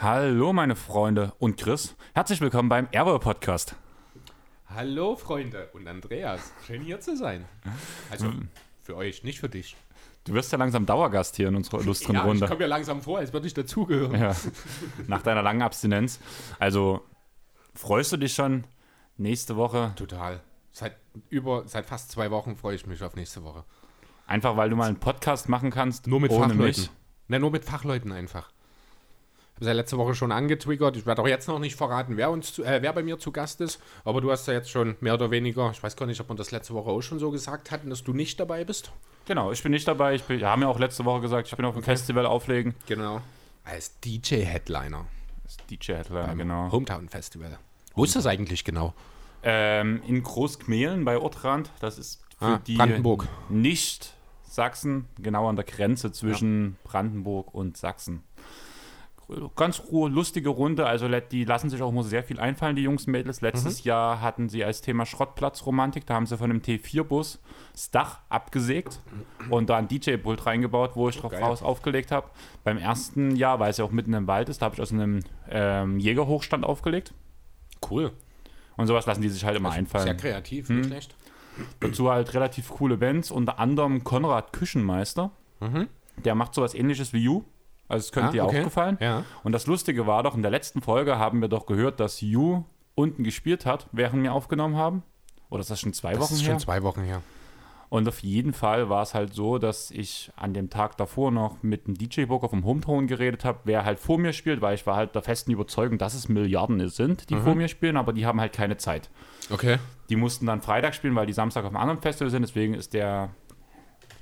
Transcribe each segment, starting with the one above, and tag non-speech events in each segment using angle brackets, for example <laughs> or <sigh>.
Hallo meine Freunde und Chris, herzlich willkommen beim Airwell Podcast. Hallo Freunde und Andreas, schön hier zu sein. Also für euch, nicht für dich. Du wirst ja langsam Dauergast hier in unserer illustren Ja, Runde. ich komme ja langsam vor, als würde ich dazugehören. Ja, nach deiner langen Abstinenz. Also freust du dich schon nächste Woche? Total. Seit über, seit fast zwei Wochen freue ich mich auf nächste Woche. Einfach weil du mal einen Podcast machen kannst. Nur mit ohne Fachleuten. mich. Ne, nur mit Fachleuten einfach. Ich habe es ja letzte Woche schon angetriggert. Ich werde auch jetzt noch nicht verraten, wer, uns zu, äh, wer bei mir zu Gast ist. Aber du hast ja jetzt schon mehr oder weniger, ich weiß gar nicht, ob wir das letzte Woche auch schon so gesagt hatten, dass du nicht dabei bist. Genau, ich bin nicht dabei. Ich bin, wir haben ja auch letzte Woche gesagt, ich bin auf dem Festival auflegen. Genau. Als DJ-Headliner. Das DJ-Headliner, genau. Hometown Festival. Wo ist das eigentlich genau? Ähm, in Großkmehlen bei Ortrand. Das ist für Ah, die Brandenburg. nicht Sachsen, genau an der Grenze zwischen Brandenburg und Sachsen. Ganz ruhe, lustige Runde. Also die lassen sich auch immer sehr viel einfallen, die Jungs und Mädels. Letztes Mhm. Jahr hatten sie als Thema Schrottplatzromantik. Da haben sie von einem T4-Bus das Dach abgesägt und da ein DJ-Pult reingebaut, wo ich drauf geil. raus aufgelegt habe. Beim ersten Jahr, weil es ja auch mitten im Wald ist, da habe ich aus einem ähm, Jägerhochstand aufgelegt. Cool. Und sowas lassen die sich halt immer einfallen. Sehr kreativ, Hm. nicht schlecht. Dazu halt relativ coole Bands, unter anderem Konrad Küchenmeister. Der macht sowas ähnliches wie You. Also es könnte Ah, dir okay. auch gefallen. Ja. Und das Lustige war doch, in der letzten Folge haben wir doch gehört, dass You unten gespielt hat, während wir aufgenommen haben. Oder ist das schon zwei Das Wochen ist her? schon zwei Wochen her. Und auf jeden Fall war es halt so, dass ich an dem Tag davor noch mit dem DJ-Booker vom Hometone geredet habe, wer halt vor mir spielt, weil ich war halt der festen Überzeugung, dass es Milliarden sind, die Mhm. vor mir spielen, aber die haben halt keine Zeit. Okay. Die mussten dann Freitag spielen, weil die Samstag auf einem anderen Festival sind. Deswegen ist der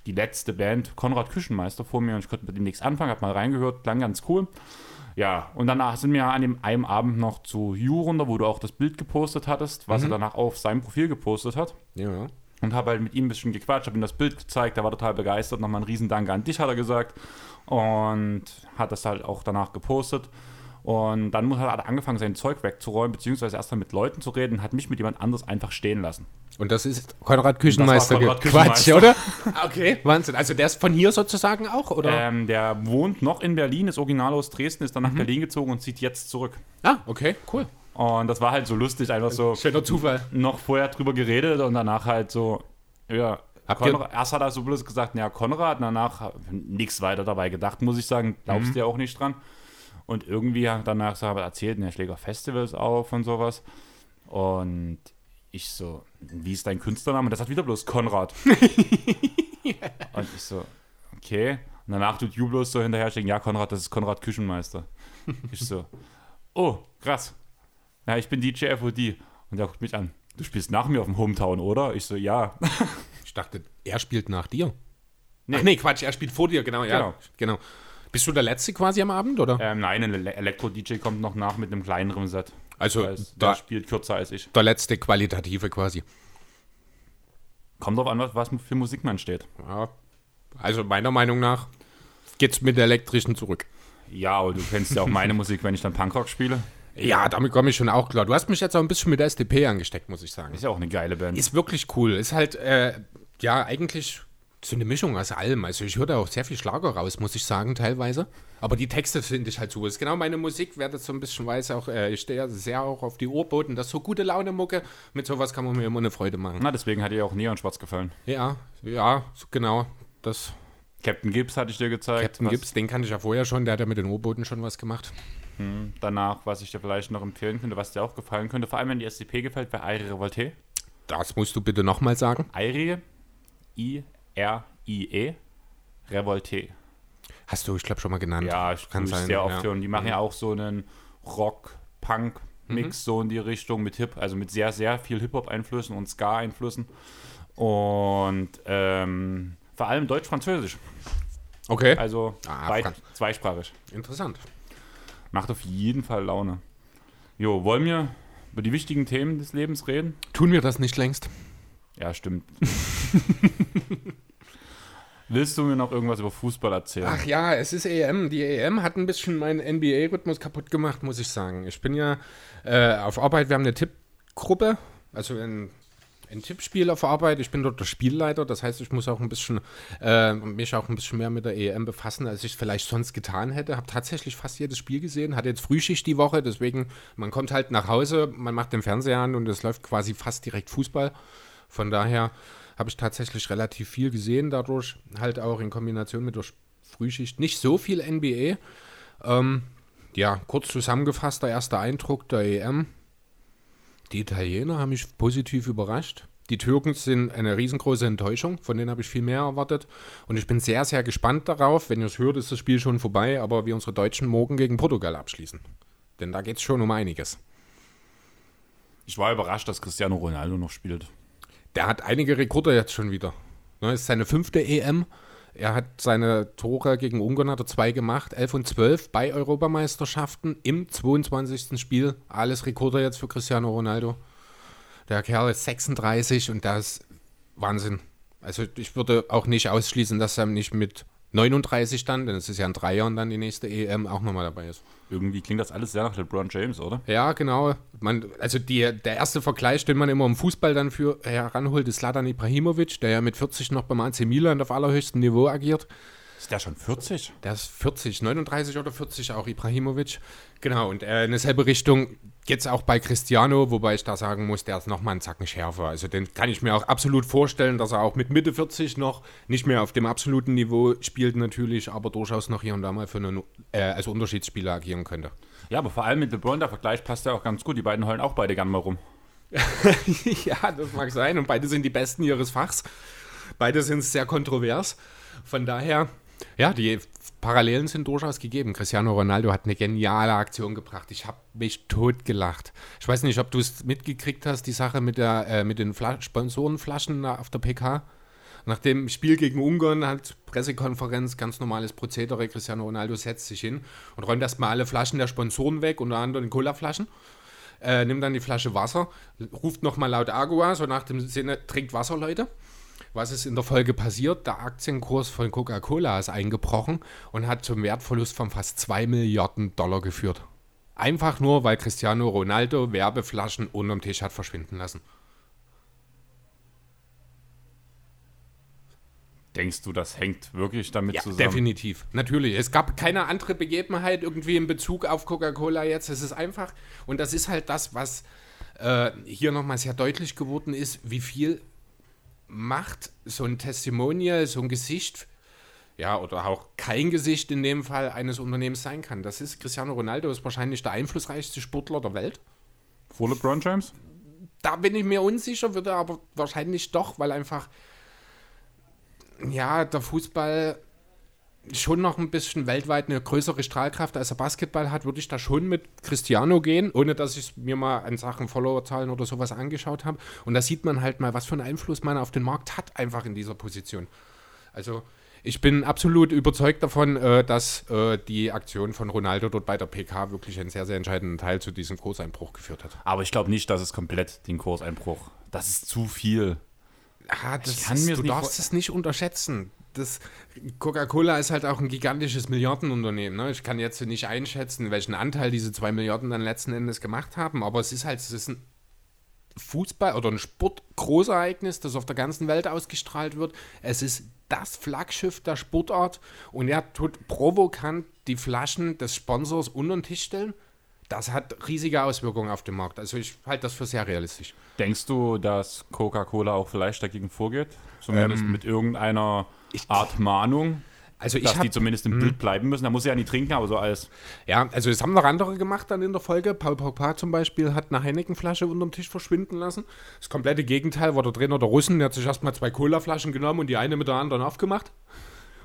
die letzte Band Konrad Küchenmeister vor mir und ich konnte mit dem nichts anfangen, hab mal reingehört, klang ganz cool. Ja, und danach sind wir an dem einen Abend noch zu runter, wo du auch das Bild gepostet hattest, was er danach auf seinem Profil gepostet hat. Ja. Und habe halt mit ihm ein bisschen gequatscht, habe ihm das Bild gezeigt, er war total begeistert. Nochmal einen riesen Dank an dich, hat er gesagt. Und hat das halt auch danach gepostet. Und dann hat er angefangen, sein Zeug wegzuräumen, beziehungsweise erst mal mit Leuten zu reden, hat mich mit jemand anderes einfach stehen lassen. Und das ist Konrad Küchenmeister. Konrad Quatsch, Küchenmeister. oder? <laughs> Okay, Wahnsinn. Also der ist von hier sozusagen auch, oder? Ähm, der wohnt noch in Berlin, ist original aus Dresden, ist dann Mhm. nach Berlin gezogen und zieht jetzt zurück. Ah, okay, cool. Und das war halt so lustig, einfach so Schöner Zufall. noch vorher drüber geredet und danach halt so, ja. Habt Konrad, erst hat er so bloß gesagt, naja, Konrad, danach nichts weiter dabei gedacht, muss ich sagen, glaubst Mhm. du ja auch nicht dran. Und irgendwie danach so, aber erzählt, er schlägt auf Festivals auf und sowas. Und ich so, wie ist dein Künstlername? Und das hat wieder bloß Konrad. <laughs> Und ich so, okay. Und danach tut Ju bloß so hinterher stehen, ja, Konrad, das ist Konrad Küchenmeister. Ich so, oh, krass. Ja, ich bin DJ FOD. Und er guckt mich an. Du spielst nach mir auf dem Hometown, oder? Ich so, ja. Ich dachte, er spielt nach dir. Nee. Ach nee, Quatsch, er spielt vor dir, genau, ja. Genau. Genau. Bist du der Letzte quasi am Abend, oder? Ähm, nein, ein Ele- Elektro-DJ kommt noch nach mit einem kleineren Set. Also, Das heißt, da- der spielt kürzer als ich. Der Letzte Qualitative quasi. Kommt drauf an, was, was für Musik man steht. Ja. Also meiner Meinung nach geht's mit der elektrischen zurück. Ja, aber du kennst ja auch meine <laughs> Musik, wenn ich dann Punkrock spiele. Ja, damit komme ich schon auch klar. Du hast mich jetzt auch ein bisschen mit der SDP angesteckt, muss ich sagen. Ist ja auch eine geile Band. Ist wirklich cool. Ist halt, äh, ja, eigentlich so eine Mischung aus allem. Also ich höre da auch sehr viel Schlager raus, muss ich sagen, teilweise. Aber die Texte finde ich halt super. Ist genau meine Musik, wer das so ein bisschen weiß, auch, äh, ich stehe ja sehr auch auf die Ohrboten. Das ist so gute Laune-Mucke. Mit sowas kann man mir immer eine Freude machen. Na, deswegen hat dir auch Neon Schwarz gefallen. Ja, ja, so genau. Das Captain Gibbs hatte ich dir gezeigt. Captain was- Gibbs, den kannte ich ja vorher schon. Der hat ja mit den Ohrboten schon was gemacht. Danach, was ich dir vielleicht noch empfehlen könnte, was dir auch gefallen könnte, vor allem wenn die SDP gefällt, wäre Aire Revolte. Das musst du bitte nochmal sagen. Aire, I-R-I-E, Revolte. Hast du, ich glaube, schon mal genannt. Ja, ich kann sein, sehr oft ja. Mhm. hören. Die machen ja auch so einen Rock-Punk-Mix, so in die Richtung mit Hip, also mit sehr, sehr viel Hip-Hop-Einflüssen und Ska-Einflüssen. Und ähm, vor allem Deutsch-Französisch. Okay, Also Ah, Franz- zweisprachig. interessant. Macht auf jeden Fall Laune. Jo, wollen wir über die wichtigen Themen des Lebens reden? Tun wir das nicht längst? Ja, stimmt. <laughs> Willst du mir noch irgendwas über Fußball erzählen? Ach ja, es ist EM. Die EM hat ein bisschen meinen NBA-Rhythmus kaputt gemacht, muss ich sagen. Ich bin ja äh, auf Arbeit, wir haben eine Tippgruppe, also ein, ein Tippspiel auf Arbeit. Ich bin dort der Spielleiter, das heißt, ich muss auch ein bisschen äh, mich auch ein bisschen mehr mit der EM befassen, als ich vielleicht sonst getan hätte. Habe tatsächlich fast jedes Spiel gesehen, hatte jetzt Frühschicht die Woche, deswegen man kommt halt nach Hause, man macht den Fernseher an und es läuft quasi fast direkt Fußball. Von daher habe ich tatsächlich relativ viel gesehen, dadurch halt auch in Kombination mit der Frühschicht. Nicht so viel NBA. Ähm, ja, kurz zusammengefasst, der erste Eindruck der EM. Die Italiener haben mich positiv überrascht. Die Türken sind eine riesengroße Enttäuschung, von denen habe ich viel mehr erwartet. Und ich bin sehr, sehr gespannt darauf. Wenn ihr es hört, ist das Spiel schon vorbei, aber wie unsere Deutschen morgen gegen Portugal abschließen. Denn da geht es schon um einiges. Ich war überrascht, dass Cristiano Ronaldo noch spielt. Der hat einige Rekorde jetzt schon wieder. Ne, ist seine fünfte EM. Er hat seine Tore gegen Ungarn hat er zwei gemacht, 11 und 12 bei Europameisterschaften im 22. Spiel. Alles Rekorde jetzt für Cristiano Ronaldo. Der Kerl ist 36 und das ist Wahnsinn. Also ich würde auch nicht ausschließen, dass er nicht mit 39 dann, denn es ist ja in drei Jahren dann die nächste EM, auch nochmal dabei ist. Irgendwie klingt das alles sehr nach LeBron James, oder? Ja, genau. Man, also die, der erste Vergleich, den man immer im Fußball dann für heranholt, ist Slatan Ibrahimovic, der ja mit 40 noch beim AC Milan auf allerhöchstem Niveau agiert. Ist der schon 40? Der ist 40, 39 oder 40 auch, Ibrahimovic. Genau, und äh, in dieselbe Richtung es auch bei Cristiano, wobei ich da sagen muss, der ist nochmal einen Zacken schärfer. Also den kann ich mir auch absolut vorstellen, dass er auch mit Mitte 40 noch nicht mehr auf dem absoluten Niveau spielt natürlich, aber durchaus noch hier und da mal für einen, äh, als Unterschiedsspieler agieren könnte. Ja, aber vor allem mit LeBron, der Vergleich passt ja auch ganz gut. Die beiden heulen auch beide gern mal rum. <laughs> ja, das mag sein. Und beide sind die Besten ihres Fachs. Beide sind sehr kontrovers. Von daher ja, die Parallelen sind durchaus gegeben. Cristiano Ronaldo hat eine geniale Aktion gebracht. Ich habe mich totgelacht. Ich weiß nicht, ob du es mitgekriegt hast, die Sache mit, der, äh, mit den Fla Sponsorenflaschen auf der PK. Nach dem Spiel gegen Ungarn hat Pressekonferenz, ganz normales Prozedere. Cristiano Ronaldo setzt sich hin und räumt erstmal alle Flaschen der Sponsoren weg, unter anderem Cola-Flaschen. Äh, nimmt dann die Flasche Wasser, ruft nochmal laut Agua, so nach dem Sinne, trinkt Wasser, Leute. Was ist in der Folge passiert? Der Aktienkurs von Coca-Cola ist eingebrochen und hat zum Wertverlust von fast 2 Milliarden Dollar geführt. Einfach nur, weil Cristiano Ronaldo Werbeflaschen unterm Tisch hat verschwinden lassen. Denkst du, das hängt wirklich damit ja, zusammen? Definitiv, natürlich. Es gab keine andere Begebenheit irgendwie in Bezug auf Coca-Cola jetzt. Es ist einfach, und das ist halt das, was äh, hier nochmal sehr deutlich geworden ist, wie viel macht so ein Testimonial, so ein Gesicht, ja, oder auch kein Gesicht in dem Fall eines Unternehmens sein kann. Das ist Cristiano Ronaldo, ist wahrscheinlich der einflussreichste Sportler der Welt. Vor LeBron James? Da bin ich mir unsicher, würde aber wahrscheinlich doch, weil einfach, ja, der Fußball schon noch ein bisschen weltweit eine größere Strahlkraft als der Basketball hat, würde ich da schon mit Cristiano gehen, ohne dass ich mir mal an Sachen Followerzahlen oder sowas angeschaut habe. Und da sieht man halt mal, was für einen Einfluss man auf den Markt hat, einfach in dieser Position. Also ich bin absolut überzeugt davon, äh, dass äh, die Aktion von Ronaldo dort bei der PK wirklich einen sehr, sehr entscheidenden Teil zu diesem Kurseinbruch geführt hat. Aber ich glaube nicht, dass es komplett den Kurseinbruch. Das ist zu viel. Ah, das ist, du darfst es nicht unterschätzen das Coca-Cola ist halt auch ein gigantisches Milliardenunternehmen. Ne? Ich kann jetzt nicht einschätzen, welchen Anteil diese zwei Milliarden dann letzten Endes gemacht haben, aber es ist halt, es ist ein Fußball oder ein Sportgroßereignis, das auf der ganzen Welt ausgestrahlt wird. Es ist das Flaggschiff der Sportart und er tut provokant die Flaschen des Sponsors unter den Tisch stellen. Das hat riesige Auswirkungen auf den Markt. Also ich halte das für sehr realistisch. Denkst du, dass Coca-Cola auch vielleicht dagegen vorgeht? Zumindest ähm, mit irgendeiner Art Mahnung. Also dass hab, die zumindest im Bild bleiben müssen. Da muss er ja nicht trinken, aber so alles. Ja, also das haben noch andere gemacht dann in der Folge. Paul Pogba zum Beispiel hat eine Heineken-Flasche unterm Tisch verschwinden lassen. Das komplette Gegenteil war der Trainer der Russen. Der hat sich erstmal zwei Cola-Flaschen genommen und die eine mit der anderen aufgemacht.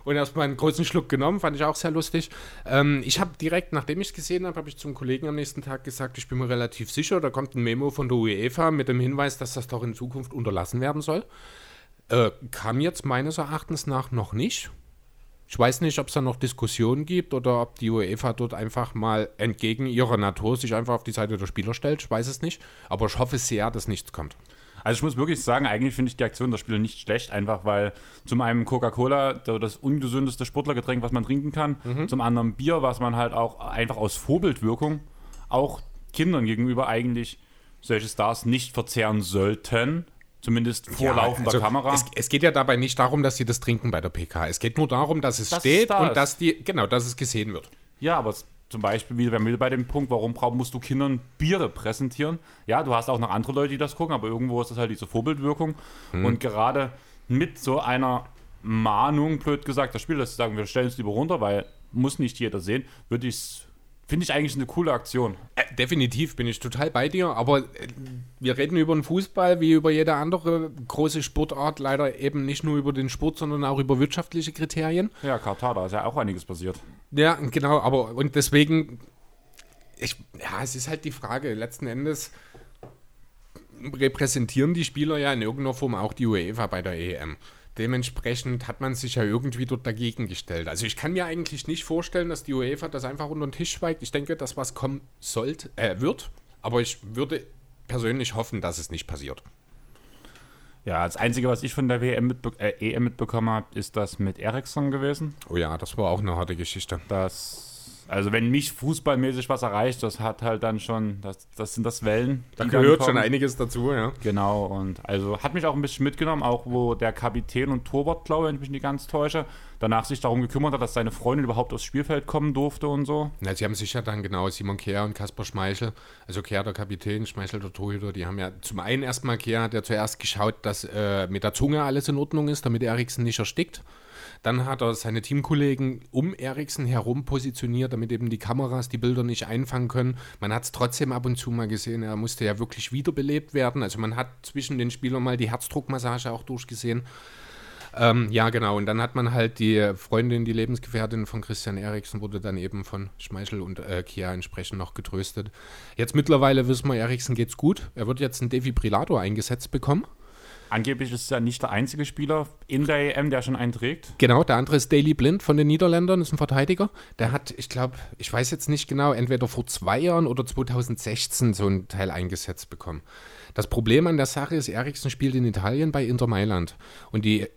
Und erstmal einen großen Schluck genommen, fand ich auch sehr lustig. Ähm, ich habe direkt, nachdem ich es gesehen habe, habe ich zum Kollegen am nächsten Tag gesagt, ich bin mir relativ sicher, da kommt ein Memo von der UEFA mit dem Hinweis, dass das doch in Zukunft unterlassen werden soll. Äh, kam jetzt meines Erachtens nach noch nicht. Ich weiß nicht, ob es da noch Diskussionen gibt oder ob die UEFA dort einfach mal entgegen ihrer Natur sich einfach auf die Seite der Spieler stellt. Ich weiß es nicht. Aber ich hoffe sehr, dass nichts kommt. Also ich muss wirklich sagen, eigentlich finde ich die Aktion der Spieler nicht schlecht, einfach weil zum einen Coca-Cola das ungesündeste Sportlergetränk, was man trinken kann, Mhm. zum anderen Bier, was man halt auch einfach aus Vorbildwirkung auch Kindern gegenüber eigentlich solche Stars nicht verzehren sollten, zumindest vor Ja, laufender also Kamera. Es, es geht ja dabei nicht darum, dass sie das trinken bei der PK. Es geht nur darum, dass es Dass es steht da und dass die, genau, dass es gesehen wird. Ja, aber zum Beispiel wieder, bei dem Punkt, warum musst du Kindern Biere präsentieren? Ja, du hast auch noch andere Leute, die das gucken, aber irgendwo ist das halt diese Vorbildwirkung. Und gerade mit so einer Mahnung, blöd gesagt, das Spiel, dass sie sagen, wir stellen es lieber runter, weil muss nicht jeder sehen, würde ich finde ich eigentlich eine coole Aktion. Äh, definitiv bin ich total bei dir, aber äh, wir reden über den Fußball wie über jede andere große Sportart, leider eben nicht nur über den Sport, sondern auch über wirtschaftliche Kriterien. Ja, Katar, da ist ja auch einiges passiert. Ja, genau, aber und deswegen, ich, ja, es ist halt die Frage, letzten Endes repräsentieren die Spieler ja in irgendeiner Form auch die UEFA bei der EM. Dementsprechend hat man sich ja irgendwie dort dagegen gestellt. Also ich kann mir eigentlich nicht vorstellen, dass die UEFA das einfach unter den Tisch schweigt. Ich denke, dass was kommen sollte, äh, wird, aber ich würde persönlich hoffen, dass es nicht passiert. Ja, das Einzige, was ich von der WM mitbe äh, EM mitbekommen habe, ist das mit Ericsson gewesen. Oh ja, das war auch eine harte Geschichte. Das, also wenn mich fußballmäßig was erreicht, das hat halt dann schon, das, das sind das Wellen. Da gehört schon einiges dazu, ja. Genau, und also hat mich auch ein bisschen mitgenommen, auch wo der Kapitän und Torwart, glaube ich, wenn ich mich nicht ganz täusche, danach sich darum gekümmert hat, dass seine Freundin überhaupt aufs Spielfeld kommen durfte und so. Na, sie haben sich ja dann genau Simon Kehr und Kaspar Schmeichel, also Kehr der Kapitän, Schmeichel der Torhüter, die haben ja zum einen erstmal Kehr, hat ja zuerst geschaut, dass äh, mit der Zunge alles in Ordnung ist, damit Eriksen nicht erstickt. Dann hat er seine Teamkollegen um Eriksen herum positioniert, damit eben die Kameras die Bilder nicht einfangen können. Man hat es trotzdem ab und zu mal gesehen, er musste ja wirklich wiederbelebt werden. Also man hat zwischen den Spielern mal die Herzdruckmassage auch durchgesehen. Ähm, ja, genau. Und dann hat man halt die Freundin, die Lebensgefährtin von Christian Eriksen, wurde dann eben von Schmeichel und äh, Kia entsprechend noch getröstet. Jetzt mittlerweile wissen wir, Eriksen geht's gut. Er wird jetzt einen Defibrillator eingesetzt bekommen. Angeblich ist er nicht der einzige Spieler in der EM, der schon einen trägt. Genau, der andere ist Daily Blind von den Niederländern, ist ein Verteidiger. Der hat, ich glaube, ich weiß jetzt nicht genau, entweder vor zwei Jahren oder 2016 so ein Teil eingesetzt bekommen. Das Problem an der Sache ist, Eriksen spielt in Italien bei Inter Mailand. Und die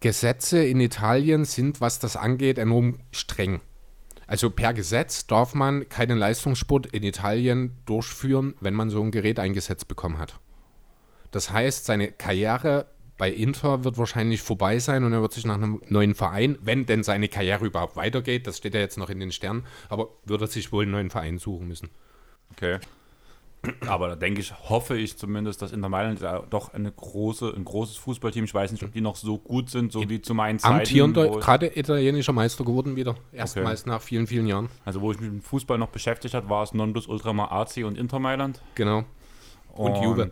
Gesetze in Italien sind, was das angeht, enorm streng. Also per Gesetz darf man keinen Leistungssport in Italien durchführen, wenn man so ein Gerät eingesetzt bekommen hat. Das heißt, seine Karriere bei Inter wird wahrscheinlich vorbei sein und er wird sich nach einem neuen Verein, wenn denn seine Karriere überhaupt weitergeht, das steht ja jetzt noch in den Sternen, aber wird er sich wohl einen neuen Verein suchen müssen. Okay. Aber da denke ich, hoffe ich zumindest, dass Inter Mailand ja doch eine große, ein großes Fußballteam, ich weiß nicht, ob die noch so gut sind, so wie zu meinen Zeiten. Amtierender, gerade italienischer Meister geworden wieder. Erstmals nach vielen, vielen Jahren. Also wo ich mich mit dem Fußball noch beschäftigt hat, war es Nonplusultra mal AC und Inter Mailand. Genau. Und Juve.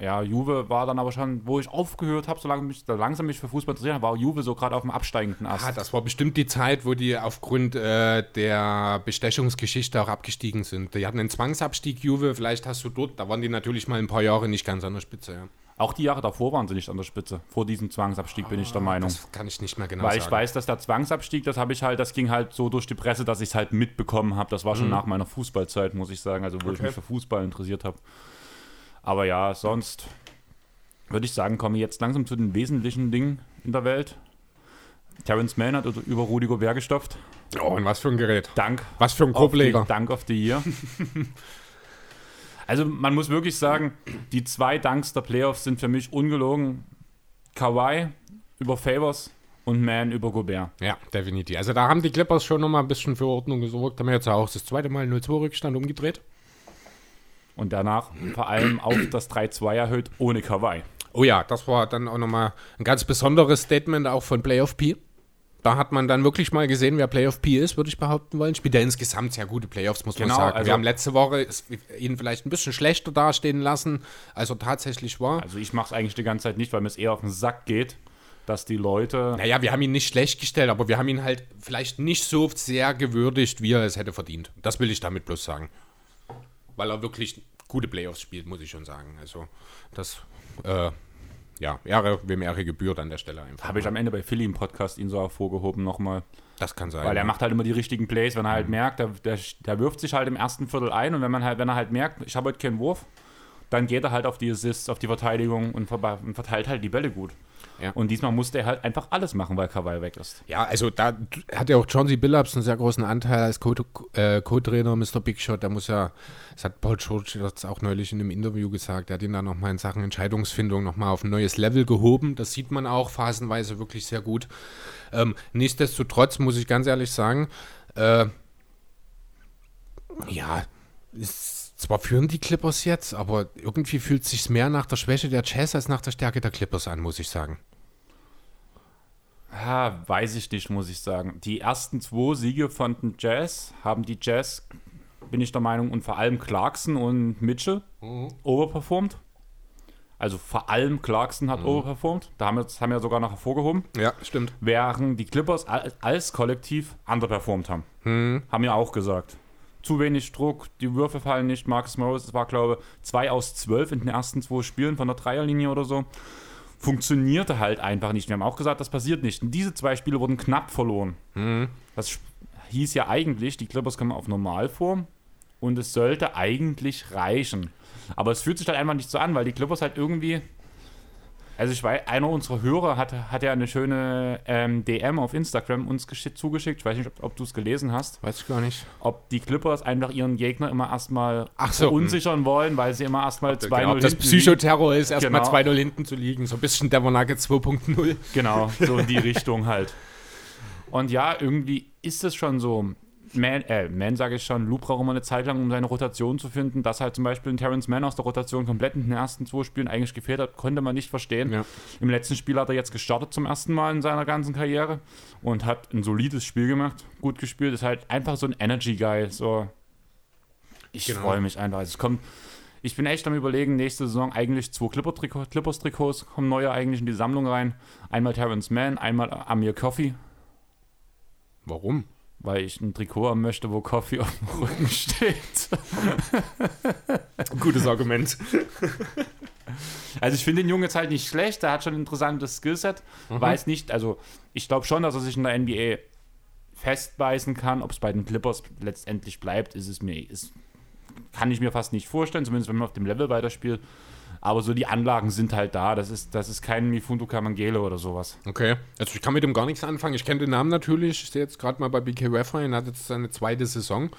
Ja, Juve war dann aber schon, wo ich aufgehört habe, so lange mich, langsam mich für Fußball interessiert habe, war Juve so gerade auf dem absteigenden Ast. Ah, das war bestimmt die Zeit, wo die aufgrund äh, der Bestechungsgeschichte auch abgestiegen sind. Die hatten einen Zwangsabstieg, Juve, vielleicht hast du dort, da waren die natürlich mal ein paar Jahre nicht ganz an der Spitze. Ja. Auch die Jahre davor waren sie nicht an der Spitze. Vor diesem Zwangsabstieg bin ich der Meinung. Das kann ich nicht mehr genau Weil ich sagen. weiß, dass der Zwangsabstieg, das habe ich halt, das ging halt so durch die Presse, dass ich es halt mitbekommen habe. Das war schon nach meiner Fußballzeit, muss ich sagen, also wo ich Okay. mich für Fußball interessiert habe. Aber ja, sonst würde ich sagen, kommen wir jetzt langsam zu den wesentlichen Dingen in der Welt. Terence Mann hat über Rudi Gobert gestopft. Oh, und was für ein Gerät. Dank Was für ein auf die, Grobleger. Dank of the Year. also man muss wirklich sagen, die zwei Danks der Playoffs sind für mich ungelogen. Kawhi über Favors und Man über Gobert. Ja, definitiv. Also da haben die Clippers schon nochmal ein bisschen für Ordnung gesorgt. Haben wir jetzt auch das zweite Mal 0-2-Rückstand umgedreht. Und danach vor allem auf das 3-2 erhöht ohne Kawhi. Oh ja, das war dann auch nochmal ein ganz besonderes Statement auch von Playoff P. Da hat man dann wirklich mal gesehen, wer Playoff P ist, würde ich behaupten wollen. Spielt ja insgesamt sehr gute Playoffs, muss Genau, man sagen. also- wir haben letzte Woche ihn vielleicht ein bisschen schlechter dastehen lassen, als er tatsächlich war. Also ich mache es eigentlich die ganze Zeit nicht, weil mir es eher auf den Sack geht, dass die Leute... Naja, wir haben ihn nicht schlecht gestellt, aber wir haben ihn halt vielleicht nicht so sehr gewürdigt, wie er es hätte verdient. Das will ich damit bloß sagen. Weil er wirklich gute Playoffs spielt, muss ich schon sagen. Also, das, äh, ja, Ehre, wem Ehre gebührt an der Stelle einfach. Habe ich am Ende bei Philly im Podcast ihn so hervorgehoben nochmal. das kann sein. Weil er ja. macht halt immer die richtigen Plays, wenn er halt merkt, der, der, der wirft sich halt im ersten Viertel ein und wenn man halt, wenn er halt merkt, ich habe heute keinen Wurf, dann geht er halt auf die Assists, auf die Verteidigung und, ver und verteilt halt die Bälle gut. Ja. Und diesmal musste er halt einfach alles machen, weil Kawhi weg ist. Ja, also da hat ja auch John C. Billups einen sehr großen Anteil als äh, Co-Trainer, Mr. Big Shot. Der muss ja, das hat Paul George jetzt auch neulich in einem Interview gesagt, der hat ihn dann nochmal in Sachen Entscheidungsfindung nochmal auf ein neues Level gehoben. Das sieht man auch phasenweise wirklich sehr gut. Ähm, nichtsdestotrotz muss ich ganz ehrlich sagen, äh, ja, ist, zwar führen die Clippers jetzt, aber irgendwie fühlt es sich mehr nach der Schwäche der Jazz als nach der Stärke der Clippers an, muss ich sagen. Ja, weiß ich nicht, muss ich sagen. Die ersten zwei Siege von den Jazz haben die Jazz, bin ich der Meinung, und vor allem Clarkson und Mitchell overperformed. Also vor allem Clarkson hat overperformed. Da haben wir, das haben wir sogar noch hervorgehoben. Ja, stimmt. Während die Clippers als, als Kollektiv underperformed haben. Haben wir auch gesagt. Zu wenig Druck, die Würfe fallen nicht. Marcus Morris, war, glaube ich, 2 aus 12 in den ersten zwei Spielen von der Dreierlinie oder so. Funktionierte halt einfach nicht. Wir haben auch gesagt, das passiert nicht. Und diese zwei Spiele wurden knapp verloren. Das hieß ja eigentlich, die Clippers kommen auf Normalform und es sollte eigentlich reichen. Aber es fühlt sich halt einfach nicht so an, weil die Clippers halt irgendwie. Also ich weiß, einer unserer Hörer hat, hat ja eine schöne ähm, DM auf Instagram uns geschick, zugeschickt. Ich weiß nicht, ob, ob du es gelesen hast. Weiß ich gar nicht. Ob die Clippers einfach ihren Gegner immer erstmal so, verunsichern wollen, weil sie immer erstmal 2-0 Genau, ob das hinten liegen. Psychoterror ist, erstmal Genau. 2-0 hinten zu liegen. So ein bisschen Devon Nuggets 2.0. Genau, so in die <laughs> Richtung halt. Und ja, irgendwie ist es schon so. Man, äh, Man sage ich schon, Lou braucht immer eine Zeit lang, um seine Rotation zu finden. Dass halt zum Beispiel ein Terrence Mann aus der Rotation komplett in den ersten zwei Spielen eigentlich gefehlt hat, konnte man nicht verstehen. Ja. Im letzten Spiel hat er jetzt gestartet zum ersten Mal in seiner ganzen Karriere und hat ein solides Spiel gemacht, gut gespielt. Ist halt einfach so ein Energy-Guy. So. Ich Genau. freue mich einfach. Also es kommt. Ich bin echt am überlegen, nächste Saison eigentlich zwei Clipper-Trikot- Clippers-Trikots kommen neue eigentlich in die Sammlung rein. Einmal Terrence Mann, einmal Amir Coffee, Warum? Weil ich ein Trikot haben möchte, wo Coffee auf dem Rücken <laughs> steht. Gutes Argument. Also ich finde den Jungen jetzt halt nicht schlecht, der hat schon ein interessantes Skillset. Weiß nicht, also ich glaube schon, dass er sich in der NBA festbeißen kann. Ob es bei den Clippers letztendlich bleibt, ist es mir, ist, kann ich mir fast nicht vorstellen, zumindest wenn man auf dem Level weiterspielt. Aber so die Anlagen sind halt da. Das ist, das ist kein Mifunto Kamangele oder sowas. Okay. Also ich kann mit dem gar nichts anfangen. Ich kenne den Namen natürlich. Ich sehe jetzt gerade mal bei BK Ref rein. Hat jetzt seine zweite Saison.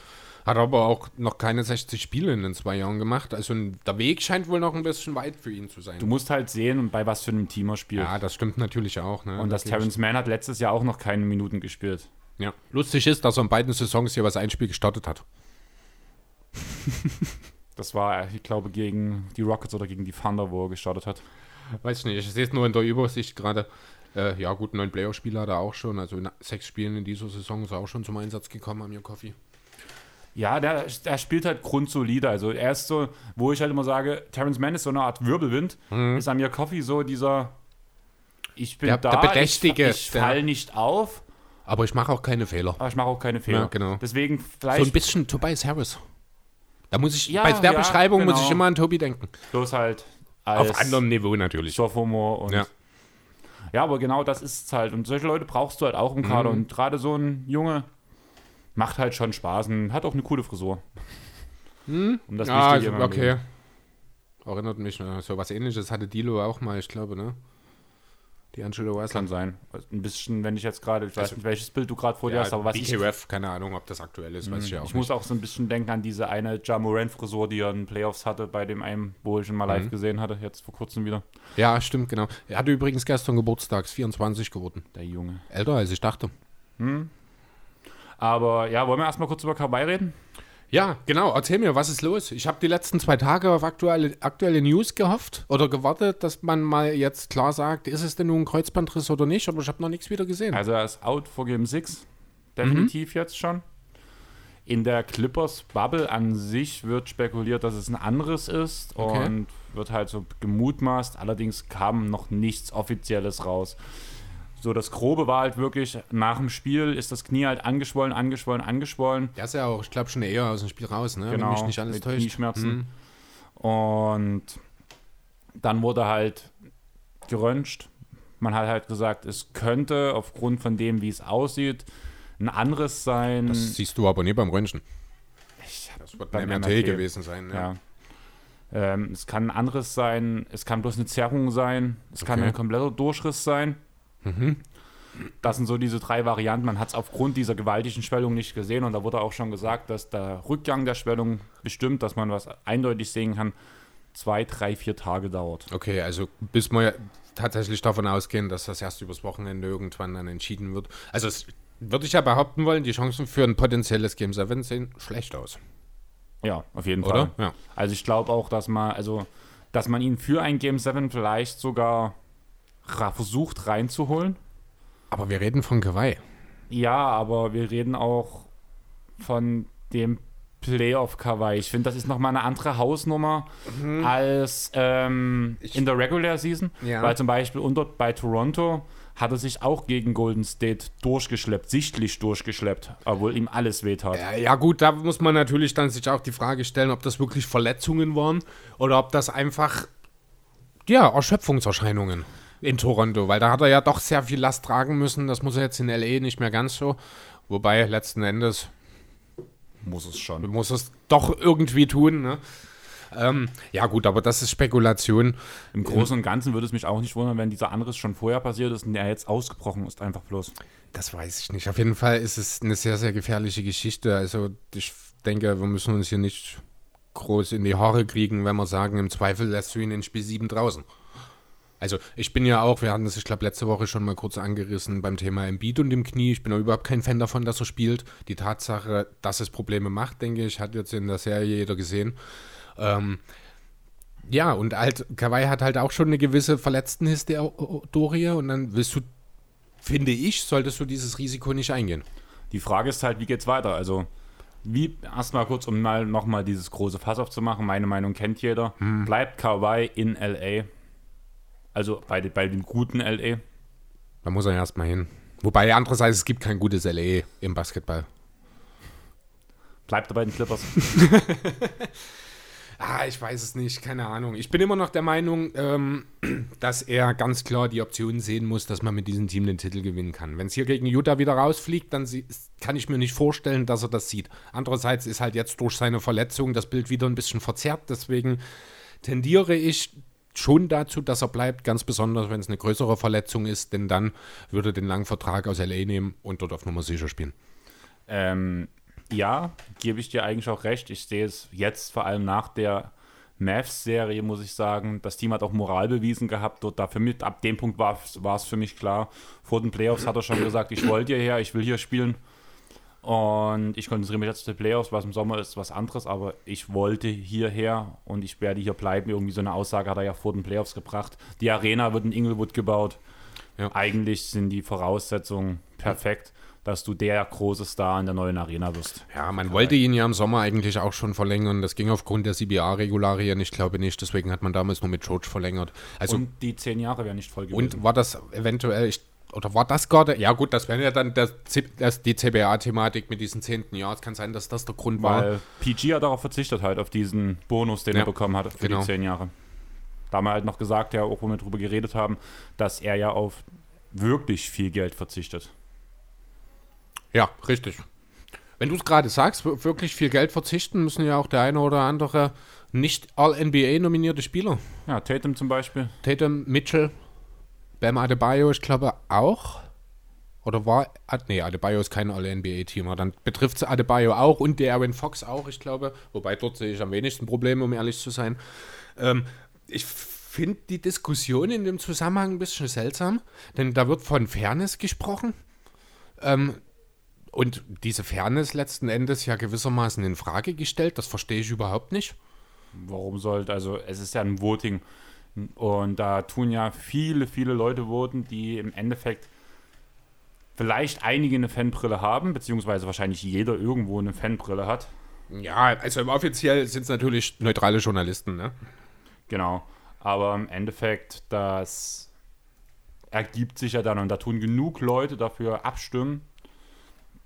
Hat aber auch noch keine 60 Spiele in den zwei Jahren gemacht. Also der Weg scheint wohl noch ein bisschen weit für ihn zu sein. Du musst halt sehen, bei was für einem Team er spielt. ja, das stimmt natürlich auch. Ne? Und das. Terrence Mann hat letztes Jahr auch noch keine Minuten gespielt. Ja. Lustig ist, dass er in beiden Saisons jeweils ein Spiel gestartet hat. <laughs> Das war, ich glaube, gegen die Rockets oder gegen die Thunder, wo er gestartet hat. Weiß ich nicht. Ich sehe es nur in der Übersicht gerade. Äh, ja, gut, neun Playoff-Spieler hat er auch schon. Also in sechs Spielen in dieser Saison ist er auch schon zum Einsatz gekommen, Amir Coffee. Ja, der, der spielt halt grundsolide. Also er ist so, wo ich halt immer sage, Terrence Mann ist so eine Art Wirbelwind. Ist Amir Coffee so dieser, ich bin Der- da, der Bedächtige, ich, ich fall nicht auf, Aber ich mache auch keine Fehler. aber ich mache auch keine Fehler. Ja, genau. Deswegen So vielleicht ein bisschen Tobias Harris. Da muss ich, Ja, bei der ja, Beschreibung muss genau. ich immer an Tobi denken. bloß halt Auf anderem Niveau natürlich. Sophomore und Ja. ja. aber genau das ist es halt. Und solche Leute brauchst du halt auch im Kader. Mhm. Und gerade so ein Junge macht halt schon Spaß und hat auch eine coole Frisur. Um das in meinem okay. Erinnert mich, ne? so was ähnliches hatte Dilo auch mal, ich glaube, ne? Die Angelo Russell. Kann sein. Ein bisschen, wenn ich jetzt gerade, ich weiß Also- nicht, welches Bild du gerade vor dir Ja, hast, aber was ich, Mhm. BKRF, keine Ahnung, ob das aktuell ist, weiß ich ja auch ich muss auch so ein bisschen denken an diese eine Ja Morant-Frisur, die er in den Playoffs hatte, bei dem einen, wo ich ihn mal Mhm. live gesehen hatte, jetzt vor kurzem wieder. nicht. Ja, stimmt, genau. Er hatte übrigens gestern Geburtstags, 24 geworden. Der Junge. Älter als ich dachte. Aber ja, wollen wir erstmal kurz über Kawhi reden? Ja, genau. Erzähl mir, was ist los? Ich habe die letzten zwei Tage auf aktuelle, aktuelle News gehofft oder gewartet, dass man mal jetzt klar sagt, ist es denn nun ein Kreuzbandriss oder nicht, aber ich habe noch nichts wieder gesehen. Also er ist out for Game 6. Mhm. Definitiv jetzt schon. In der Clippers-Bubble an sich wird spekuliert, dass es ein anderes ist Okay. und wird halt so gemutmaßt. Allerdings kam noch nichts Offizielles raus. So, das Grobe war halt wirklich, nach dem Spiel ist das Knie halt angeschwollen, angeschwollen, angeschwollen. Der ist ja auch, ich glaube, schon eher aus dem Spiel raus, ne? Genau, Wenn mich nicht alles mit täuscht. Knieschmerzen. Und dann wurde halt geröntgt. Man hat halt gesagt, es könnte aufgrund von dem, wie es aussieht, ein anderes sein. Das siehst du aber nie beim Röntgen. Das wird ein MRT, MRT. gewesen sein. Ja. ja. Ähm, es kann ein anderes sein, es kann bloß eine Zerrung sein, es kann Okay. ein kompletter Durchriss sein. Das sind so diese drei Varianten. Man hat es aufgrund dieser gewaltigen Schwellung nicht gesehen und da wurde auch schon gesagt, dass der Rückgang der Schwellung bestimmt, dass man was eindeutig sehen kann, zwei, drei, vier Tage dauert. Okay, also bis wir tatsächlich davon ausgehen, dass das erst übers Wochenende irgendwann dann entschieden wird. Also es würde ich ja behaupten wollen, die Chancen für ein potenzielles Game 7 sehen schlecht aus. Ja, auf jeden Oder? Fall. Ja. Also ich glaube auch, dass man, also, dass man ihn für ein Game 7 vielleicht sogar versucht reinzuholen. Aber wir reden von Kawhi. Ja, aber wir reden auch von dem Playoff Kawaii. Ich finde, das ist nochmal eine andere Hausnummer als ähm, in der Regular Season. Ja. Weil zum Beispiel unter, bei Toronto hat er sich auch gegen Golden State durchgeschleppt, sichtlich durchgeschleppt, obwohl ihm alles wehtat. Ja, ja gut, da muss man natürlich dann sich auch die Frage stellen, ob das wirklich Verletzungen waren oder ob das einfach, ja, Erschöpfungserscheinungen in Toronto, weil da hat er ja doch sehr viel Last tragen müssen. Das muss er jetzt in L.A. nicht mehr ganz so. Wobei, letzten Endes Muss es schon. muss es doch irgendwie tun, ne? Ähm, ja gut, aber das ist Spekulation. Im Großen und Ganzen würde es mich auch nicht wundern, wenn dieser Anriss schon vorher passiert ist und der jetzt ausgebrochen ist, einfach bloß. Das weiß ich nicht. Auf jeden Fall ist es eine sehr, sehr gefährliche Geschichte. Also ich denke, wir müssen uns hier nicht groß in die Haare kriegen, wenn wir sagen, im Zweifel lässt du ihn in Spiel 7 draußen. Also ich bin ja auch, wir hatten das, ich glaube, letzte Woche schon mal kurz angerissen beim Thema Embiid und dem Knie. Ich bin auch überhaupt kein Fan davon, dass er spielt. Die Tatsache, dass es Probleme macht, denke ich, hat jetzt in der Serie jeder gesehen. Ähm, ja, und halt, Kawhi hat halt auch schon eine gewisse Verletztenhistorie und dann willst du, finde ich, solltest du dieses Risiko nicht eingehen. Die Frage ist halt, wie geht's weiter? Also, wie, erstmal kurz, um mal nochmal dieses große Fass aufzumachen, meine Meinung kennt jeder. Bleibt Kawhi in LA? Also bei, bei dem guten LA? Da muss er erstmal hin. Wobei andererseits, es gibt kein gutes LE im Basketball. Bleibt er bei den Clippers? <laughs> Ah, ich weiß es nicht, keine Ahnung. Ich bin immer noch der Meinung, ähm, <clears throat> dass er ganz klar die Option sehen muss, dass man mit diesem Team den Titel gewinnen kann. Wenn es hier gegen Utah wieder rausfliegt, dann kann ich mir nicht vorstellen, dass er das sieht. Andererseits ist halt jetzt durch seine Verletzung das Bild wieder ein bisschen verzerrt. Deswegen tendiere ich schon dazu, dass er bleibt, ganz besonders, wenn es eine größere Verletzung ist, denn dann würde er den langen Vertrag aus LA nehmen und dort auf Nummer sicher spielen. ähm, ja, gebe ich dir eigentlich auch recht. Ich sehe es jetzt vor allem nach der Mavs-Serie, muss ich sagen. Das Team hat auch Moral bewiesen gehabt. Dort dafür mit, ab dem Punkt war es für mich klar. Vor den Playoffs hat er schon gesagt, ich wollte hierher, ich will hier spielen. Und ich konzentriere mich jetzt auf die Playoffs, was im Sommer ist, was anderes, aber ich wollte hierher und ich werde hier bleiben. Irgendwie so eine Aussage hat er ja vor den Playoffs gebracht. Die Arena wird in Inglewood gebaut. Ja. Eigentlich sind die Voraussetzungen perfekt, dass du der große Star in der neuen Arena wirst. Ja, man wollte ihn ja im Sommer eigentlich auch schon verlängern. Das ging aufgrund der CBA-Regularien. Ich glaube nicht. Deswegen hat man damals nur mit George verlängert. Also, und, und die zehn Jahre wären nicht voll gewesen. war das eventuell, ich, oder war das gerade, ja gut, das wäre ja dann der, das, die CBA-Thematik mit diesem zehnten Jahr. Es kann sein, dass das der Grund war. Weil PG hat darauf verzichtet halt, auf diesen Bonus, den Ja, er bekommen hat für genau. die zehn Jahre. Da haben wir halt noch gesagt, ja, auch wo wir drüber geredet haben, dass er ja auf wirklich viel Geld verzichtet. Ja, richtig. Wenn du es gerade sagst, wir- wirklich viel Geld verzichten, müssen ja auch der eine oder andere nicht All-NBA nominierte Spieler. Ja, Tatum zum Beispiel. Tatum, Mitchell, Bam Adebayo, ich glaube auch. Oder war, Ad- nee, Adebayo ist kein All-NBA-Teamer. Dann betrifft es Adebayo auch und der Aaron Fox auch, ich glaube. Wobei dort sehe ich am wenigsten Probleme, um ehrlich zu sein. Ähm, ich finde die Diskussion in dem Zusammenhang ein bisschen seltsam, denn da wird von Fairness gesprochen. Ähm, und diese Fairness letzten Endes ja gewissermaßen in Frage gestellt. Das verstehe ich überhaupt nicht. Warum sollte, also es ist ja ein Voting. Und da tun ja viele, viele Leute voten, die im Endeffekt vielleicht einige eine Fanbrille haben, beziehungsweise wahrscheinlich jeder irgendwo eine Fanbrille hat. Ja, also offiziell sind es natürlich neutrale Journalisten, ne? Genau. Aber im Endeffekt, das ergibt sich ja dann und da tun genug Leute dafür abstimmen,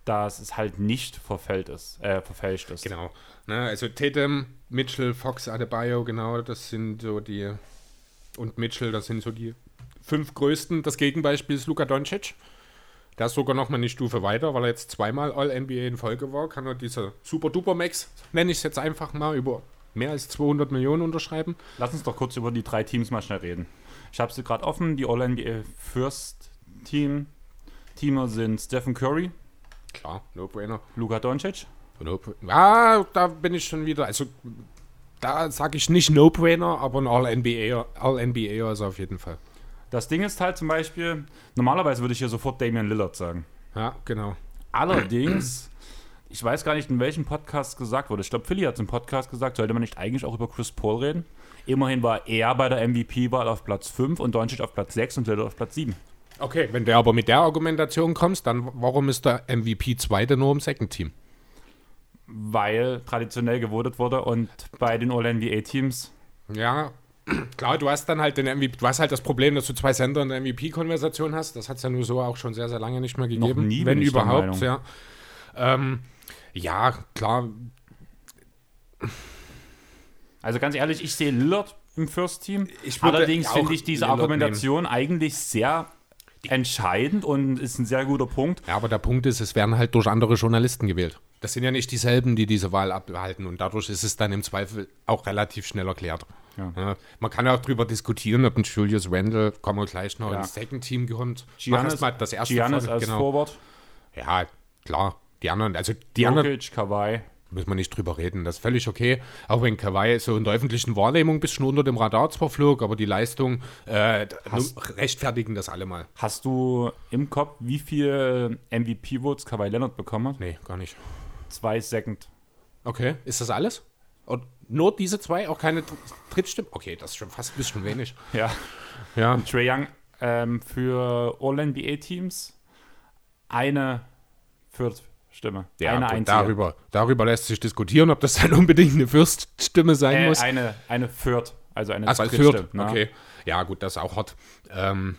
dass es halt nicht verfällt ist, äh, verfälscht ist. Genau. Ne, also Tatum, Mitchell, Fox, Adebayo, genau, das sind so die. Und Mitchell, das sind so die fünf größten. Das Gegenbeispiel ist Luka Doncic. Der ist sogar noch mal eine Stufe weiter, weil er jetzt zweimal All-NBA in Folge war. Kann er diese Super-Duper-Max, nenne ich es jetzt einfach mal, über mehr als 200 Millionen unterschreiben. Lass uns doch kurz über die drei Teams mal schnell reden. Ich habe sie gerade offen. Die All-NBA First Team. Teamer sind Stephen Curry, Klar, No-Brainer. Luka Doncic. No ah, da bin ich schon wieder. Also, da sage ich nicht No-Brainer, aber ein All-NBA All-NBA ist er auf jeden Fall. Das Ding ist halt zum Beispiel, normalerweise würde ich hier sofort Damian Lillard sagen. Ja, genau. Allerdings, ich weiß gar nicht, in welchem Podcast gesagt wurde. Ich glaube, Philly hat es im Podcast gesagt, sollte man nicht eigentlich auch über Chris Paul reden? Immerhin war er bei der MVP-Wahl auf Platz 5 und Doncic auf Platz 6 und Lillard auf Platz 7. Okay, wenn der aber mit der Argumentation kommst, dann warum ist der MVP Zweite nur im Second Team? Weil traditionell gewotet wurde und bei den All-NBA-Teams Ja, <clears throat> klar, du hast dann halt den MVP, du hast halt das Problem, dass du zwei Center in der MVP-Konversation hast. Das hat es ja nur so auch schon sehr, sehr lange nicht mehr gegeben. nie, wenn überhaupt, ja. Ähm, ja, klar, Also ganz ehrlich, ich sehe Lillard im First Team. Allerdings finde ich diese Lillard Argumentation eigentlich sehr entscheidend und ist ein sehr guter Punkt. Ja, aber der Punkt ist, es werden halt durch andere Journalisten gewählt. Das sind ja nicht dieselben, die diese Wahl abhalten und dadurch ist es dann im Zweifel auch relativ schnell erklärt. Ja. man kann auch darüber diskutieren, ob ein Julius Randle, kommen wir gleich noch Ja. ins Second Team kommt. Giannis, mal das erste Giannis als genau. Forward, Ja, klar. Die anderen, also die anderen Jokic, Kawhi. müssen wir nicht drüber reden. Das ist völlig okay. Auch wenn Kawhi so in der öffentlichen Wahrnehmung ein bisschen unter dem Radar zwar flog, aber die Leistung äh, Hast- rechtfertigen das alle mal. Hast du im Kopf, wie viel MVP-Votes Kawhi Leonard bekommen hat? Nee, gar nicht. Zwei Second. Okay, ist das alles? Und nur diese zwei, auch keine Dr- Drittstimme? Okay, das ist schon fast ein bisschen wenig. Ja. Ja, Trae Young ähm, für All-NBA-Teams eine Viertstimme. ja eine einzige. darüber, darüber lässt sich diskutieren, ob das dann unbedingt eine Fürststimme sein Äh, muss. eine, eine Viert. Also eine Also Fürth, ne? okay. Ja, gut, das ist auch hart. Ähm,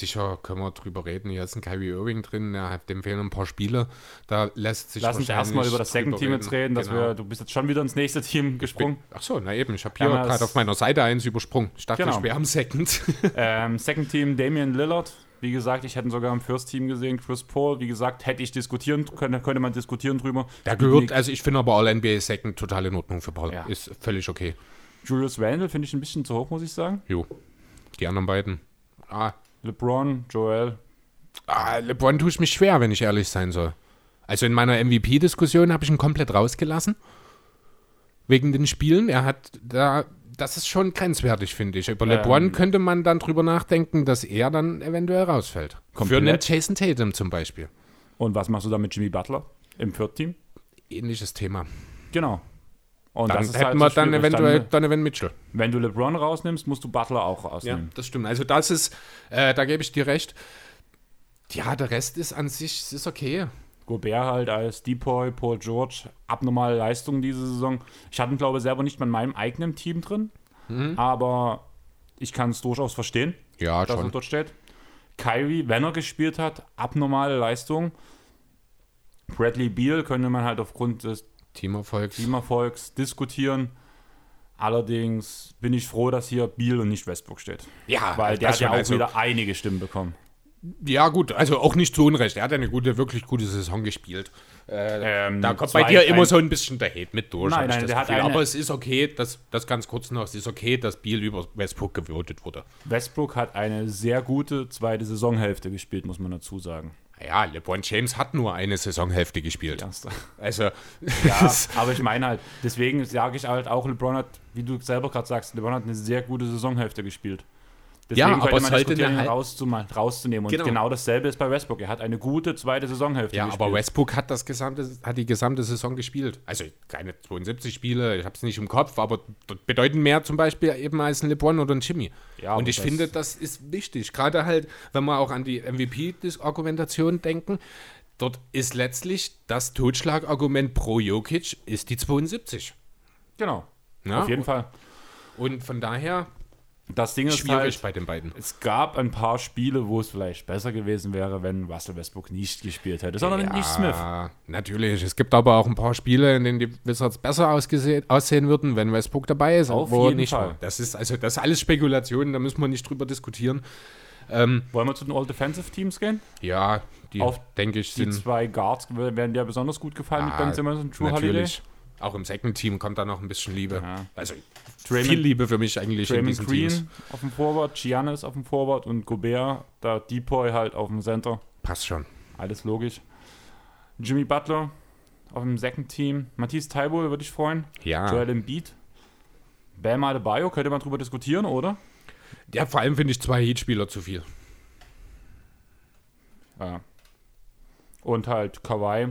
sicher können wir drüber reden. Hier ist ein Kyrie Irving drin, ja, dem fehlen ein paar Spiele. Da lässt sich Lass uns erstmal über das Second Team jetzt reden, dass Genau. wir, du bist jetzt schon wieder ins nächste Team gesprungen. Ach so, na eben, ich habe hier Ja, gerade auf meiner Seite eins übersprungen. Ich dachte, Genau. ich wäre am Second. <laughs> Ähm, Second Team Damian Lillard. Wie gesagt, ich hätte ihn sogar im First Team gesehen. Chris Paul, wie gesagt, hätte ich diskutieren, könnte, könnte man diskutieren drüber. Der gehört, also ich finde aber All-NBA Second total in Ordnung für Paul. Ja. Ist völlig okay. Julius Randle finde ich ein bisschen zu hoch, muss ich sagen. Jo. Die anderen beiden. Ah, LeBron, Joel. ah, LeBron tue ich mich schwer, wenn ich ehrlich sein soll. Also in meiner MVP-Diskussion habe ich ihn komplett rausgelassen. Wegen den Spielen. Er hat da. Das ist schon grenzwertig, finde ich. Über LeBron Ähm. könnte man dann drüber nachdenken, dass er dann eventuell rausfällt. Für einen Komplett. Jason Tatum zum Beispiel. Und was machst du da mit Jimmy Butler im Viert Team? Ähnliches Thema. Genau. Und Dann das ist hätten halt wir so dann eventuell Dann, Donovan Mitchell. wenn du LeBron rausnimmst, musst du Butler auch Ja, rausnehmen. das stimmt. Also das ist, äh, da gebe ich dir recht. Ja, der Rest ist an sich, es ist okay. Gobert halt als Depoy, Paul George, abnormale Leistungen diese Saison. Ich hatte ihn, glaube ich, selber nicht mal in meinem eigenen Team drin, aber ich kann es durchaus verstehen, Ja, dass er schon. dort steht. Kyrie, wenn er gespielt hat, abnormale Leistung. Bradley Beal könnte man halt aufgrund des Teamerfolgs. Teamerfolgs diskutieren. Allerdings bin ich froh, dass hier Beal und nicht Westbrook steht. Ja, Weil der hat ja auch also- wieder einige Stimmen bekommen. Ja, gut, also auch nicht zu Unrecht. Er hat eine gute, wirklich gute Saison gespielt. Ähm, Da kommt bei dir immer so ein bisschen der Hate mit durch. Nein, nein, der hat eine- Aber es ist okay, dass, das ganz kurz noch, es ist okay, dass Beal über Westbrook gewotet wurde. Westbrook hat eine sehr gute zweite Saisonhälfte gespielt, muss man dazu sagen. Ja, LeBron James hat nur eine Saisonhälfte gespielt. Also, <laughs> Ja, aber ich meine halt, deswegen sage ich halt auch, LeBron hat, wie du selber gerade sagst, LeBron hat eine sehr gute Saisonhälfte gespielt. Deswegen Ja, aber es man sollte diskutieren, eine ihn Hal- rauszuma- rauszunehmen. Und Genau. genau. dasselbe ist bei Westbrook. Er hat eine gute zweite Saisonhälfte ja, gespielt. aber Westbrook hat das gesamte, hat die gesamte Saison gespielt. Also keine 72 Spiele, ich habe es nicht im Kopf, aber bedeuten mehr zum Beispiel eben als ein LeBron oder ein Jimmy. Ja, Und ich das- finde, das ist wichtig. Gerade halt, wenn wir auch an die MVP-Argumentation denken, dort ist letztlich das Totschlagargument pro Jokic ist die 72. Genau. Ja, Auf jeden Fall. Und von daher Das Ding ist schwierig halt, bei den beiden. es gab ein paar Spiele, wo es vielleicht besser gewesen wäre, wenn Russell Westbrook nicht gespielt hätte, sondern nicht Smith. natürlich. Es gibt aber auch ein paar Spiele, in denen die Wizards besser aussehen würden, wenn Westbrook dabei ist. Auf wo jeden nicht Fall. Das ist also das ist alles Spekulationen, da müssen wir nicht drüber diskutieren. Wollen wir zu den All-Defensive Teams gehen? Ja, die Auf denke ich Die sind zwei Guards werden dir besonders gut gefallen mit Ah, Ben Simmons und Drew Holiday. natürlich. Auch im Second Team kommt da noch ein bisschen Liebe. Ja. Also Draymond- viel Liebe für mich eigentlich in Draymond diesen Teams. Green auf dem Forward, Giannis auf dem Forward und Gobert, da Depoy halt auf dem Center. Passt schon. Alles logisch. Jimmy Butler auf dem Second Team. Matisse Taibo würde ich freuen. Ja. Joel Embiid. Bam Adebayo, könnte man drüber diskutieren, oder? Ja, vor allem finde ich zwei Heat-Spieler zu viel. Ja. Und halt Kawhi.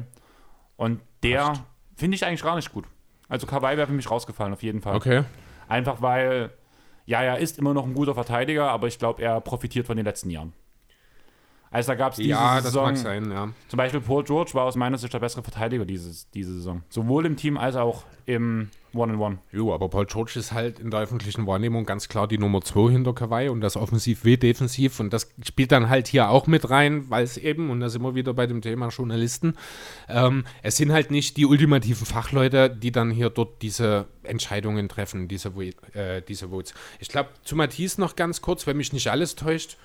Und der finde ich eigentlich gar nicht gut. Also Kawhi wäre für mich rausgefallen, auf jeden Fall. Okay. Einfach weil, ja, er ist immer noch ein guter Verteidiger, aber ich glaube, er profitiert von den letzten Jahren. Also da gab es diese Ja, das Saison, mag sein, ja. zum Beispiel Paul George war aus meiner Sicht der bessere Verteidiger dieses, diese Saison. Sowohl im Team als auch im One-on-One. Jo, aber Paul George ist halt in der öffentlichen Wahrnehmung ganz klar die Nummer 2 hinter Kawhi und das offensiv wie defensiv und das spielt dann halt hier auch mit rein, weil es eben, und da sind wir wieder bei dem Thema Journalisten, ähm, es sind halt nicht die ultimativen Fachleute, die dann hier dort diese Entscheidungen treffen, diese, äh, diese Votes. Ich glaube, zu Matisse noch ganz kurz, wenn mich nicht alles täuscht,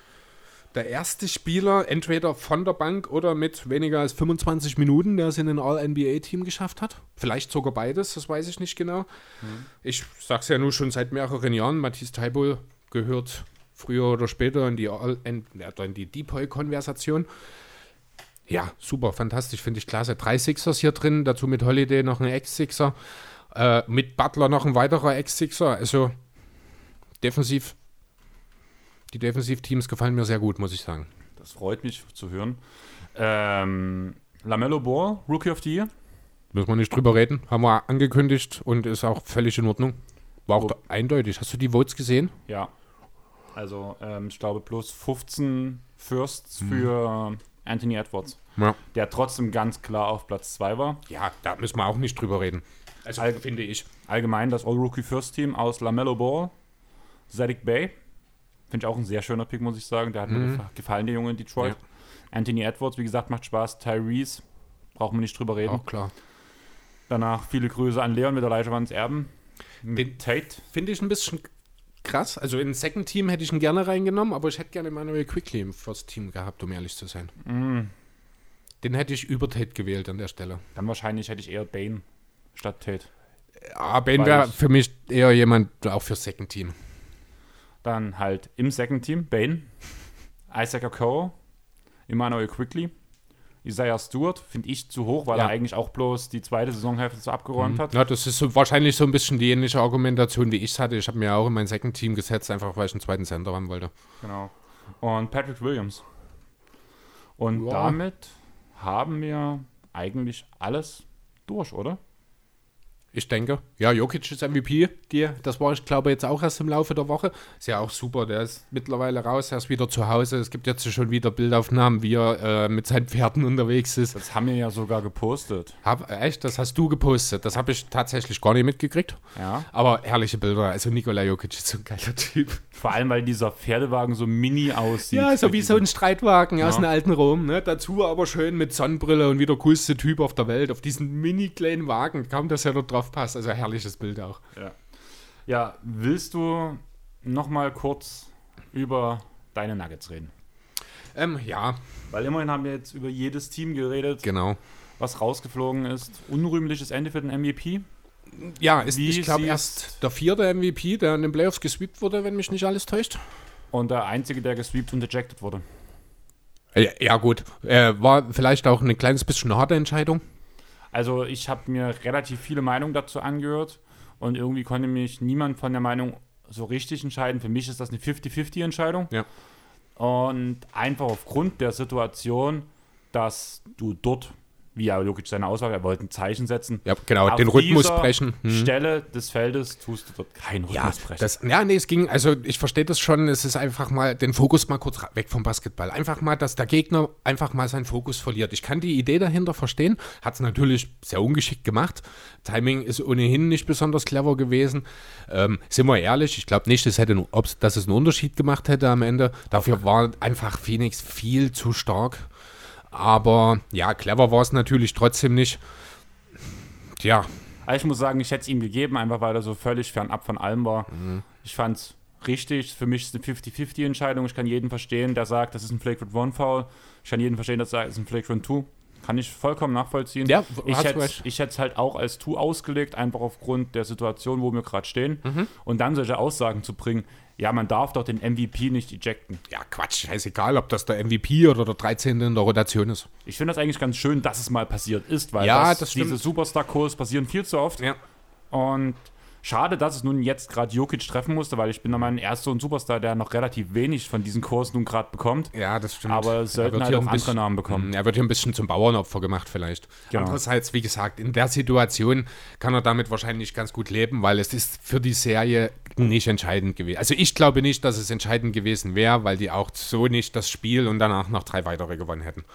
der erste Spieler, entweder von der Bank oder mit weniger als 25 Minuten, der es in ein All-NBA-Team geschafft hat. Vielleicht sogar beides, das weiß ich nicht genau. Ich sag's ja nur schon seit mehreren Jahren, Matthias Taibo gehört früher oder später in die, All in, die Depoy-Konversation. Ja, super, fantastisch, finde ich klasse. Drei Sixers hier drin, dazu mit Holiday noch ein Ex-Sixer, äh, mit Butler noch ein weiterer Ex-Sixer. Also defensiv, die Defensivteams gefallen mir sehr gut, muss ich sagen. Das freut mich zu hören. Ähm, Lamello Ball, Rookie of the Year. Müssen wir nicht drüber reden, haben wir angekündigt und ist auch völlig in Ordnung. War auch da eindeutig. Hast du die Votes gesehen? Ja. Also, ähm, ich glaube, plus 15 Firsts Mhm. für Anthony Edwards, Ja. der trotzdem ganz klar auf Platz 2 war. Ja, da müssen wir auch nicht drüber reden. Also, All- finde ich. Allgemein das All-Rookie First Team aus Lamello Ball, Zadig Bay. Finde ich auch ein sehr schöner Pick, muss ich sagen. Der hat mir Mhm. gefa- gefallen, der Junge in Detroit. Anthony Edwards, wie gesagt, macht Spaß. Tyrese, brauchen wir nicht drüber reden. Auch klar. Danach viele Grüße an Leon mit der Leiterwands Erben. Den- Tate. Finde ich ein bisschen krass. Also in Second Team hätte ich ihn gerne reingenommen, aber ich hätte gerne Manuel Quickly im First Team gehabt, um ehrlich zu sein. Mm, Den hätte ich über Tate gewählt an der Stelle. dann wahrscheinlich hätte ich eher Bane statt Tate. Ja, Weil wäre für mich eher jemand auch für Second Team. Dann halt im Second Team Bane, Isaac Okoro, Emmanuel Quickly, Isaiah Stewart, finde ich zu hoch, weil Ja. er eigentlich auch bloß die zweite Saisonhälfte so abgeräumt hat. Ja, das ist so, wahrscheinlich so ein bisschen die ähnliche Argumentation, wie ich es hatte. Ich habe mir auch in mein Second Team gesetzt, einfach weil ich einen zweiten Center haben wollte. Genau. Und Patrick Williams. Und Ja. damit haben wir eigentlich alles durch, oder? Ich denke, ja, Jokic ist MVP. Die, das war, ich glaube, jetzt auch erst im Laufe der Woche. Ist ja auch super. Der ist mittlerweile raus, er ist wieder zu Hause. Es gibt jetzt schon wieder Bildaufnahmen, wie er äh, mit seinen Pferden unterwegs ist. Das haben wir ja sogar gepostet. Hab, echt, das hast du gepostet. Das habe ich tatsächlich gar nicht mitgekriegt. Ja. Aber herrliche Bilder. Also Nikola Jokic ist so ein geiler Typ. Vor allem, weil dieser Pferdewagen so mini aussieht. Ja, so wie so ein Streitwagen aus Ja. einem alten Rom. Ne? Dazu aber schön mit Sonnenbrille und wie der coolste Typ auf der Welt. Auf diesen mini kleinen Wagen. Kaum, dass er dort drauf passt. Also herrliches Bild auch. Ja. ja, willst du noch mal kurz über deine Nuggets reden? Ähm, ja, Weil immerhin haben wir jetzt über jedes Team geredet, genau. was rausgeflogen ist. Unrühmliches Ende für den MVP. Ja, ist, Wie ich glaube, erst der vierte MVP, der in den Playoffs gesweept wurde, wenn mich nicht alles täuscht. Und der einzige, der gesweept und ejected wurde. Ja, ja gut. Äh, war vielleicht auch ein kleines bisschen eine harte Entscheidung. Also ich habe mir relativ viele Meinungen dazu angehört und irgendwie konnte mich niemand von der Meinung so richtig entscheiden. Für mich ist das eine 50-50-Entscheidung. Ja. Und einfach aufgrund der Situation, dass du dort, wie ja Jokic seine Aussage, er wollte ein Zeichen setzen. Ja, genau, Auf den Rhythmus brechen. Hm. Stelle des Feldes tust du dort keinen Ja, Rhythmus brechen. das, ja, nee, es ging, also ich verstehe das schon, es ist einfach mal, den Fokus mal kurz weg vom Basketball. Einfach mal, dass der Gegner einfach mal seinen Fokus verliert. Ich kann die Idee dahinter verstehen, hat es natürlich sehr ungeschickt gemacht. Timing ist ohnehin nicht besonders clever gewesen. Ähm, sind wir ehrlich, ich glaube nicht, es hätte, dass es einen Unterschied gemacht hätte am Ende. Dafür war einfach Phoenix viel zu stark. Aber ja, clever war es natürlich trotzdem nicht. Tja, Also ich muss sagen, ich hätte es ihm gegeben, einfach weil er so völlig fernab von allem war. Mhm. Ich fand es richtig. Für mich ist es eine 50-50-Entscheidung. Ich kann jeden verstehen, der sagt, das ist ein Flagrant One Foul. Ich kann jeden verstehen, der sagt, es ist ein Flagrant Two. Kann ich vollkommen nachvollziehen. Ja, ich hätte ich es halt auch als Tu ausgelegt, einfach aufgrund der Situation, wo wir gerade stehen. Mhm. Und dann solche Aussagen zu bringen, ja, man darf doch den MVP nicht ejecten. Ja, Quatsch, scheißegal, ob das der MVP oder der 13. in der Rotation ist. Ich finde das eigentlich ganz schön, dass es mal passiert ist, weil Ja, das, das diese Superstar-Kurs passieren viel zu oft. Ja. Und schade, dass es nun jetzt gerade Jokic treffen musste, weil ich bin der Meinung, er ist so ein Superstar, der noch relativ wenig von diesen Kurs nun gerade bekommt. Ja, das stimmt. Aber es sollten halt auch andere bisschen, Namen bekommen. Er wird hier ein bisschen zum Bauernopfer gemacht vielleicht. Genau. Andererseits, wie gesagt, in der Situation kann er damit wahrscheinlich ganz gut leben, weil es ist für die Serie nicht entscheidend gewesen. Also ich glaube nicht, dass es entscheidend gewesen wäre, weil die auch so nicht das Spiel und danach noch drei weitere gewonnen hätten.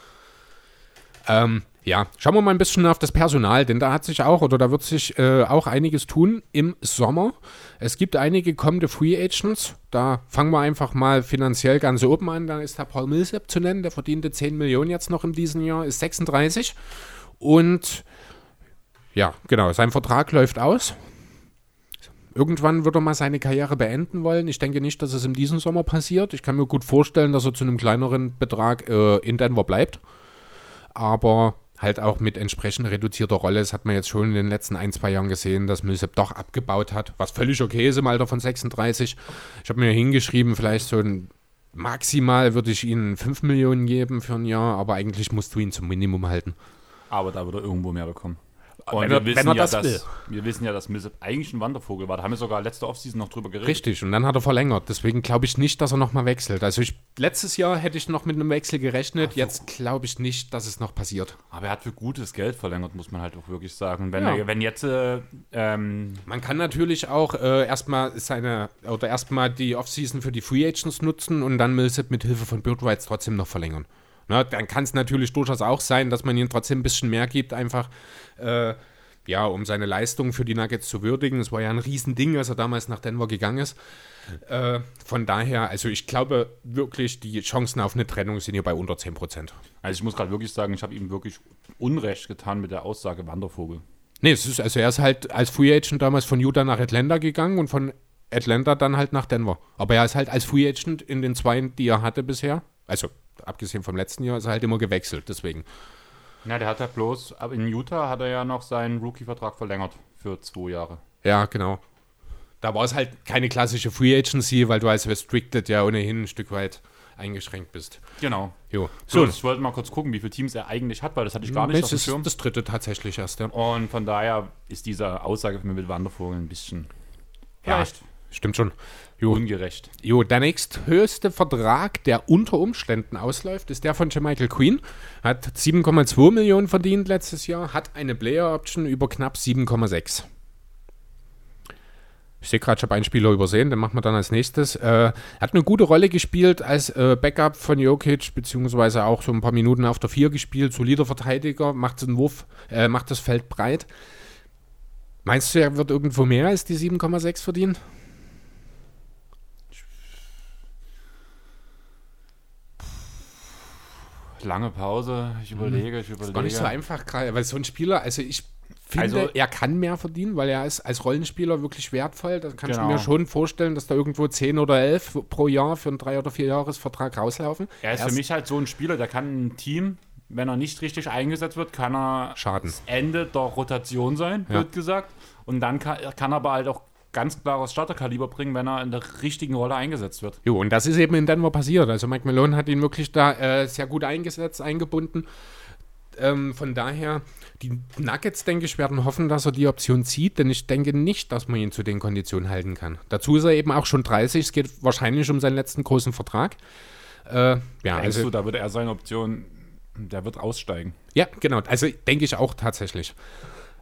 Ähm, ja, schauen wir mal ein bisschen auf das Personal, denn da hat sich auch oder da wird sich äh, auch einiges tun im Sommer. Es gibt einige kommende Free Agents. Da fangen wir einfach mal finanziell ganz oben an. Da ist der Paul Millsap zu nennen, der verdiente 10 Millionen jetzt noch in diesem Jahr, ist 36. Und ja, genau, sein Vertrag läuft aus. Irgendwann wird er mal seine Karriere beenden wollen. Ich denke nicht, dass es in diesem Sommer passiert. Ich kann mir gut vorstellen, dass er zu einem kleineren Betrag äh, in Denver bleibt aber halt auch mit entsprechend reduzierter Rolle. Das hat man jetzt schon in den letzten ein, zwei Jahren gesehen, dass Millsap doch abgebaut hat, was völlig okay ist im Alter von 36. Ich habe mir hingeschrieben, vielleicht so ein maximal würde ich ihnen 5 Millionen geben für ein Jahr, aber eigentlich musst du ihn zum Minimum halten. Aber da wird er irgendwo mehr bekommen. Wenn er- wenn er ja, das dass, will. wir wissen ja, dass Millsap eigentlich ein Wandervogel war. Da haben wir sogar letzte Offseason noch drüber geredet. Richtig, und dann hat er verlängert. Deswegen glaube ich nicht, dass er nochmal wechselt. Also ich, letztes Jahr hätte ich noch mit einem Wechsel gerechnet. Jetzt glaube ich nicht, dass es noch passiert. Aber er hat für gutes Geld verlängert, muss man halt auch wirklich sagen. Wenn, Ja. er, wenn jetzt äh, ähm, Man kann natürlich auch äh, erstmal seine oder erstmal die Offseason für die Free Agents nutzen und dann Millsap mit Hilfe von Bird Rights trotzdem noch verlängern. Na, dann kann es natürlich durchaus auch sein, dass man ihm trotzdem ein bisschen mehr gibt, einfach äh, ja, um seine Leistung für die Nuggets zu würdigen. Es war ja ein Riesending, als er damals nach Denver gegangen ist. Äh, von daher, also ich glaube wirklich, die Chancen auf eine Trennung sind hier bei unter 10%. Also ich muss gerade wirklich sagen, ich habe ihm wirklich Unrecht getan mit der Aussage Wandervogel. Nee, es ist, also er ist halt als Free Agent damals von Utah nach Atlanta gegangen und von Atlanta dann halt nach Denver. Aber er ist halt als Free Agent in den zwei, die er hatte bisher, also abgesehen vom letzten Jahr, ist er halt immer gewechselt, deswegen. Na, der hat ja bloß, aber in Utah hat er ja noch seinen Rookie-Vertrag verlängert für zwei Jahre. Ja, genau. Da war es halt keine klassische Free Agency, weil du als Restricted ja ohnehin ein Stück weit eingeschränkt bist. Genau. Jo. So, ich wollte mal kurz gucken, wie viele Teams er eigentlich hat, weil das hatte ich gar nicht auf das dem Schirm. ist das dritte tatsächlich erst, ja. Und von daher ist diese Aussage von mir mit Wandervogel ein bisschen Ja, vielleicht stimmt schon. Jo, ungerecht. Jo, der nächsthöchste Vertrag, der unter Umständen ausläuft, ist der von Michael Queen. Hat 7,2 Millionen verdient letztes Jahr, hat eine Player Option über knapp 7,6. Ich sehe gerade, ich habe einen Spieler übersehen, den machen wir dann als nächstes. Äh, hat eine gute Rolle gespielt als äh, Backup von Jokic, beziehungsweise auch so ein paar Minuten auf der 4 gespielt. Solider Verteidiger, macht den Wurf, äh, macht das Feld breit. Meinst du, er wird irgendwo mehr als die 7,6 verdienen? Lange Pause, ich überlege, ich überlege. Ist gar nicht so einfach gerade, weil so ein Spieler, also ich finde, Also- er kann mehr verdienen, weil er ist als Rollenspieler wirklich wertvoll. Da kannst Genau. du mir schon vorstellen, dass da irgendwo 10 oder 11 pro Jahr für einen 3- oder 4-Jahres-Vertrag rauslaufen. er ist für mich halt so ein Spieler, der kann ein Team, wenn er nicht richtig eingesetzt wird, kann er Schaden. das Ende der Rotation sein, Ja. wird gesagt. Und dann kann, kann er aber halt auch ganz klares Starterkaliber bringen, wenn er in der richtigen Rolle eingesetzt wird. Jo, und das ist eben in Denver passiert. Also Mike Malone hat ihn wirklich da äh, sehr gut eingesetzt, eingebunden. Ähm, von daher, die Nuggets, denke ich, werden hoffen, dass er die Option zieht, denn ich denke nicht, dass man ihn zu den Konditionen halten kann. Dazu ist er eben auch schon 30, es geht wahrscheinlich um seinen letzten großen Vertrag. Äh, ja, Denkst also, du, da wird er seine Option, der wird aussteigen. Ja, genau. Also denke ich auch tatsächlich.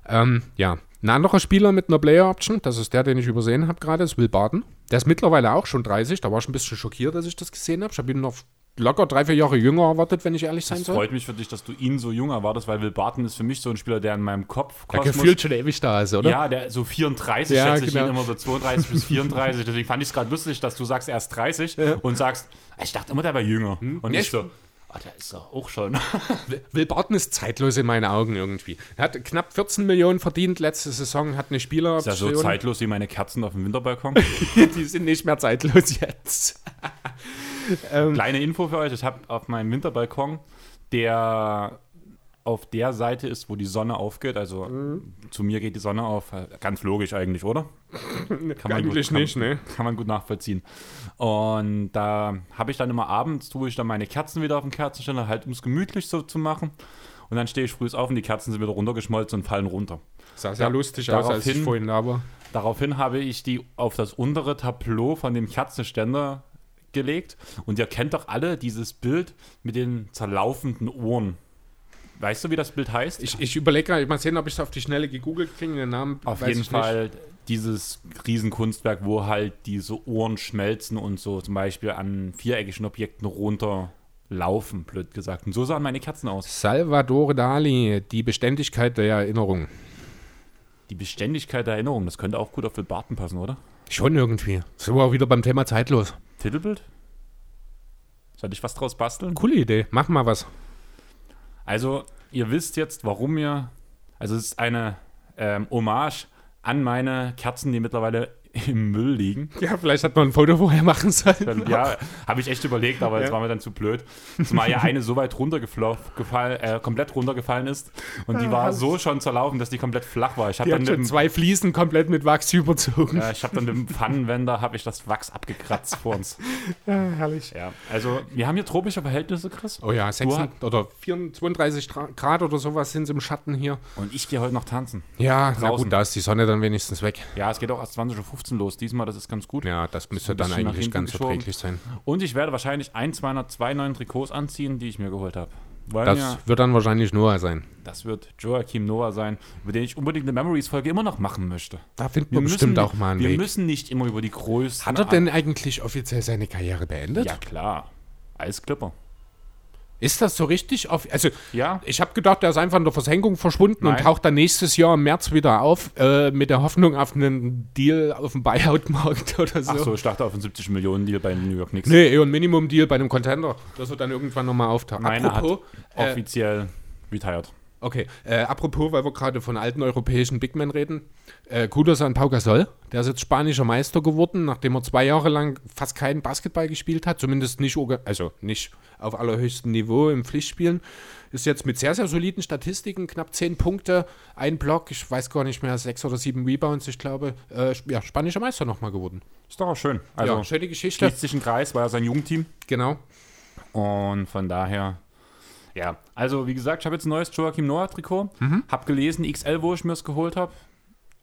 Ähm, ja. Ein anderer Spieler mit einer Player Option, das ist der, den ich übersehen habe gerade, ist Will Barton. Der ist mittlerweile auch schon 30. Da war ich ein bisschen schockiert, als ich das gesehen habe. Ich habe ihn noch locker drei, vier Jahre jünger erwartet, wenn ich ehrlich sein Es soll. freut mich für dich, dass du ihn so jung erwartest, weil Will Barton ist für mich so ein Spieler, der in meinem Kopf Der Kosmos- gefühlt schon ewig da ist, oder? Ja, der so 34 Ja, schätze ich genau. ihn immer so 32 bis 34. Deswegen fand ich es gerade lustig, dass du sagst, er ist 30 und sagst, ich dachte immer, der war jünger. Und Hm? Ja, ich ich- so, ah, der ist doch auch schon. <laughs> Will Barton ist zeitlos in meinen Augen irgendwie. Er hat knapp 14 Millionen verdient letzte Saison, hat eine Ist ja so zeitlos wie meine Kerzen auf dem Winterbalkon. <laughs> Die sind nicht mehr zeitlos jetzt. Kleine Info für euch, ich habe auf meinem Winterbalkon, der auf der Seite ist, wo die Sonne aufgeht. Also Mhm. zu mir geht die Sonne auf. Ganz logisch eigentlich, oder? <laughs> Kann Eigentlich nicht, kann, ne? Kann man gut nachvollziehen. Und da habe ich dann immer abends, tue ich dann meine Kerzen wieder auf den Kerzenständer, halt um es gemütlich so zu machen. Und dann stehe ich früh auf und die Kerzen sind wieder runtergeschmolzen und fallen runter. Sah sehr Ja, lustig aus, als ich vorhin war. Daraufhin habe ich die auf das untere Tableau von dem Kerzenständer gelegt. Und ihr kennt doch alle dieses Bild mit den zerlaufenden Ohren. Weißt du, wie das Bild heißt? Ich, ich überlege gerade, mal sehen, ob ich es auf die Schnelle gegoogelt kriege. Den Namen Auf jeden ich nicht. Fall dieses Riesenkunstwerk, wo halt diese Ohren schmelzen und so zum Beispiel an viereckigen Objekten runterlaufen, blöd gesagt. Und so sahen meine Kerzen aus. Salvador Dali, die Beständigkeit der Erinnerung. Die Beständigkeit der Erinnerung, das könnte auch gut auf Phil Barton passen, oder? Schon irgendwie. Sind wir auch wieder beim Thema zeitlos. Titelbild? Soll ich was draus basteln? Coole Idee. Mach mal was. Also, ihr wisst jetzt, warum ihr. Also, es ist eine ähm, Hommage an meine Kerzen, die mittlerweile im Müll liegen. Ja, vielleicht hat man ein Foto vorher machen sollen. Ja, habe ich echt überlegt, aber das Ja. war mir dann zu blöd. Zumal ja eine so weit runtergefallen, äh, komplett runtergefallen ist. Und die war so schon zerlaufen, dass die komplett flach war. Ich habe dann, mit zwei Fliesen komplett mit Wachs überzogen. äh, ich hab dann mit dem Pfannenwender habe ich das Wachs abgekratzt vor uns. Ja, <laughs> herrlich. Ja, also wir haben hier tropische Verhältnisse, Chris. Oh ja, 6 hat- oder 34, 32 Tra- Grad oder sowas sind es im Schatten hier. Und ich gehe heute noch tanzen. Ja, na Draußen. gut, da ist die Sonne dann wenigstens weg. Ja, es geht auch erst 20.15 Uhr los. Diesmal, das ist ganz gut. Ja, das müsste dann eigentlich ganz geschoben. verträglich sein. Und ich werde wahrscheinlich ein, zwei, zwei neuen Trikots anziehen, die ich mir geholt habe. Weil Das mir, wird dann wahrscheinlich Noah sein. das wird Joachim Noah sein, über den ich unbedingt eine Memories-Folge immer noch machen möchte. Da findet Wir man bestimmt müssen, auch mal einen wir Weg. müssen nicht immer über die größten. Hat er denn eigentlich offiziell seine Karriere beendet? Ja, klar. Als Clipper. Ist das so richtig? Auf, also, Ja. ich habe gedacht, er ist einfach in der Versenkung verschwunden und Nein. taucht dann nächstes Jahr im März wieder auf, äh, mit der Hoffnung auf einen Deal auf dem Buyout-Markt <laughs> oder so. Ach so, ich dachte auf einen 70 Millionen Deal bei den New York Knicks. Nee, eher ein Minimum-Deal bei einem Contender, dass er dann irgendwann nochmal auftaucht. Meiner hat Apropos, äh, offiziell retired. Okay, äh, apropos, weil wir gerade von alten europäischen Big Men reden. Äh, Kudos an Pau Gasol, der ist jetzt spanischer Meister geworden, nachdem er zwei Jahre lang fast keinen Basketball gespielt hat, zumindest nicht, also nicht auf allerhöchstem Niveau im Pflichtspielen. Ist jetzt mit sehr, sehr soliden Statistiken, knapp zehn Punkte, ein Block, ich weiß gar nicht mehr, sechs oder sieben Rebounds, ich glaube. Äh, ja, spanischer Meister nochmal geworden. Ist doch auch schön. Also, ja, schöne Geschichte. schließt sich ein Kreis, war ja sein Jugendteam. Genau. Und von daher, ja. Also, wie gesagt, ich habe jetzt ein neues Joachim Noah-Trikot. Mhm. Hab gelesen, XL, wo ich mir es geholt habe.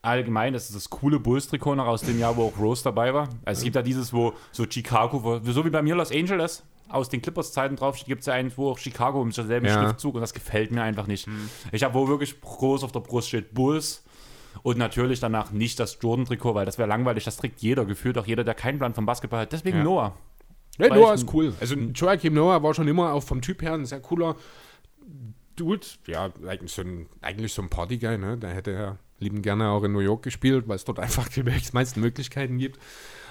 Allgemein, das ist das coole Bulls-Trikot noch aus dem Jahr, wo auch Rose dabei war. Also, es gibt ja dieses, wo so Chicago, wo, so wie bei mir Los Angeles, aus den Clippers-Zeiten draufsteht, gibt es ja eins, wo auch Chicago mit derselben Ja. Schriftzug und das gefällt mir einfach nicht. Ich habe, wo wirklich groß auf der Brust steht Bulls. Und natürlich danach nicht das Jordan-Trikot, weil das wäre langweilig. Das trägt jeder, gefühlt auch jeder, der keinen Plan vom Basketball hat. Deswegen Ja. Noah. Ja, Weil Noah ist cool. Also Joachim Noah war schon immer auch vom Typ her ein sehr cooler Dude. Ja, eigentlich so ein, eigentlich so ein Partyguy, ne? Der hätte ja lieben gerne auch in New York gespielt, weil es dort <laughs> einfach die meisten Möglichkeiten gibt.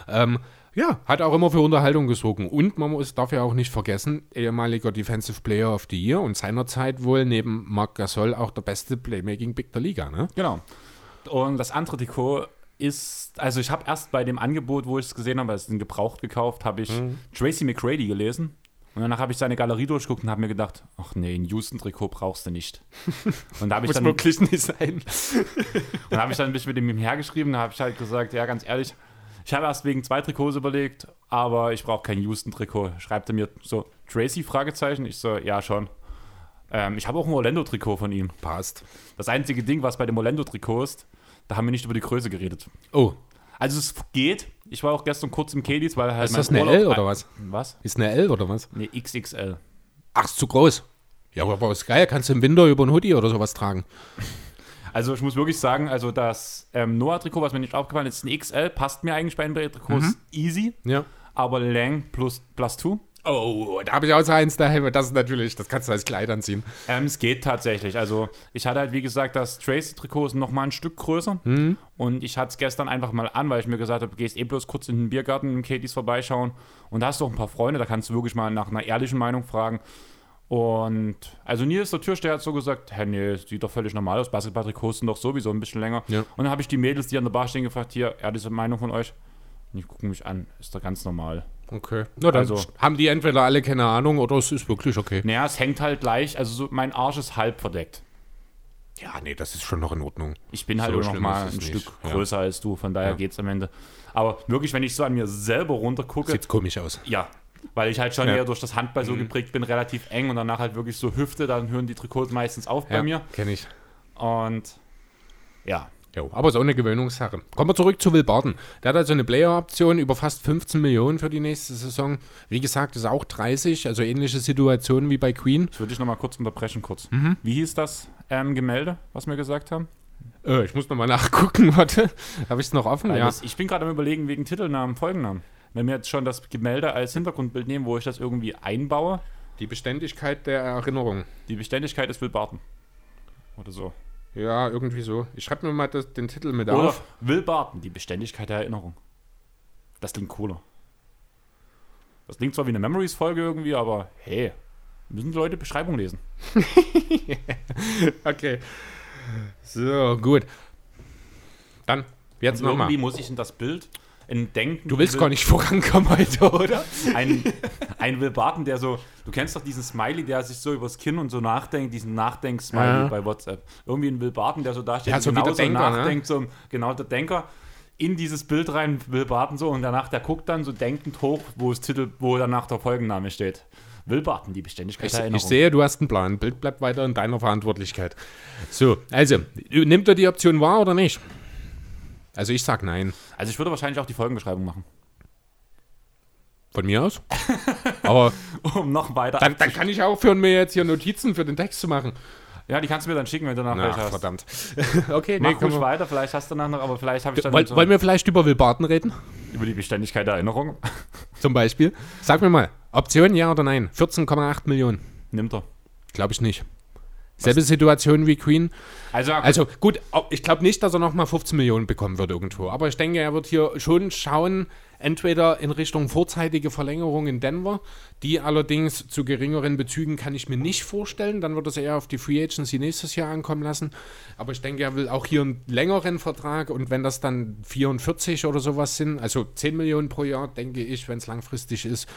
Ähm, ja, hat auch immer für Unterhaltung gesorgt. Und man muss, darf ja auch nicht vergessen, ehemaliger Defensive Player of the Year und seinerzeit wohl neben Marc Gasol auch der beste Playmaking Big der Liga, ne? Genau. Und das andere Trikot ist, also ich habe erst bei dem Angebot, wo ich es gesehen habe, es ist ein gebraucht gekauft, habe ich Mhm. Tracy McGrady gelesen. Und danach habe ich seine Galerie durchgeguckt und habe mir gedacht, ach nee, ein Houston-Trikot brauchst du nicht. Und da habe <laughs> ich Muss dann, wirklich nicht sein. <laughs> dann habe ich dann ein bisschen mit ihm hergeschrieben, da habe ich halt gesagt, ja, ganz ehrlich, ich habe erst wegen zwei Trikots überlegt, aber ich brauche kein Houston-Trikot. Schreibt er mir so, Tracy, Fragezeichen? Ich so, ja, schon. Ähm, ich habe auch ein Orlando-Trikot von ihm. Passt. Das einzige Ding, was bei dem Orlando-Trikot ist, da haben wir nicht über die Größe geredet. Oh, Also es geht. Ich war auch gestern kurz im Kadies, weil halt ist das eine L oder was? Was? Ist eine L oder was? Nee, XXL. Ach, ist zu groß. Ja, aber ist geil. Kannst du im Winter über einen Hoodie oder sowas tragen. Also ich muss wirklich sagen, also das ähm, Noah-Trikot, was mir nicht aufgefallen ist, ist ein XL, passt mir eigentlich bei NBA-Trikots easy, Ja. aber Lang plus plus 2. Oh, da habe ich auch so eins daheim. Das ist natürlich, das kannst du als Kleid anziehen. Ähm, es geht tatsächlich. Also ich hatte halt, wie gesagt, das Tracy-Trikot ist noch mal ein Stück größer. Und ich hatte es gestern einfach mal an, weil ich mir gesagt habe, du gehst eh bloß kurz in den Biergarten im Katie's vorbeischauen. Und da hast du auch ein paar Freunde, da kannst du wirklich mal nach einer ehrlichen Meinung fragen. Und also Nils, der Türsteher, hat so gesagt, hä, nee, sieht doch völlig normal aus. Basketball-Trikots sind doch sowieso ein bisschen länger. Ja. Und dann habe ich die Mädels, die an der Bar stehen, gefragt, hier, ehrliche Meinung von euch? Und die gucken mich an, ist doch ganz normal. Okay. Na dann Also- haben die entweder alle keine Ahnung oder es ist wirklich okay. Naja, es hängt halt leicht, also so, mein Arsch ist halb verdeckt. Ja, nee, das ist schon noch in Ordnung. Ich bin halt So auch noch mal ein es Stück nicht, ja. größer als du, von daher Ja. geht's am Ende. Aber wirklich, wenn ich so an mir selber runtergucke, Sieht komisch aus. ja, weil ich halt schon Ja. Mhm. eher durch das Handball so geprägt bin, relativ eng und danach halt wirklich so Hüfte, dann hören die Trikots meistens auf bei mir. Kenne ich. Und ja, Jo, aber auch eine Gewöhnungssache. Kommen wir zurück zu Will Barton. Der hat also eine Player-Option über fast 15 Millionen für die nächste Saison. Wie gesagt, ist auch 30, also ähnliche Situation wie bei Queen. das würde ich noch mal kurz unterbrechen, kurz. Mhm. Wie hieß das ähm, Gemälde, was wir gesagt haben? Äh, ich muss nochmal <laughs> nachgucken, warte. Habe ich es noch offen? Ja. ich bin gerade am überlegen wegen Titelnamen, Folgennamen. Wenn wir jetzt schon das Gemälde als Hintergrundbild nehmen, wo ich das irgendwie einbaue, Die Beständigkeit der Erinnerung. die Beständigkeit ist Will Barton. Oder so. Ja, irgendwie so. Ich schreibe mir mal das, den Titel mit Oder auf. Will Barton, die Beständigkeit der Erinnerung. Das klingt cooler. Das klingt zwar wie eine Memories-Folge irgendwie, aber hey, müssen die Leute Beschreibung lesen. <laughs> Okay. So, gut. Dann, jetzt Und irgendwie nochmal. muss ich in das Bild ein Denken. Du willst Will, gar nicht vorankommen heute, oder? Ein, ein Will Barton, der so, du kennst doch diesen Smiley, der sich so übers Kinn und so nachdenkt, diesen Nachdenk-Smiley Ja. bei WhatsApp. Irgendwie ein Will Barton, der so da steht Ja, und so genauso Denker, ne? nachdenkt, so genau der Denker. In dieses Bild rein, Will Barton so, und danach, der guckt dann so denkend hoch, wo es Titel, wo danach der Folgenname steht. Will Barton, die Beständigkeit Ich, der ich Erinnerung. sehe, du hast einen Plan. Bild bleibt weiter in deiner Verantwortlichkeit. So, also, nimmt er die Option wahr oder nicht? Also ich sag nein. Also ich würde wahrscheinlich auch die Folgenbeschreibung machen. Von mir aus. <laughs> Aber Um noch weiter. dann, dann kann ich aufhören, mir jetzt hier Notizen für den Text zu machen. ja, die kannst du mir dann schicken, wenn du nachher Na, welche hast. verdammt. <laughs> okay, Mach nee, ruhig weiter, vielleicht hast du danach noch, aber vielleicht habe ich dann Woll, so Wollen wir vielleicht über Will Barton reden? über die Beständigkeit der Erinnerung. <laughs> Zum Beispiel. Sag mir mal, Option ja oder nein? 14,8 Millionen. Nimmt er. Glaube ich nicht. Selbe Situation wie Queen. Also, Also gut, ich glaube nicht, dass er nochmal 15 Millionen bekommen wird irgendwo. Aber ich denke, er wird hier schon schauen, entweder in Richtung vorzeitige Verlängerung in Denver, die allerdings zu geringeren Bezügen kann ich mir nicht vorstellen. Dann wird es eher auf die Free Agency nächstes Jahr ankommen lassen. Aber ich denke, er will auch hier einen längeren Vertrag und wenn das dann 44 oder sowas sind, also 10 Millionen pro Jahr, denke ich, wenn es langfristig ist,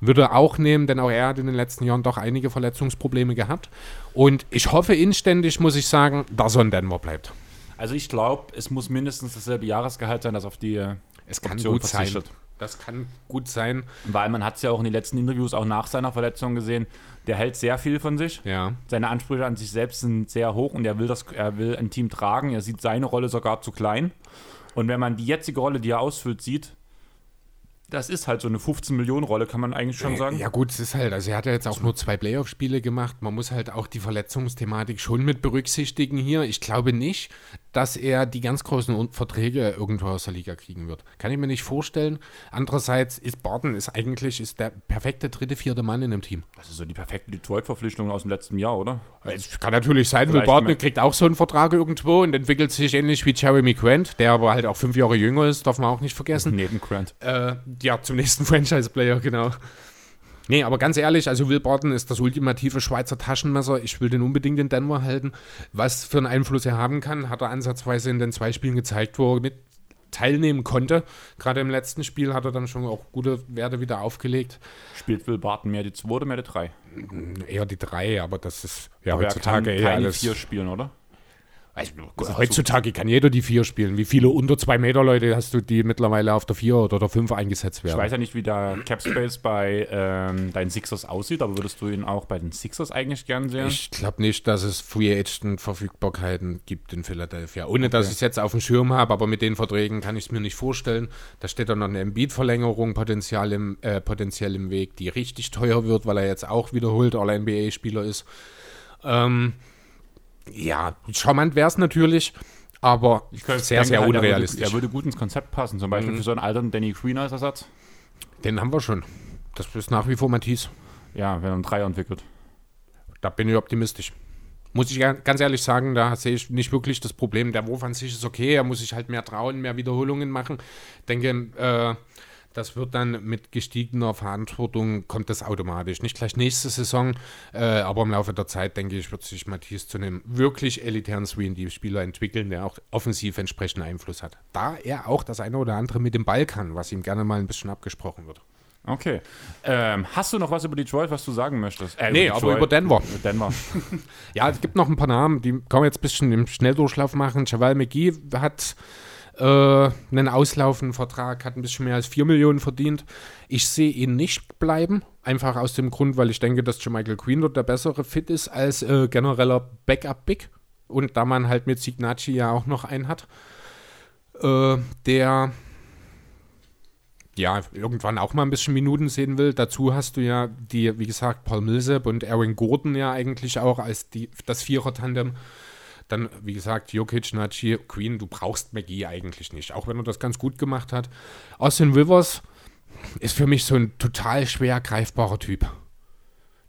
würde er auch nehmen, denn auch er hat in den letzten Jahren doch einige Verletzungsprobleme gehabt. Und ich hoffe inständig, muss ich sagen, dass er in Denver bleibt. also ich glaube, es muss mindestens dasselbe Jahresgehalt sein, das auf die äh, Es kann Option gut sein. Das kann gut sein. Weil man hat es ja auch in den letzten Interviews, auch nach seiner Verletzung gesehen, der hält sehr viel von sich. Ja. Seine Ansprüche an sich selbst sind sehr hoch und er will, das, er will ein Team tragen. Er sieht seine Rolle sogar zu klein. Und wenn man die jetzige Rolle, die er ausfüllt, sieht, das ist halt so eine 15-Millionen-Rolle, kann man eigentlich schon sagen. Ja, gut, es ist halt, also er hat ja jetzt auch nur zwei Playoff-Spiele gemacht. Man muss halt auch die Verletzungsthematik schon mit berücksichtigen hier. Ich glaube nicht, dass er die ganz großen Verträge irgendwo aus der Liga kriegen wird. Kann ich mir nicht vorstellen. Andererseits ist Barton ist eigentlich ist der perfekte dritte, vierte Mann in einem Team. Das ist so die perfekte Detroit-Verpflichtung aus dem letzten Jahr, oder? Es kann natürlich sein, Will Barton kriegt auch so einen Vertrag irgendwo und entwickelt sich ähnlich wie Jeremy Grant, der aber halt auch fünf Jahre jünger ist, darf man auch nicht vergessen. Neben Grant. Äh, ja, zum nächsten <laughs> Franchise-Player, genau. Nee, aber ganz ehrlich, also Will Barton ist das ultimative Schweizer Taschenmesser. Ich will den unbedingt in Denver halten. Was für einen Einfluss er haben kann, hat er ansatzweise in den zwei Spielen gezeigt, wo er mit teilnehmen konnte. Gerade im letzten Spiel hat er dann schon auch gute Werte wieder aufgelegt. Spielt Will Barton mehr die 2 oder mehr die 3? Eher die drei, aber das ist ja Aber er heutzutage kann eher keine alles. 4 spielen, oder? Also, heutzutage kann jeder die vier spielen. Wie viele unter zwei Meter Leute hast du, die mittlerweile auf der vier oder der fünf eingesetzt Ich werden? weiß ja nicht, wie der Cap Space bei ähm, deinen Sixers aussieht, aber würdest du ihn auch bei den Sixers eigentlich gern sehen? Ich glaube nicht, dass es Free Agent Verfügbarkeiten gibt in Philadelphia. Ohne dass ich es jetzt auf dem Schirm habe, aber mit den Verträgen kann ich es mir nicht vorstellen. Da steht dann noch eine Embiid-Verlängerung potenziell im, äh, potenziell im Weg, die richtig teuer wird, weil er jetzt auch wiederholt All-NBA-Spieler ist. Ähm, ja, charmant wäre es natürlich, aber könnte- sehr, sehr halt, er unrealistisch. Würde, er würde gut ins Konzept passen, zum Beispiel für so einen alten Danny Green als Ersatz. Den haben wir schon. Das ist nach wie vor Matisse. Ja, wenn er einen Dreier entwickelt. Da bin ich optimistisch. Muss ich ga- ganz ehrlich sagen, da sehe ich nicht wirklich das Problem. Der Wurf an sich ist okay, er muss sich halt mehr trauen, mehr Wiederholungen machen. Ich denke, äh, das wird dann mit gestiegener Verantwortung, kommt das automatisch. Nicht gleich nächste Saison, äh, aber im Laufe der Zeit, denke ich, wird sich Matthias zu einem wirklich elitären Swing-Spieler entwickeln, der auch offensiv entsprechenden Einfluss hat. Da er auch das eine oder andere mit dem Ball kann, was ihm gerne mal ein bisschen abgesprochen wird. Okay. Ähm, hast du noch was über Detroit, was du sagen möchtest? Äh, nee, aber über Denver. Denver. <laughs> <laughs> ja, es gibt noch ein paar Namen, die kann man jetzt ein bisschen im Schnelldurchlauf machen. Javal McGee hat äh, einen auslaufenden Vertrag, hat ein bisschen mehr als 4 Millionen verdient. Ich sehe ihn nicht bleiben, einfach aus dem Grund, weil ich denke, dass Michael Queen dort der bessere Fit ist als äh, genereller Backup-Big. Und da man halt mit Signacci ja auch noch einen hat, äh, der ja, irgendwann auch mal ein bisschen Minuten sehen will. Dazu hast du ja die, wie gesagt, Paul Millsap und Aaron Gordon ja eigentlich auch als die, das Vierer-Tandem. Dann, wie gesagt, Jokic, Nachi, Queen, du brauchst McGee eigentlich nicht, auch wenn er das ganz gut gemacht hat. Austin Rivers ist für mich so ein total schwer greifbarer Typ.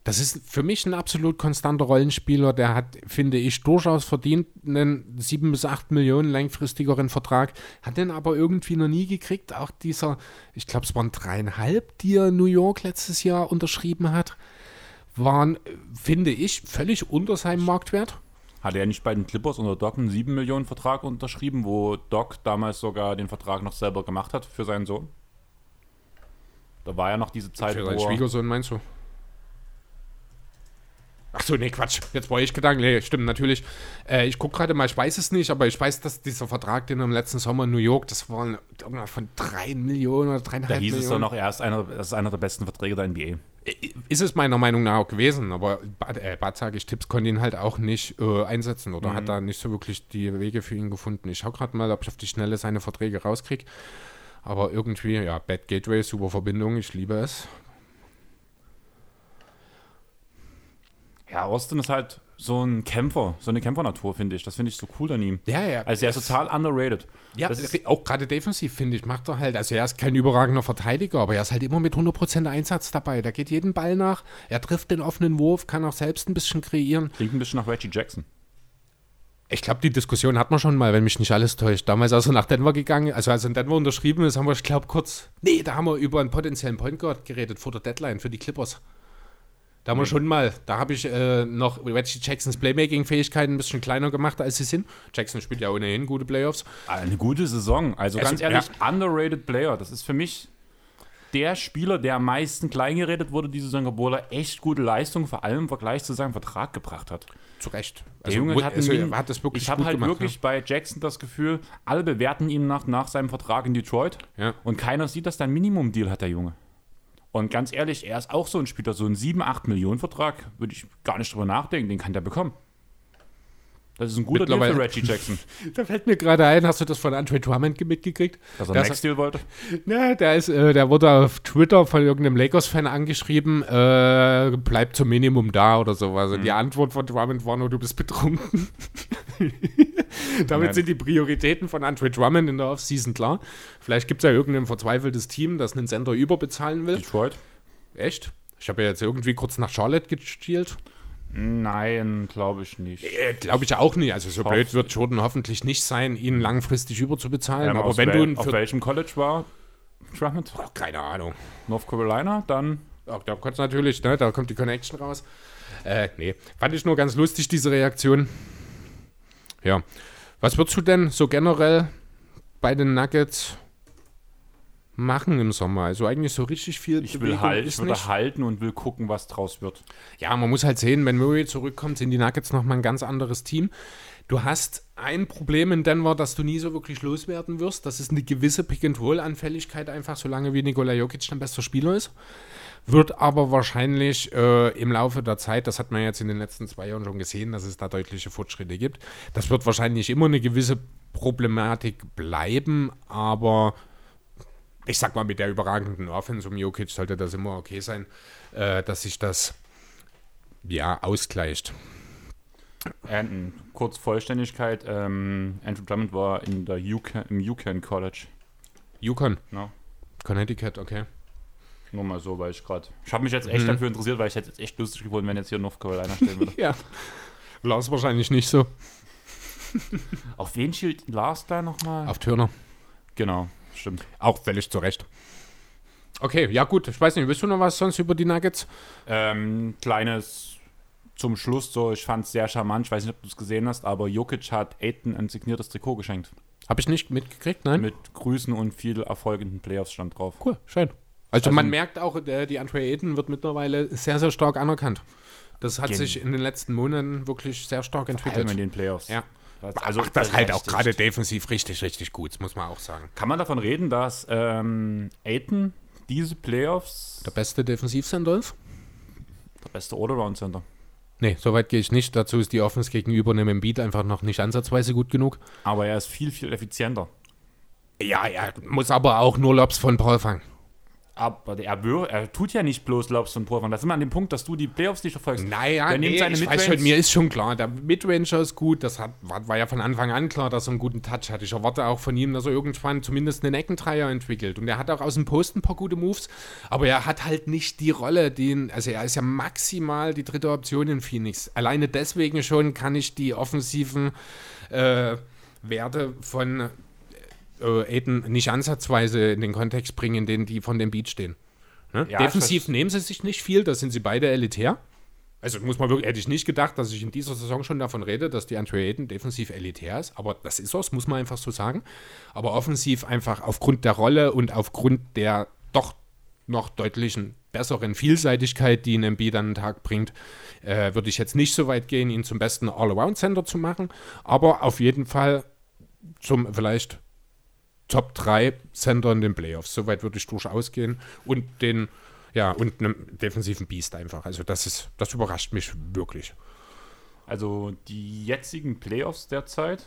Das ist für mich ein absolut konstanter Rollenspieler. Der hat, finde ich, durchaus verdient einen 7 bis 8 Millionen langfristigeren Vertrag. Hat den aber irgendwie noch nie gekriegt. Auch dieser, ich glaube, es waren dreieinhalb, die er New York letztes Jahr unterschrieben hat, waren, finde ich, völlig unter seinem Marktwert. Hat er nicht bei den Clippers unter Doc einen 7 Millionen Vertrag unterschrieben, wo Doc damals sogar den Vertrag noch selber gemacht hat für seinen Sohn? Da war ja noch diese Zeit, für seinen Schwiegersohn meinst du? Ach so, nee, Quatsch. Jetzt war ich Gedanken. Nee, stimmt, natürlich. Äh, ich gucke gerade mal, ich weiß es nicht, aber ich weiß, dass dieser Vertrag, den er im letzten Sommer in New York, das waren von 3 Millionen oder 3,5 Millionen. Da hieß Millionen. es doch noch, er ist einer, das ist einer der besten Verträge der NBA. Ist es meiner Meinung nach auch gewesen, aber äh, Bad sage ich, Tipps konnte ihn halt auch nicht äh, einsetzen oder mhm. hat da nicht so wirklich die Wege für ihn gefunden. Ich schaue gerade mal, ob ich auf die Schnelle seine Verträge rauskriege. Aber irgendwie, ja, Bad Gateway, super Verbindung, ich liebe es. Ja, Austin ist halt so ein Kämpfer, so eine Kämpfernatur, finde ich. Das finde ich so cool an ihm. Ja, ja. Also er ist total underrated. Ja, das ist auch gerade defensiv, finde ich, macht er halt. Also er ist kein überragender Verteidiger, aber er ist halt immer mit 100% Einsatz dabei. Der geht jeden Ball nach, er trifft den offenen Wurf, kann auch selbst ein bisschen kreieren. Klingt ein bisschen nach Reggie Jackson. Ich glaube, die Diskussion hat man schon mal, wenn mich nicht alles täuscht. Damals, als er nach Denver gegangen, also als er in Denver unterschrieben ist, haben wir, ich glaube, kurz, nee, da haben wir über einen potenziellen Point Guard geredet vor der Deadline für die Clippers. Da haben wir schon mal, da habe ich äh, noch Reggie Jacksons Playmaking-Fähigkeiten ein bisschen kleiner gemacht, als sie sind. Jackson spielt ja ohnehin gute Playoffs. Eine gute Saison. Also es ganz ehrlich, ja. underrated Player. Das ist für mich der Spieler, der am meisten kleingeredet wurde diese Saison, obwohl er echt gute Leistung, vor allem im Vergleich zu seinem Vertrag gebracht hat. Zu Recht. Also, der Junge hat, also, einen, hat das wirklich Ich habe halt gemacht, wirklich ja. bei Jackson das Gefühl, alle bewerten ihn nach, nach seinem Vertrag in Detroit ja. und keiner sieht, dass der ein Minimum-Deal hat, der Junge. Und ganz ehrlich, er ist auch so ein Spieler, so ein 7, 8 Millionen Vertrag, würde ich gar nicht drüber nachdenken, den kann der bekommen. Das ist ein guter Deal für Reggie Jackson. <laughs> da fällt mir gerade ein, hast du das von Andre Drummond mitgekriegt? Dass er Next Deal wollte? Na, der, ist, äh, der wurde auf Twitter von irgendeinem Lakers-Fan angeschrieben, äh, bleibt zum Minimum da oder sowas. Und die mhm. Antwort von Drummond war nur, du bist betrunken. <laughs> Damit Nein. sind die Prioritäten von Andre Drummond in der Offseason klar. Vielleicht gibt es ja irgendein verzweifeltes Team, das einen Sender überbezahlen will. Detroit. Echt? Ich habe ja jetzt irgendwie kurz nach Charlotte gestielt. Nein, glaube ich nicht. Äh, glaube ich auch nicht. Also so Hoff blöd wird Jordan hoffentlich nicht sein, ihn langfristig überzubezahlen. Ähm, aber wenn wel du auf welchem College war Drummond? Oh, keine Ahnung. North Carolina, dann. Ach, da kommt natürlich, ne? Da kommt die Connection raus. Äh, nee. Fand ich nur ganz lustig, diese Reaktion. Ja. Was würdest du denn so generell bei den Nuggets machen im Sommer. Also eigentlich so richtig viel. Ich will halt, ich würde halten und will gucken, was draus wird. Ja, man muss halt sehen, wenn Murray zurückkommt, sind die Nuggets nochmal ein ganz anderes Team. Du hast ein Problem in Denver, das du nie so wirklich loswerden wirst. Das ist eine gewisse Pick-and-Roll-Anfälligkeit einfach, solange wie Nikola Jokic dein bester Spieler ist. Wird aber wahrscheinlich äh, im Laufe der Zeit, das hat man jetzt in den letzten zwei Jahren schon gesehen, dass es da deutliche Fortschritte gibt. Das wird wahrscheinlich immer eine gewisse Problematik bleiben, aber ich sag mal, mit der überragenden Offense um Jokic sollte das immer okay sein, äh, dass sich das ja ausgleicht. And, kurz Vollständigkeit, ähm, Andrew Drummond war in der UCAN, im UCAN College. UConn? No. Connecticut, okay. Nur mal so, weil ich gerade. Ich habe mich jetzt echt mhm. dafür interessiert, weil ich hätte jetzt echt lustig gefunden, wenn jetzt hier North Carolina stehen würde. <laughs> ja. Lars wahrscheinlich nicht so. Auf wen schielt Lars da nochmal? Auf Turner. Genau stimmt. Auch völlig zu Recht. Okay, ja gut, ich weiß nicht, willst du noch was sonst über die Nuggets? Ähm, kleines zum Schluss so, ich fand es sehr charmant, ich weiß nicht, ob du es gesehen hast, aber Jokic hat Aiden ein signiertes Trikot geschenkt. Habe ich nicht mitgekriegt, nein? Mit Grüßen und viel Erfolg in den Playoffs stand drauf. Cool, schön. Also, Also- man merkt auch, der, die Andre Ayton wird mittlerweile sehr, sehr stark anerkannt. Das hat Gen- sich in den letzten Monaten wirklich sehr stark Vor allem entwickelt. in den Playoffs. Ja. Also Macht das halt auch gerade defensiv richtig, richtig gut, das muss man auch sagen. Kann man davon reden, dass ähm, Aiton diese Playoffs Der beste Defensivcenter ist? der beste Allround-Center? Nee, soweit gehe ich nicht. Dazu ist die Offense gegenüber einem Embiid einfach noch nicht ansatzweise gut genug. Aber er ist viel, viel effizienter. Ja, er muss aber auch nur Lobs von Paul fangen. Aber er, er tut ja nicht bloß Lobs und Pulver. Das ist immer an dem Punkt, dass du die Playoffs nicht verfolgst. Naja, Der nimmt nee, seine ich weiß schon, mir ist schon klar, der Midranger ist gut, das hat, war, war ja von Anfang an klar, dass er einen guten Touch hat. Ich erwarte auch von ihm, dass er irgendwann zumindest einen Eckentreier entwickelt. Und er hat auch aus dem Posten ein paar gute Moves, aber er hat halt nicht die Rolle, die, ihn- also er ist ja maximal die dritte Option in Phoenix. Alleine deswegen schon kann ich die offensiven äh, Werte von äh, Aiden nicht ansatzweise in den Kontext bringen, in den die von dem Beat stehen. Ne? Ja, Defensiv nehmen sie sich nicht viel, da sind sie beide elitär. Also muss man wirklich, hätte ich nicht gedacht, dass ich in dieser Saison schon davon rede, dass die Andre Ayton defensiv elitär ist, aber das ist es, muss man einfach so sagen. Aber offensiv einfach aufgrund der Rolle und aufgrund der doch noch deutlichen besseren Vielseitigkeit, die ein MB dann an den Tag bringt, äh, würde ich jetzt nicht so weit gehen, ihn zum besten All-Around-Center zu machen, aber auf jeden Fall zum vielleicht Top 3 Center in den Playoffs. Soweit würde ich durchaus gehen. Und den, ja, und einem defensiven Beast einfach. Also das ist, das überrascht mich wirklich. Also die jetzigen Playoffs derzeit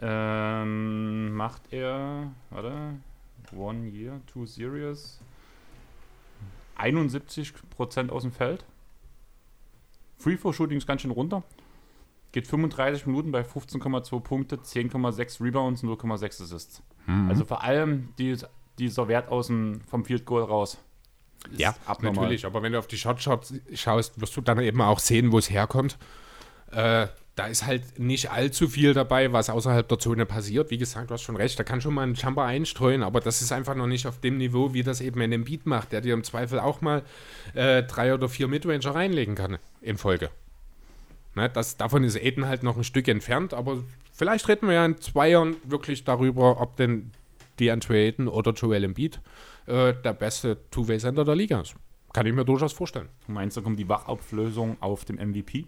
ähm, macht er, warte, One Year, Two Series, 71% aus dem Feld. Free Throw Shooting ist ganz schön runter. Geht 35 Minuten bei 15,2 Punkte, 10,6 Rebounds, 0,6 Assists. Also vor allem die, dieser Wert aus dem, vom Field Goal raus. ist Ja, abnormal. natürlich. Aber wenn du auf die Shotshots schaust, wirst du dann eben auch sehen, wo es herkommt. Äh, da ist halt nicht allzu viel dabei, was außerhalb der Zone passiert. Wie gesagt, du hast schon recht, da kann schon mal ein Jumper einstreuen, aber das ist einfach noch nicht auf dem Niveau, wie das eben in dem Beat macht, der dir im Zweifel auch mal äh, drei oder vier Midranger reinlegen kann in Folge. Ne, das, davon ist Aiden halt noch ein Stück entfernt, aber vielleicht reden wir ja in zwei Jahren wirklich darüber, ob denn DeAndre Ayton oder Joel Embiid äh, der beste Two-Way-Center der Liga ist. Kann ich mir durchaus vorstellen. Du meinst, da kommt die Wachauflösung auf dem MVP?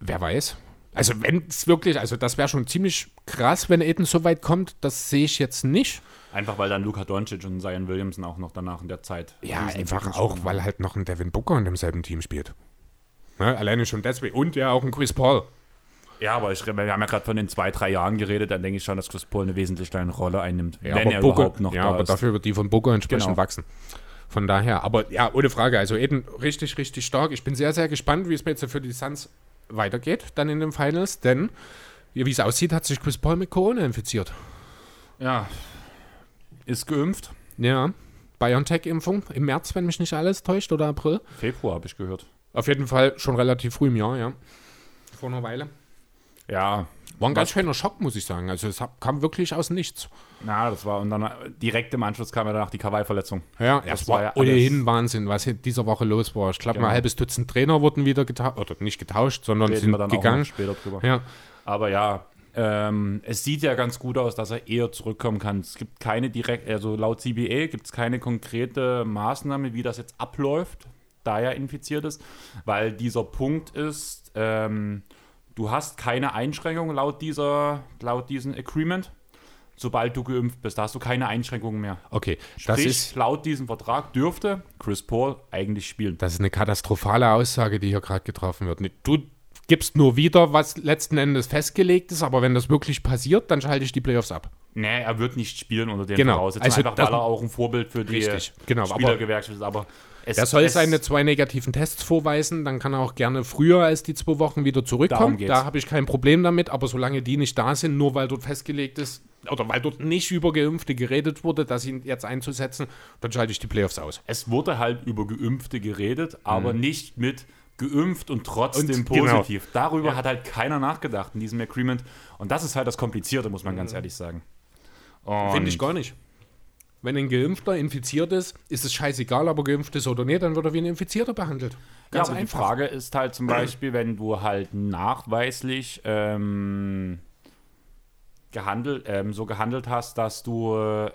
Wer weiß. Also wenn es wirklich, also das wäre schon ziemlich krass, wenn Aiden so weit kommt, das sehe ich jetzt nicht. Einfach weil dann Luka Doncic und Zion Williamson auch noch danach in der Zeit. Ja, einfach auch, weil halt noch ein Devin Booker in demselben Team spielt. Ne, alleine schon deswegen. Und ja auch ein Chris Paul. Ja, aber ich, wir haben ja gerade von den zwei, drei Jahren geredet, dann denke ich schon, dass Chris Paul eine wesentlich kleine Rolle einnimmt, Ja, wenn aber er Booker, überhaupt noch ja, da aber ist. dafür wird die von Booker entsprechend Genau. wachsen. Von daher, aber ja, ohne Frage. Also Eden richtig, richtig stark. Ich bin sehr, sehr gespannt, wie es mir jetzt für die Suns weitergeht, dann in den Finals, denn wie es aussieht, hat sich Chris Paul mit Corona infiziert. Ja, ist geimpft. Ja, BioNTech-Impfung im März, wenn mich nicht alles täuscht, oder April. Februar habe ich gehört. Auf jeden Fall schon relativ früh im Jahr, ja. Vor einer Weile. Ja, War ein ganz schöner Schock, muss ich sagen. Also es kam wirklich aus nichts. na, das war und dann äh, direkt im Anschluss kam ja danach die Kawaii-Verletzung. Ja, Das es war war ja ohnehin Wahnsinn, was in dieser Woche los war. Ich glaube, Genau. ein halbes Dutzend Trainer wurden wieder getauscht, oder nicht getauscht, sondern Reden sind wir dann auch gegangen. später drüber. Ja, Aber ja, ähm, es sieht ja ganz gut aus, dass er eher zurückkommen kann. Es gibt keine direkt, also laut CBA gibt es keine konkrete Maßnahme, wie das jetzt abläuft, da er infiziert ist, weil dieser Punkt ist, ähm, du hast keine Einschränkungen laut dieser, laut diesem Agreement. Sobald du geimpft bist, da hast du keine Einschränkungen mehr. okay. Das Sprich, ist, laut diesem Vertrag dürfte Chris Paul eigentlich spielen. das ist eine katastrophale Aussage, die hier gerade getroffen wird. Du gibst nur wieder, was letzten Endes festgelegt ist, aber wenn das wirklich passiert, dann schalte ich die Playoffs ab. Nee, er wird nicht spielen unter den Genau. Voraussetzungen, Also einfach das- weil er auch ein Vorbild für die Richtig, genau, Spielergewerkschaft ist. Aber es, Er soll es, seine zwei negativen Tests vorweisen, dann kann er auch gerne früher als die zwei Wochen wieder zurückkommen. Da habe ich kein Problem damit, aber solange die nicht da sind, nur weil dort festgelegt ist, oder weil dort nicht über Geimpfte geredet wurde, dass ihn jetzt einzusetzen, dann schalte ich die Playoffs aus. es wurde halt über Geimpfte geredet, aber nicht mit geimpft und trotzdem Mhm. Und- genau. positiv. Darüber hat halt keiner nachgedacht in diesem Agreement. Und das ist halt das Komplizierte, muss man ganz ehrlich sagen. Mhm. Finde ich gar nicht. Wenn ein Geimpfter infiziert ist, ist es scheißegal, ob er geimpft ist oder nicht, dann wird er wie ein Infizierter behandelt. Ganz ja, aber einfach. die Frage ist halt zum Beispiel, wenn du halt nachweislich ähm, gehandelt, ähm, so gehandelt hast, dass du äh,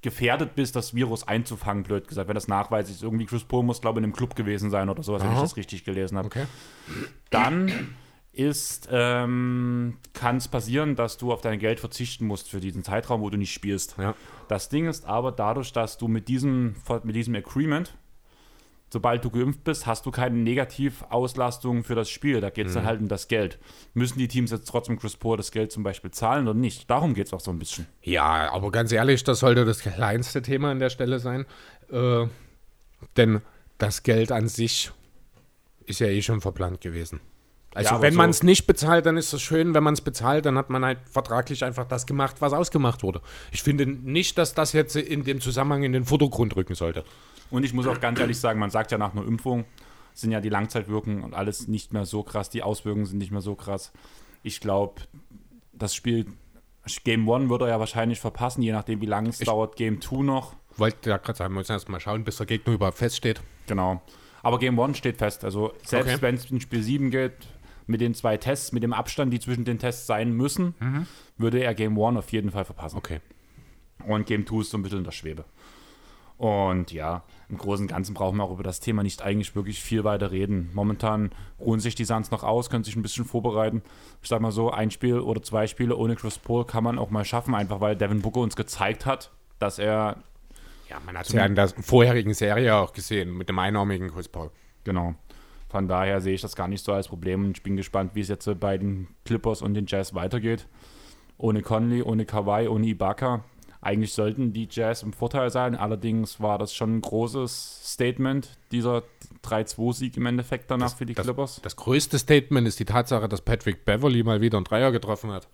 gefährdet bist, das Virus einzufangen, blöd gesagt. Wenn das nachweislich ist, irgendwie Chris Paul muss, glaube ich, in einem Club gewesen sein oder sowas, wenn ich Aha. das richtig gelesen habe. Okay. Dann ist, ähm, kann es passieren, dass du auf dein Geld verzichten musst für diesen Zeitraum, wo du nicht spielst. Ja. Das Ding ist aber dadurch, dass du mit diesem, mit diesem Agreement, sobald du geimpft bist, hast du keine Negativauslastung für das Spiel. Da geht es dann halt um das Geld. Müssen die Teams jetzt trotzdem Chris Paul das Geld zum Beispiel zahlen oder nicht? Darum geht es auch so ein bisschen. Ja, aber ganz ehrlich, das sollte das kleinste Thema an der Stelle sein. Äh, denn das Geld an sich ist ja eh schon verplant gewesen. Also Ja, wenn so- man es nicht bezahlt, dann ist es schön. Wenn man es bezahlt, dann hat man halt vertraglich einfach das gemacht, was ausgemacht wurde. Ich finde nicht, dass das jetzt in dem Zusammenhang in den Vordergrund rücken sollte. Und ich muss auch ganz ehrlich sagen, man sagt ja nach einer Impfung sind ja die Langzeitwirkungen und alles nicht mehr so krass, die Auswirkungen sind nicht mehr so krass. Ich glaube, das Spiel Game One wird er ja wahrscheinlich verpassen, je nachdem wie lange es dauert. Game 2 noch. Wollte ja gerade sagen, wir müssen erst mal schauen, bis der Gegner überhaupt feststeht. Genau. Aber Game One steht fest. Also selbst Okay. wenn es in Spiel 7 geht, mit den zwei Tests, mit dem Abstand, die zwischen den Tests sein müssen, würde er Game One auf jeden Fall verpassen. Okay. Und Game 2 ist so ein bisschen in der Schwebe. Und ja, im Großen und Ganzen brauchen wir auch über das Thema nicht eigentlich wirklich viel weiter reden. Momentan ruhen sich die Suns noch aus, können sich ein bisschen vorbereiten. Ich sag mal so, ein Spiel oder zwei Spiele ohne Chris Paul kann man auch mal schaffen, einfach weil Devin Booker uns gezeigt hat, dass er, Ja, man hat es ja in der vorherigen Serie auch gesehen, mit dem einarmigen Chris Paul. genau. Von daher sehe ich das gar nicht so als Problem und ich bin gespannt, wie es jetzt bei den Clippers und den Jazz weitergeht. Ohne Conley, ohne Kawhi, ohne Ibaka. Eigentlich sollten die Jazz im Vorteil sein, allerdings war das schon ein großes Statement, dieser 3-2-Sieg im Endeffekt danach für die das, Clippers. Das größte Statement ist die Tatsache, dass Patrick Beverly mal wieder einen Dreier getroffen hat.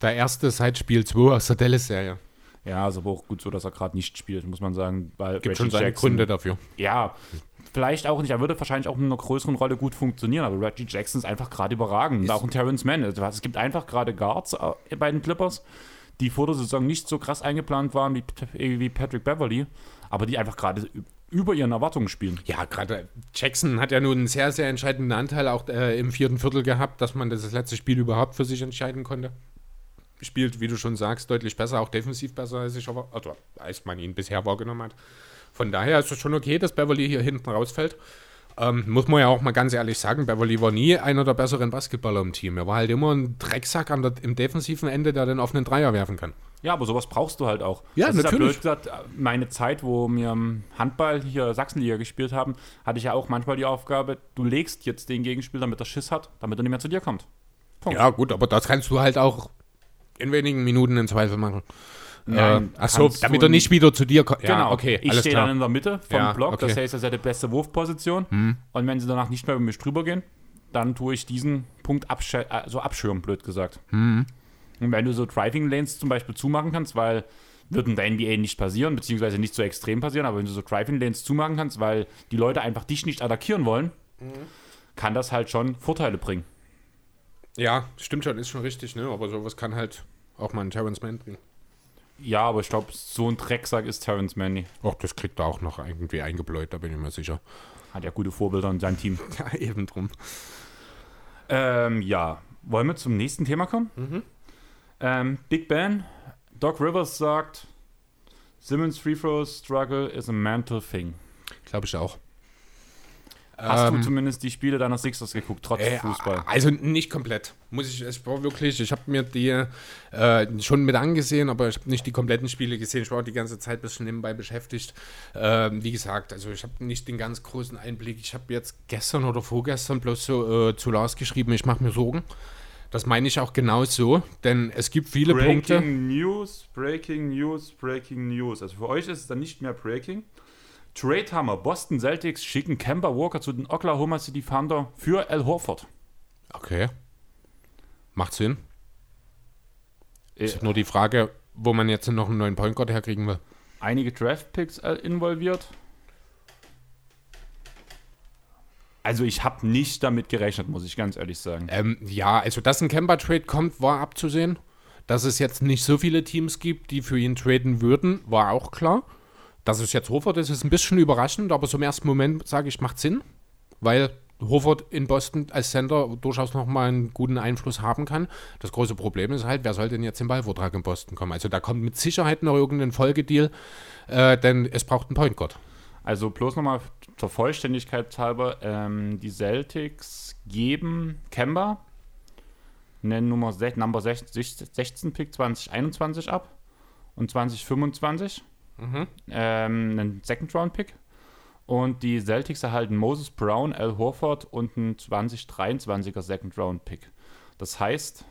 Der erste seit Spiel 2 aus der Dallas-Serie. Ja, ist aber auch gut so, dass er gerade nicht spielt, muss man sagen. Weil Gibt schon seine Gründe dafür. Ja, vielleicht auch nicht. Er würde wahrscheinlich auch in einer größeren Rolle gut funktionieren, aber Reggie Jackson ist einfach gerade überragend. Und auch ein Terrence Mann. Also Es gibt einfach gerade Guards äh, bei den Clippers, die vor der Saison nicht so krass eingeplant waren wie, wie Patrick Beverly, aber die einfach gerade über ihren Erwartungen spielen. Ja, gerade Jackson hat ja nun einen sehr, sehr entscheidenden Anteil auch äh, im vierten Viertel gehabt, dass man das letzte Spiel überhaupt für sich entscheiden konnte. Spielt, wie du schon sagst, deutlich besser, auch defensiv besser, als, ich also, als man ihn bisher wahrgenommen hat. Von daher ist es schon okay, dass Beverly hier hinten rausfällt. Ähm, muss man ja auch mal ganz ehrlich sagen, Beverly war nie einer der besseren Basketballer im Team. Er war halt immer ein Drecksack der, im defensiven Ende, der den offenen Dreier werfen kann. Ja, aber sowas brauchst du halt auch. Ja, das natürlich. Ist ja blöd gesagt, meine Zeit, wo wir Handball hier Sachsenliga gespielt haben, hatte ich ja auch manchmal die Aufgabe, du legst jetzt den Gegenspieler, damit er Schiss hat, damit er nicht mehr zu dir kommt. Punkt. Ja, gut, aber das kannst du halt auch in wenigen Minuten in Zweifel machen. Nein, äh, achso, damit du er nicht wieder zu dir kommt. Genau, okay, ich stehe dann in der Mitte vom Ja, Block, das okay. Hm. heißt, das ist ja die beste Wurfposition. Und wenn sie danach nicht mehr über mich drüber gehen, dann tue ich diesen Punkt absch also abschirmen, blöd gesagt. Hm. Und wenn du so Driving Lanes zum Beispiel zumachen kannst, weil wird in der NBA nicht passieren, beziehungsweise nicht so extrem passieren, aber wenn du so Driving Lanes zumachen kannst, weil die Leute einfach dich nicht attackieren wollen, Mhm. kann das halt schon Vorteile bringen. Ja, stimmt schon, ist schon richtig, ne? Aber sowas kann halt auch mal ein Terrence Mann bringen. Ja, aber ich glaube, so ein Drecksack ist Terrence Manny. Och, das kriegt er auch noch irgendwie eingebläut, da bin ich mir sicher. Hat ja gute Vorbilder in seinem Team. <laughs> Ja, eben drum. Ähm, ja, wollen wir zum nächsten Thema kommen? Mhm. Ähm, Big Ben, Doc Rivers sagt, Simmons Free Throw Struggle is a mental thing. Glaube ich auch. Hast Ähm, du zumindest die Spiele deiner Sixers geguckt, trotz Äh, Fußball? Also nicht komplett. Muss ich, es war wirklich, ich habe mir die äh, schon mit angesehen, aber ich habe nicht die kompletten Spiele gesehen. Ich war die ganze Zeit ein bisschen nebenbei beschäftigt. Ähm, wie gesagt, also ich habe nicht den ganz großen Einblick. Ich habe jetzt gestern oder vorgestern bloß so äh, zu Lars geschrieben, ich mache mir Sorgen. Das meine ich auch genau so, denn es gibt viele Punkte. Breaking News, Breaking News, Breaking News. Also für euch ist es dann nicht mehr Breaking. Trade Hammer, Boston Celtics schicken Kemba Walker zu den Oklahoma City Thunder für Al Horford. Okay. Macht Sinn. Äh, Ist nur die Frage, wo man jetzt noch einen neuen Point Guard herkriegen will. einige Draftpicks äh, involviert. Also ich habe nicht damit gerechnet, muss ich ganz ehrlich sagen. Ähm, ja, also dass ein Kemba-Trade kommt, war abzusehen. Dass es jetzt nicht so viele Teams gibt, die für ihn traden würden, war auch klar. Dass es jetzt Horford ist, ist ein bisschen überraschend, aber im ersten Moment sage ich, macht Sinn. Weil Horford in Boston als Center durchaus nochmal einen guten Einfluss haben kann. Das große Problem ist halt, wer soll denn jetzt im Ballvortrag in Boston kommen? Also da kommt mit Sicherheit noch irgendein Folgedeal, äh, denn es braucht einen Point Guard. Also bloß nochmal zur Vollständigkeit halber, ähm, die Celtics geben Kemba einen Nummer 6, Number 16 Pick 2021 ab und 2025 Mhm. ähm, einen Second Round Pick. Und die Celtics erhalten Moses Brown, Al Horford und einen 2023er Second Round Pick. Das heißt,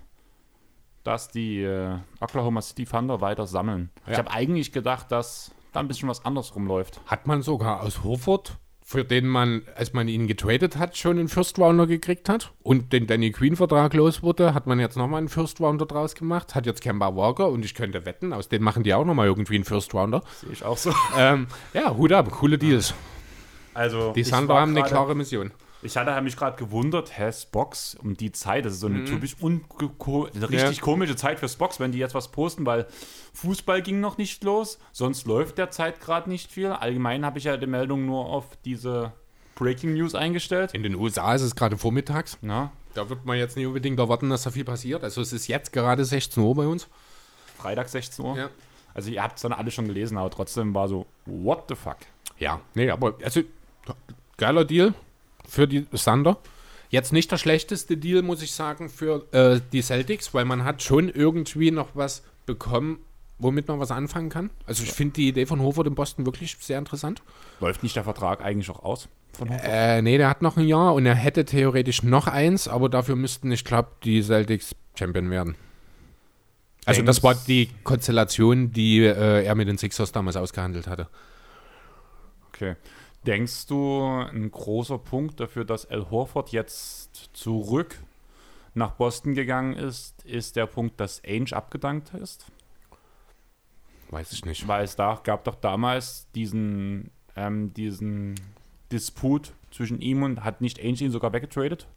dass die äh, Oklahoma City Thunder weiter sammeln. Ja. Ich habe eigentlich gedacht, dass da ein bisschen was anderes rumläuft. Hat man sogar aus Horford, für den man, als man ihn getradet hat, schon einen First Rounder gekriegt hat und den Danny Queen-Vertrag los wurde, hat man jetzt nochmal einen First Rounder draus gemacht, hat jetzt Kemba Walker und ich könnte wetten, aus denen machen die auch nochmal irgendwie einen First Rounder. Sehe ich auch so. ähm, ja, Hut ab, coole Deals. Also, Die Thunder war haben eine klare Mission. Ich hatte mich gerade gewundert, hä, Spox um die Zeit, das ist so eine typisch unge- ko- eine richtig Ja. komische Zeit für Spox, wenn die jetzt was posten, weil Fußball ging noch nicht los, sonst läuft derzeit gerade nicht viel. Allgemein habe ich ja die Meldung nur auf diese Breaking News eingestellt. In den USA ist es gerade vormittags. Na, Da wird man jetzt nicht unbedingt erwarten, dass da viel passiert. Also es ist jetzt gerade 16 Uhr bei uns. Freitag 16 Uhr. Ja. Also ihr habt es dann alle schon gelesen, aber trotzdem war so, what the fuck? Ja, nee, aber also geiler Deal für die Thunder. Jetzt nicht der schlechteste Deal, muss ich sagen, für äh, die Celtics, weil man hat schon irgendwie noch was bekommen, womit man was anfangen kann. Also ich finde die Idee von Hofert in Boston wirklich sehr interessant. Läuft nicht der Vertrag eigentlich auch aus? Von Hofer? Äh, nee, der hat noch ein Jahr und er hätte theoretisch noch eins, aber dafür müssten, ich glaube, die Celtics Champion werden. Also das war die Konstellation, die äh, er mit den Sixers damals ausgehandelt hatte. Okay. Denkst du, ein großer Punkt dafür, dass Al Horford jetzt zurück nach Boston gegangen ist, ist der Punkt, dass Ainge abgedankt ist? Weiß ich nicht. Weil es da gab doch damals diesen, ähm, diesen Disput zwischen ihm und hat nicht Ainge ihn sogar weggetradet?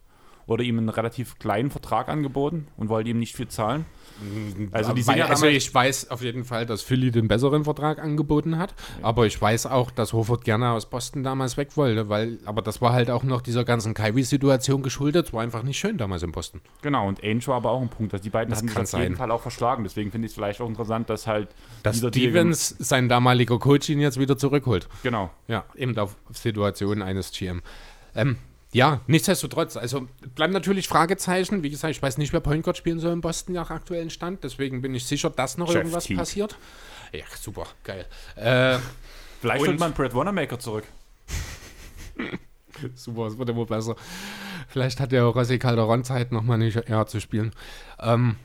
Oder ihm einen relativ kleinen Vertrag angeboten und wollte ihm nicht viel zahlen? Also die sind ja also ich weiß auf jeden Fall, dass Philly den besseren Vertrag angeboten hat, aber ich weiß auch, dass Hofert gerne aus Boston damals weg wollte, weil, aber das war halt auch noch dieser ganzen Kyrie-Situation geschuldet. Es war einfach nicht schön damals in Boston. Genau, und Ainge war aber auch ein Punkt. Also die beiden Das hatten sich auf jeden. Fall auch verschlagen. Deswegen finde ich es vielleicht auch interessant, dass halt Dass Stevens, sein damaliger Coach, ihn jetzt wieder zurückholt. Genau. Ja, eben auf Situation eines GM. Ähm, ja, nichtsdestotrotz, also bleiben natürlich Fragezeichen. Wie gesagt, ich weiß nicht, wer Point Guard spielen soll in Boston nach aktuellen Stand. Deswegen bin ich sicher, dass noch Jeff irgendwas Teague. passiert. Ja, super, geil. Äh, Vielleicht holt man Brad Wanamaker zurück. <laughs> Super, es wird immer besser. Vielleicht hat der Rossi Calderon Zeit, nochmal ein Jahr zu spielen. Ähm,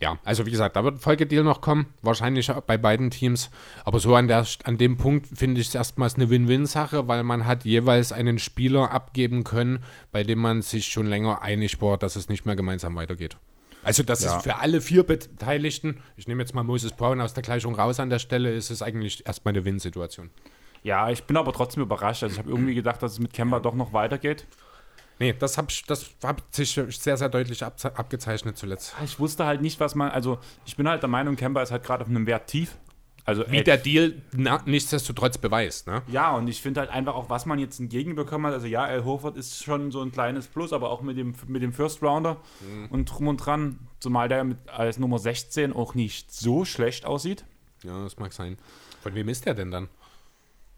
ja, also wie gesagt, da wird ein Folgedeal noch kommen, wahrscheinlich bei beiden Teams. Aber so an, der, an dem Punkt finde ich es erstmals eine Win-Win-Sache, weil man hat jeweils einen Spieler abgeben können, bei dem man sich schon länger einig war, dass es nicht mehr gemeinsam weitergeht. Also das Ja. ist für alle vier Beteiligten, ich nehme jetzt mal Moses Brown aus der Gleichung raus an der Stelle, ist es eigentlich erstmal eine Win-Situation. Ja, ich bin aber trotzdem überrascht. Also ich habe irgendwie gedacht, dass es mit Kemba doch noch weitergeht. Nee, das hat das hab sich sehr, sehr deutlich ab, abgezeichnet zuletzt. Ich wusste halt nicht, was man. Also ich bin halt der Meinung, Kemba ist halt gerade auf einem Wert tief. Also Wie äh, der Deal na, nichtsdestotrotz beweist, ne? Ja, und ich finde halt einfach auch, was man jetzt entgegenbekommen hat. Also ja, Al Horford ist schon so ein kleines Plus, aber auch mit dem, mit dem First Rounder und drum und dran. Zumal der mit, als Nummer 16 auch nicht so schlecht aussieht. Ja, das mag sein. Von wem ist der denn dann?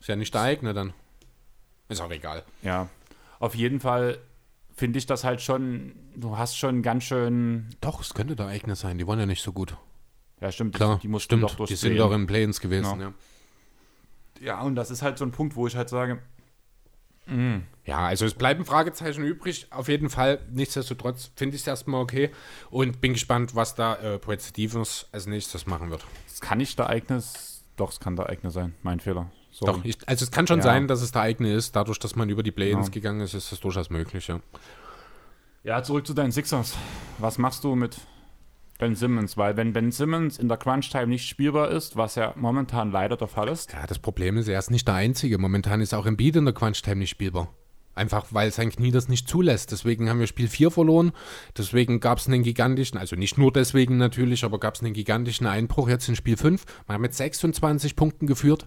Ist ja nicht der eigene dann. Ist auch egal. Ja, auf jeden Fall finde ich das halt schon, du hast schon ganz schön, Doch, es könnte der eigene sein. Die waren ja nicht so gut. ja stimmt, Klar, die, die mussten stimmt. doch durchs die sind doch in Play-ins gewesen, Ja. ja. Ja, und das ist halt so ein Punkt, wo ich halt sage, Ja, also es bleiben Fragezeichen übrig. Auf jeden Fall. Nichtsdestotrotz finde ich es erstmal okay. Und bin gespannt, was da äh, Stevens als nächstes machen wird. es kann nicht der eigene, doch, es kann der eigene sein, mein Fehler. So. Doch, ich, also es kann schon Ja. sein, dass es der eigene ist. Dadurch, dass man über die Play-ins Genau. gegangen ist, ist das durchaus möglich, ja. Ja, zurück zu deinen Sixers. Was machst du mit Ben Simmons? Weil wenn Ben Simmons in der Crunch-Time nicht spielbar ist, was ja momentan leider der Fall ist, Ja, das Problem ist, er ist nicht der Einzige. Momentan ist auch Embiid in der Crunch-Time nicht spielbar. Einfach weil sein Knie das nicht zulässt. Deswegen haben wir Spiel 4 verloren. Deswegen gab es einen gigantischen, also nicht nur deswegen natürlich, aber gab es einen gigantischen Einbruch jetzt in Spiel 5. Man hat mit 26 Punkten geführt.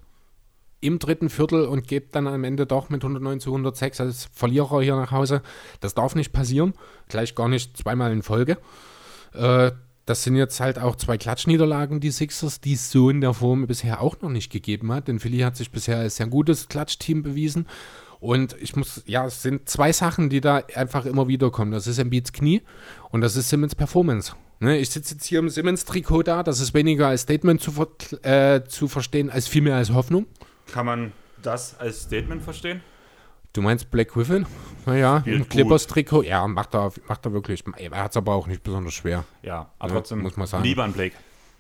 Im dritten Viertel und gebt dann am Ende doch mit 109 zu 106 als Verlierer hier nach Hause. Das darf nicht passieren. Gleich gar nicht zweimal in Folge. Äh, das sind jetzt halt auch zwei Klatschniederlagen, die Sixers, die es so in der Form bisher auch noch nicht gegeben hat. Denn Philly hat sich bisher als sehr gutes Klatschteam bewiesen. Und ich muss, ja, es sind zwei Sachen, die da einfach immer wieder kommen. Das ist Embiids Knie und das ist Simmons Performance. Ne, ich sitze jetzt hier im Simmons-Trikot da. Das ist weniger als Statement zu, ver äh, zu verstehen, als vielmehr als Hoffnung. Kann man das als Statement verstehen? Du meinst Black Griffin? Naja, im Clippers-Trikot. Ja, macht er, macht er wirklich. Er hat es aber auch nicht besonders schwer. Ja, aber ja, trotzdem muss man sagen. Lieber an Blake.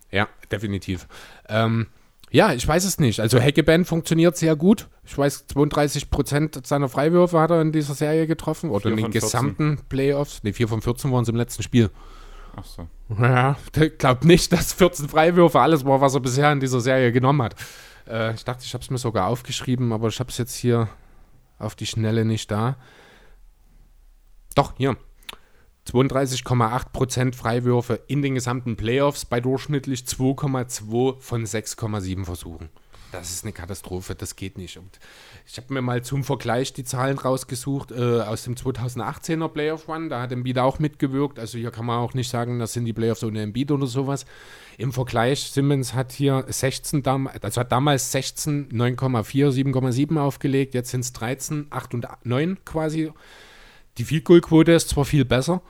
Ja, definitiv. Ähm, ja, ich weiß es nicht. Also Hackeband funktioniert sehr gut. Ich weiß, 32 Prozent seiner Freiwürfe hat er in dieser Serie getroffen. Oder in den gesamten Playoffs. Ne, 4 von 14 waren es im letzten Spiel. Ach so. Ja, <laughs> ich glaube nicht, dass 14 Freiwürfe alles war, was er bisher in dieser Serie genommen hat. Äh, ich dachte, ich habe es mir sogar aufgeschrieben, aber ich habe es jetzt hier auf die Schnelle nicht da. Doch, hier. 32,8% Freiwürfe in den gesamten Playoffs bei durchschnittlich 2,2 von 6,7 Versuchen. Das ist eine Katastrophe, das geht nicht. Und ich habe mir mal zum Vergleich die Zahlen rausgesucht äh, aus dem 2018er Playoff Run. Da hat Embiid auch mitgewirkt. Also hier kann man auch nicht sagen, das sind die Playoffs ohne Embiid oder sowas. Im Vergleich, Simmons hat hier 16, also hat damals 16, 9,4, 7,7 aufgelegt. Jetzt sind es 13, 8 und 9 quasi. Die Field Goal Quote ist zwar viel besser,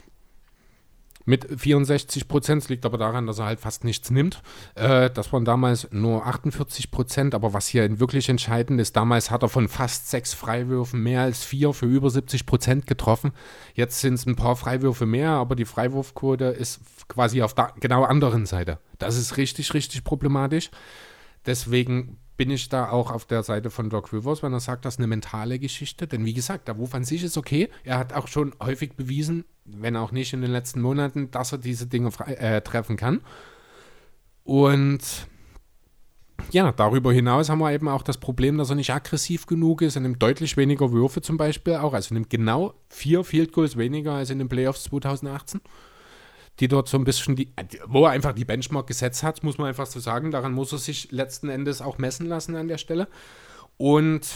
mit 64 Prozent. Liegt aber daran, dass er halt fast nichts nimmt. Äh, das waren damals nur 48 Prozent. Aber was hier wirklich entscheidend ist, damals hat er von fast sechs Freiwürfen mehr als vier für über 70 Prozent getroffen. Jetzt sind es ein paar Freiwürfe mehr, aber die Freiwurfquote ist quasi auf der genau anderen Seite. Das ist richtig, richtig problematisch. Deswegen bin ich da auch auf der Seite von Doc Rivers, wenn er sagt, das ist eine mentale Geschichte. Denn wie gesagt, der Wurf an sich ist okay. Er hat auch schon häufig bewiesen, wenn auch nicht in den letzten Monaten, dass er diese Dinge äh, treffen kann. Und ja, darüber hinaus haben wir eben auch das Problem, dass er nicht aggressiv genug ist. Er nimmt deutlich weniger Würfe zum Beispiel auch. Also nimmt genau vier Field Goals weniger als in den Playoffs 2018 die dort so ein bisschen die, wo er einfach die Benchmark gesetzt hat, muss man einfach so sagen. Daran muss er sich letzten Endes auch messen lassen an der Stelle. Und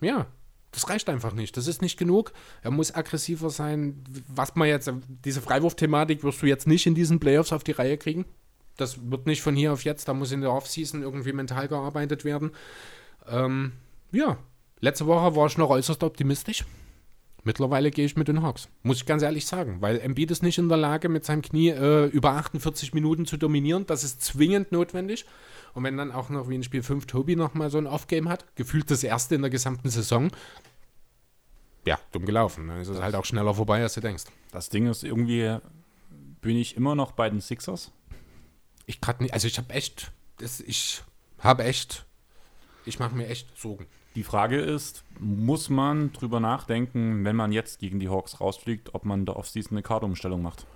ja, das reicht einfach nicht. Das ist nicht genug. Er muss aggressiver sein. Was man jetzt, diese Freiwurf-Thematik wirst du jetzt nicht in diesen Playoffs auf die Reihe kriegen. Das wird nicht von hier auf jetzt. Da muss in der Offseason irgendwie mental gearbeitet werden. Ähm, ja, letzte Woche war ich noch äußerst optimistisch. Mittlerweile gehe ich mit den Hawks, muss ich ganz ehrlich sagen, weil Embiid ist nicht in der Lage, mit seinem Knie äh, über 48 Minuten zu dominieren. Das ist zwingend notwendig. Und wenn dann auch noch wie in Spiel 5 Tobi nochmal so ein Off-Game hat, gefühlt das erste in der gesamten Saison, ja, dumm gelaufen. Dann ist es halt auch schneller vorbei, als du denkst. Das Ding ist irgendwie, bin ich immer noch bei den Sixers? Ich gerade nicht, also ich habe echt, das, ich habe echt, ich mache mir echt Sorgen. Die Frage ist, muss man drüber nachdenken, wenn man jetzt gegen die Hawks rausfliegt, ob man da auf Season eine Kartumstellung macht?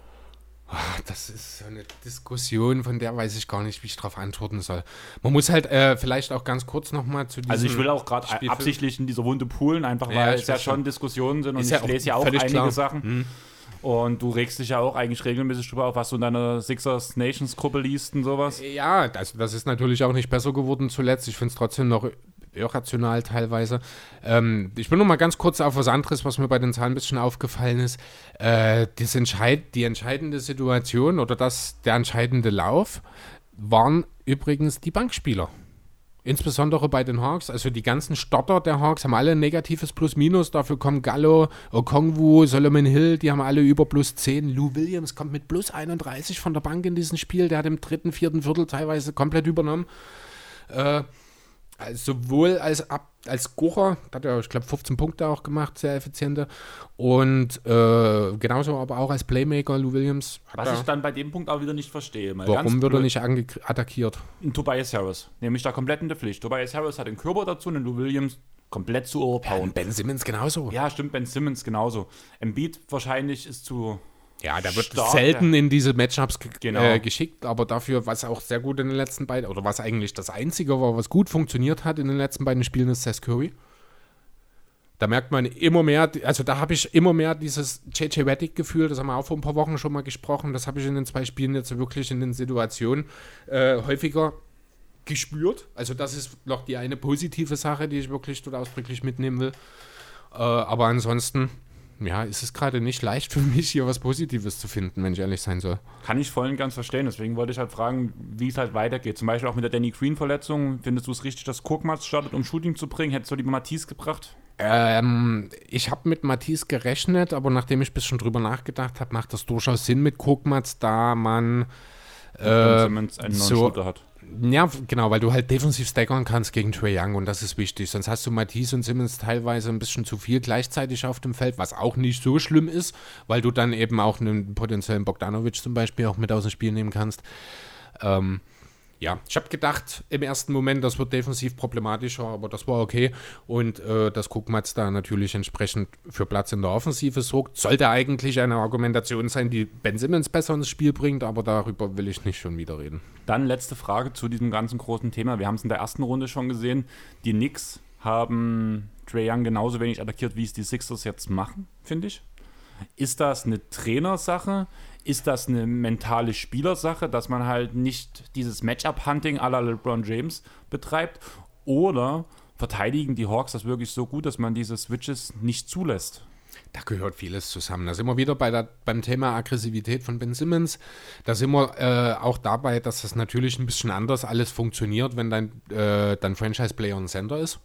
Ah, das ist so eine Diskussion, von der weiß ich gar nicht, wie ich darauf antworten soll. Man muss halt äh, vielleicht auch ganz kurz nochmal zu diesem Also ich will auch gerade absichtlich in dieser Wunde poolen, einfach weil ja, es ja schon Diskussionen sind und ich ja lese ja auch einige klar. Sachen. Hm. Und du regst dich ja auch eigentlich regelmäßig drüber auf, was du in deiner Sixers Nations Gruppe liest und sowas. Ja, das, das ist natürlich auch nicht besser geworden zuletzt. Ich finde es trotzdem noch irrational teilweise. Ähm, ich will noch mal ganz kurz auf was anderes, was mir bei den Zahlen ein bisschen aufgefallen ist. Äh, das Entscheid die entscheidende Situation oder das, der entscheidende Lauf waren übrigens die Bankspieler. Insbesondere bei den Hawks. Also die ganzen Stotter der Hawks haben alle ein negatives Plus-Minus. Dafür kommen Gallo, Okongwu, Solomon Hill, die haben alle über plus 10. Lou Williams kommt mit plus 31 von der Bank in diesem Spiel. Der hat im dritten, vierten Viertel teilweise komplett übernommen. Äh, also sowohl als, Ab als Scorer, hat er, ich glaube, 15 Punkte auch gemacht, sehr effiziente. Und äh, genauso aber auch als Playmaker, Lou Williams. Was ich dann bei dem Punkt auch wieder nicht verstehe. warum wird er nicht attackiert? In Tobias Harris. Nämlich da komplett in der Pflicht. Tobias Harris hat den Körper dazu und Lou Williams komplett zu overpowern. Ja, ben Simmons genauso. Ja, stimmt, Ben Simmons genauso. Embiid wahrscheinlich ist zu ja, da wird Stark, selten in diese Matchups genau. äh, geschickt, aber dafür, was auch sehr gut in den letzten beiden, oder was eigentlich das Einzige war, was gut funktioniert hat in den letzten beiden Spielen, ist Seth Curry. Da merkt man immer mehr, also da habe ich immer mehr dieses JJ Reddick-Gefühl, das haben wir auch vor ein paar Wochen schon mal gesprochen, das habe ich in den zwei Spielen jetzt wirklich in den Situationen äh, häufiger gespürt. Also das ist noch die eine positive Sache, die ich wirklich dort ausdrücklich mitnehmen will. Äh, aber ansonsten, ja, ist es gerade nicht leicht für mich, hier was Positives zu finden, wenn ich ehrlich sein soll. Kann ich voll und ganz verstehen. Deswegen wollte ich halt fragen, wie es halt weitergeht. Zum Beispiel auch mit der Danny Green-Verletzung. Findest du es richtig, dass Kurkmaz startet, um Shooting zu bringen? Hättest du lieber Matisse gebracht? Ähm, ich habe mit Matisse gerechnet, aber nachdem ich ein bisschen drüber nachgedacht habe, macht das durchaus Sinn mit Kurkmaz, da man äh, Simmons einen neuen so- Shooter hat. Ja, genau, weil du halt defensiv staggern kannst gegen Trey Young und das ist wichtig. Sonst hast du Matisse und Simmons teilweise ein bisschen zu viel gleichzeitig auf dem Feld, was auch nicht so schlimm ist, weil du dann eben auch einen potenziellen Bogdanovic zum Beispiel auch mit aus dem Spiel nehmen kannst. Ähm, ja, ich habe gedacht im ersten Moment, das wird defensiv problematischer, aber das war okay. Und äh, dass Kuckmatz da natürlich entsprechend für Platz in der Offensive sorgt, sollte eigentlich eine Argumentation sein, die Ben Simmons besser ins Spiel bringt, aber darüber will ich nicht schon wieder reden. Dann letzte Frage zu diesem ganzen großen Thema. Wir haben es in der ersten Runde schon gesehen. Die Knicks haben Trae Young genauso wenig attackiert, wie es die Sixers jetzt machen, finde ich. Ist das eine Trainersache? Ist das eine mentale Spielersache, dass man halt nicht dieses Matchup-Hunting à la LeBron James betreibt? Oder verteidigen die Hawks das wirklich so gut, dass man diese Switches nicht zulässt? Da gehört vieles zusammen. Da sind wir wieder bei der, beim Thema Aggressivität von Ben Simmons. Da sind wir äh, auch dabei, dass das natürlich ein bisschen anders alles funktioniert, wenn dein, äh, dein Franchise-Player ein Center ist.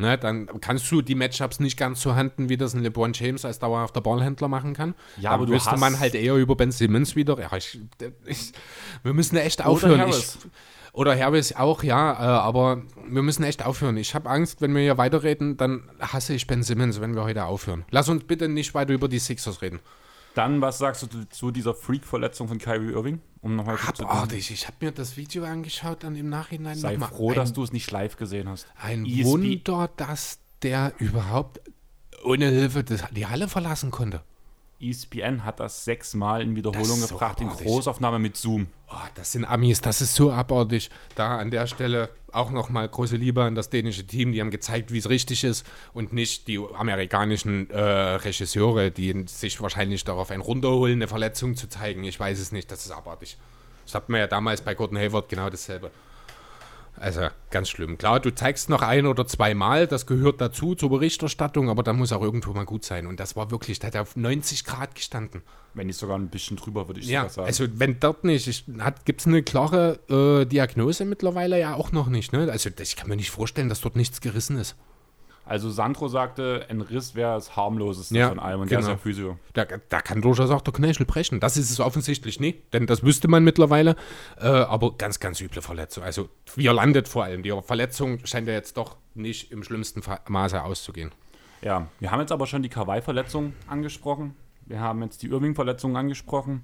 Ne, dann kannst du die Matchups nicht ganz so handen, wie das ein LeBron James als dauerhafter Ballhändler machen kann. Ja, da aber du müsste hast- man halt eher über Ben Simmons wieder. Ja, ich, ich, wir müssen echt aufhören. Harris. Ich, oder Harris auch, ja, äh, aber wir müssen echt aufhören. Ich habe Angst, wenn wir hier weiterreden, dann hasse ich Ben Simmons, wenn wir heute aufhören. Lass uns bitte nicht weiter über die Sixers reden. Dann, was sagst du zu- dieser Freak-Verletzung von Kyrie Irving? Um nochmal Abartig. Ich habe mir das Video angeschaut, dann im Nachhinein Sei nochmal. froh, ein, dass du es nicht live gesehen hast. Ein ESP Wunder, dass der überhaupt ohne Hilfe die Halle verlassen konnte. ESPN hat das sechsmal in Wiederholung so gebracht, in abartig. Großaufnahme mit Zoom. Oh, das sind Amis, das ist so abartig. Da an der Stelle auch nochmal große Liebe an das dänische Team. Die haben gezeigt, wie es richtig ist und nicht die amerikanischen äh, Regisseure, die sich wahrscheinlich darauf ein runterholen, eine Verletzung zu zeigen. Ich weiß es nicht, das ist abartig. Das hatten wir ja damals bei Gordon Hayward genau dasselbe. Also ganz schlimm. Klar, du zeigst noch ein oder zweimal, das gehört dazu zur Berichterstattung, aber da muss auch irgendwo mal gut sein. Und das war wirklich, der hat auf 90 Grad gestanden. Wenn nicht sogar ein bisschen drüber, würde ich Ja, sagen. also wenn dort nicht, gibt es eine klare äh, Diagnose mittlerweile ja auch noch nicht. Ne? Also ich kann mir nicht vorstellen, dass dort nichts gerissen ist. Also Sandro sagte, ein Riss wäre das harmloseste Ja, von allem und der ist genau. ja Physio. Da, da kann durchaus auch der Knöchel brechen. Das ist es offensichtlich nicht, denn das wüsste man mittlerweile. Äh, aber ganz, ganz üble Verletzung. Also wie er landet vor allem. Die Verletzung scheint ja jetzt doch nicht im schlimmsten Maße auszugehen. Ja, wir haben jetzt aber schon die Kawhi-Verletzung angesprochen. Wir haben jetzt die Irving-Verletzung angesprochen.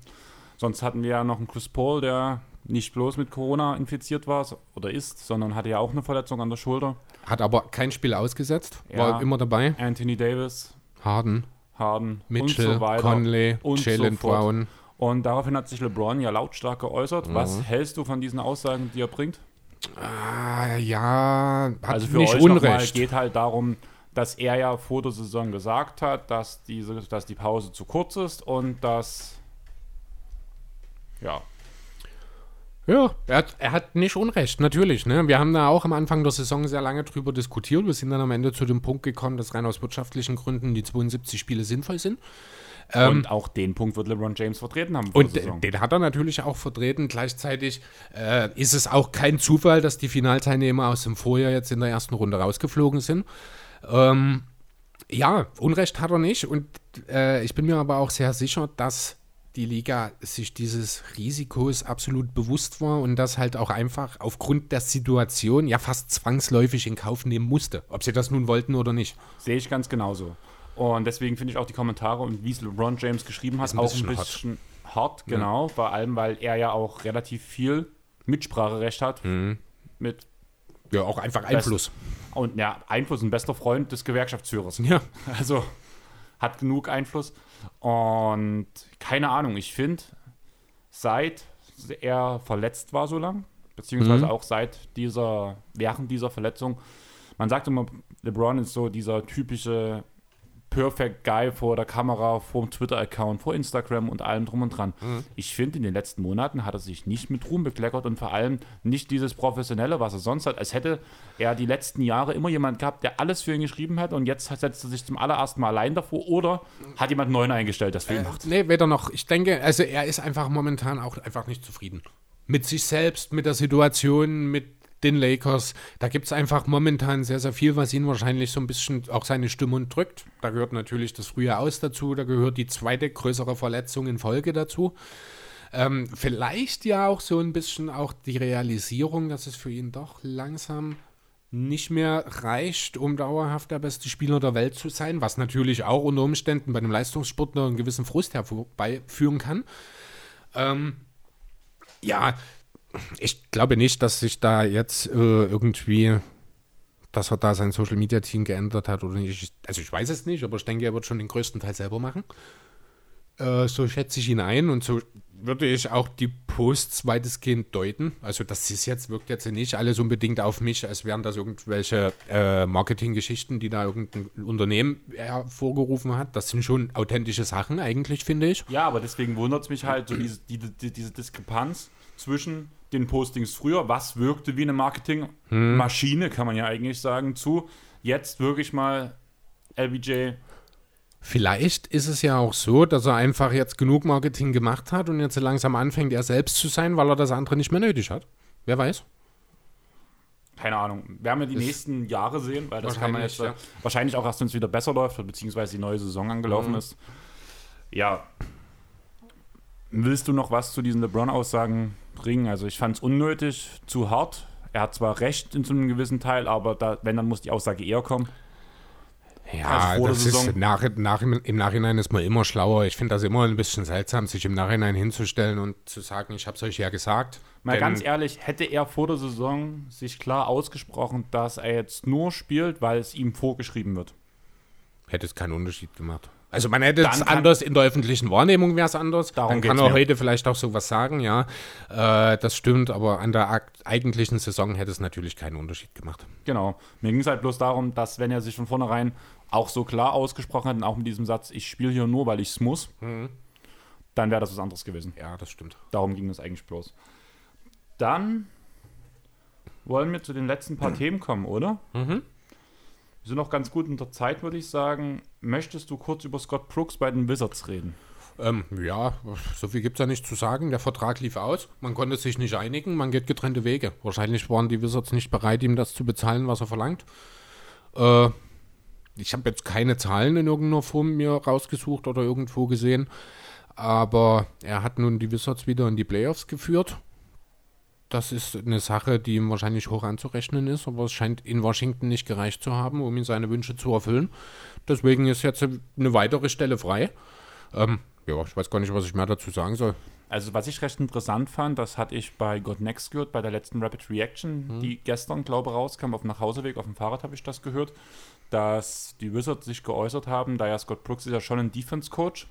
Sonst hatten wir ja noch einen Chris Paul, der nicht bloß mit Corona infiziert war oder ist, sondern hatte ja auch eine Verletzung an der Schulter. Hat aber kein Spiel ausgesetzt, Ja. war immer dabei. Anthony Davis, Harden, Harden Mitchell, und so weiter. Conley, und Jalen so. Brown. Und daraufhin hat sich LeBron ja lautstark geäußert. Mhm. Was hältst du von diesen Aussagen, die er bringt? Ah, ja, hat Also für nicht euch Unrecht. geht halt darum, dass er ja vor der Saison gesagt hat, dass, diese, dass die Pause zu kurz ist und dass ja, Ja, er hat, er hat nicht Unrecht, natürlich. Ne? Wir haben da auch am Anfang der Saison sehr lange drüber diskutiert. Wir sind dann am Ende zu dem Punkt gekommen, dass rein aus wirtschaftlichen Gründen die 72 Spiele sinnvoll sind. und auch den Punkt wird LeBron James vertreten haben Ähm, Und Saison. den hat er natürlich auch vertreten. Gleichzeitig äh, ist es auch kein Zufall, dass die Finalteilnehmer aus dem Vorjahr jetzt in der ersten Runde rausgeflogen sind. Ähm, ja, Unrecht hat er nicht. Und äh, ich bin mir aber auch sehr sicher, dass die Liga sich dieses Risikos absolut bewusst war und das halt auch einfach aufgrund der Situation ja fast zwangsläufig in Kauf nehmen musste. Ob sie das nun wollten oder nicht. Sehe ich ganz genauso. Und deswegen finde ich auch die Kommentare und wie es LeBron James geschrieben hat, ein auch ein hart. bisschen hart, genau. Vor allem, weil er ja auch relativ viel Mitspracherecht hat Mhm. mit Ja, auch einfach Einfluss. und ja, Einfluss, ein bester Freund des Gewerkschaftsführers. Ja. Also hat genug Einfluss. Und keine Ahnung, ich finde, seit er verletzt war so lang, beziehungsweise Mhm. auch seit dieser, während dieser Verletzung, man sagt immer, LeBron ist so dieser typische Perfect Guy vor der Kamera, vor dem Twitter-Account, vor Instagram und allem drum und dran. Mhm. Ich finde, in den letzten Monaten hat er sich nicht mit Ruhm bekleckert und vor allem nicht dieses Professionelle, was er sonst hat. Als hätte er die letzten Jahre immer jemand gehabt, der alles für ihn geschrieben hat und jetzt setzt er sich zum allerersten Mal allein davor oder hat jemand neuen eingestellt, das für ihn macht. Nee, weder noch. Ich denke, also er ist einfach momentan auch einfach nicht zufrieden. Mit sich selbst, mit der Situation, mit den Lakers. Da gibt es einfach momentan sehr, sehr viel, was ihn wahrscheinlich so ein bisschen auch seine Stimmung drückt. Da gehört natürlich das frühe Aus dazu, da gehört die zweite größere Verletzung in Folge dazu. Ähm, vielleicht ja auch so ein bisschen auch die Realisierung, dass es für ihn doch langsam nicht mehr reicht, um dauerhaft der beste Spieler der Welt zu sein, was natürlich auch unter Umständen bei einem Leistungssportler einen gewissen Frust herbeiführen kann. Ähm, ja, ich glaube nicht, dass sich da jetzt äh, irgendwie, dass er da sein Social Media Team geändert hat oder nicht. Ich, also ich weiß es nicht, aber ich denke, er wird schon den größten Teil selber machen. Äh, so schätze ich ihn ein und so würde ich auch die Posts weitestgehend deuten. Also das ist jetzt, wirkt jetzt nicht alles unbedingt auf mich, als wären das irgendwelche äh, Marketinggeschichten, die da irgendein Unternehmen hervorgerufen hat. Das sind schon authentische Sachen eigentlich, finde ich. Ja, aber deswegen wundert es mich halt, so diese, die, die, diese Diskrepanz zwischen den Postings früher, was wirkte wie eine Marketingmaschine, kann man ja eigentlich sagen, zu jetzt wirklich mal LBJ Vielleicht ist es ja auch so, dass er einfach jetzt genug Marketing gemacht hat und jetzt langsam anfängt, er selbst zu sein, weil er das andere nicht mehr nötig hat. Wer weiß? keine Ahnung, werden wir die Das- nächsten Jahre sehen, weil das kann man jetzt äh, wahrscheinlich auch erst, wenn es wieder besser läuft, beziehungsweise die neue Saison angelaufen Mhm. ist. Ja. Willst du noch was zu diesen LeBron-Aussagen bringen? Also ich fand es unnötig, zu hart. Er hat zwar recht in so einem gewissen Teil, aber da, wenn, dann muss die Aussage eher kommen. Ja, Also das Saison. ist nach, nach, im Nachhinein ist man immer schlauer. Ich finde das immer ein bisschen seltsam, sich im Nachhinein hinzustellen und zu sagen, ich habe es euch ja gesagt. Mal Denn- ganz ehrlich, hätte er vor der Saison sich klar ausgesprochen, dass er jetzt nur spielt, weil es ihm vorgeschrieben wird. hätte es keinen Unterschied gemacht. Also man hätte es anders in der öffentlichen Wahrnehmung wäre es anders. Darum Dann kann er mir. heute vielleicht auch sowas sagen, ja. Äh, das stimmt, aber an der eigentlichen Saison hätte es natürlich keinen Unterschied gemacht. Genau. Mir ging es halt bloß darum, dass wenn er sich von vornherein auch so klar ausgesprochen hat und auch mit diesem Satz, ich spiele hier nur, weil ich es muss, dann wäre das was anderes gewesen. Ja, das stimmt. Darum ging es eigentlich bloß. Dann wollen wir zu den letzten paar <clears throat> Themen kommen, oder? Mhm. Wir sind noch ganz gut in der Zeit, würde ich sagen. Möchtest du kurz über Scott Brooks bei den Wizards reden? Ähm, ja, so viel gibt es ja nicht zu sagen. Der Vertrag lief aus. Man konnte sich nicht einigen. Man geht getrennte Wege. Wahrscheinlich waren die Wizards nicht bereit, ihm das zu bezahlen, was er verlangt. Äh, ich habe jetzt keine Zahlen in irgendeiner Form mir rausgesucht oder irgendwo gesehen. Aber er hat nun die Wizards wieder in die Playoffs geführt. Das ist eine Sache, die ihm wahrscheinlich hoch anzurechnen ist, aber es scheint in Washington nicht gereicht zu haben, um ihm seine Wünsche zu erfüllen. Deswegen ist jetzt eine weitere Stelle frei. Ähm, ja, ich weiß gar nicht, was ich mehr dazu sagen soll. Also, was ich recht interessant fand, das hatte ich bei God Next gehört, bei der letzten Rapid Reaction, die gestern, glaube ich, rauskam. Auf dem Nachhauseweg, auf dem Fahrrad habe ich das gehört, dass die Wizards sich geäußert haben, da ja Scott Brooks ist ja schon ein Defense-Coach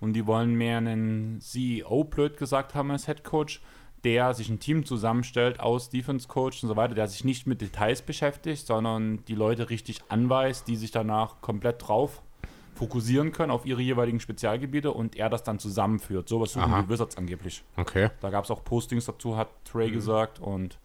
und die wollen mehr einen CEO, blöd gesagt haben, als Head Coach, der sich ein Team zusammenstellt aus Defense-Coach und so weiter, der sich nicht mit Details beschäftigt, sondern die Leute richtig anweist, die sich danach komplett drauf fokussieren können auf ihre jeweiligen Spezialgebiete und er das dann zusammenführt. Sowas suchen Aha. die Wizards angeblich. Okay. Da gab es auch Postings dazu, hat Trey gesagt. Und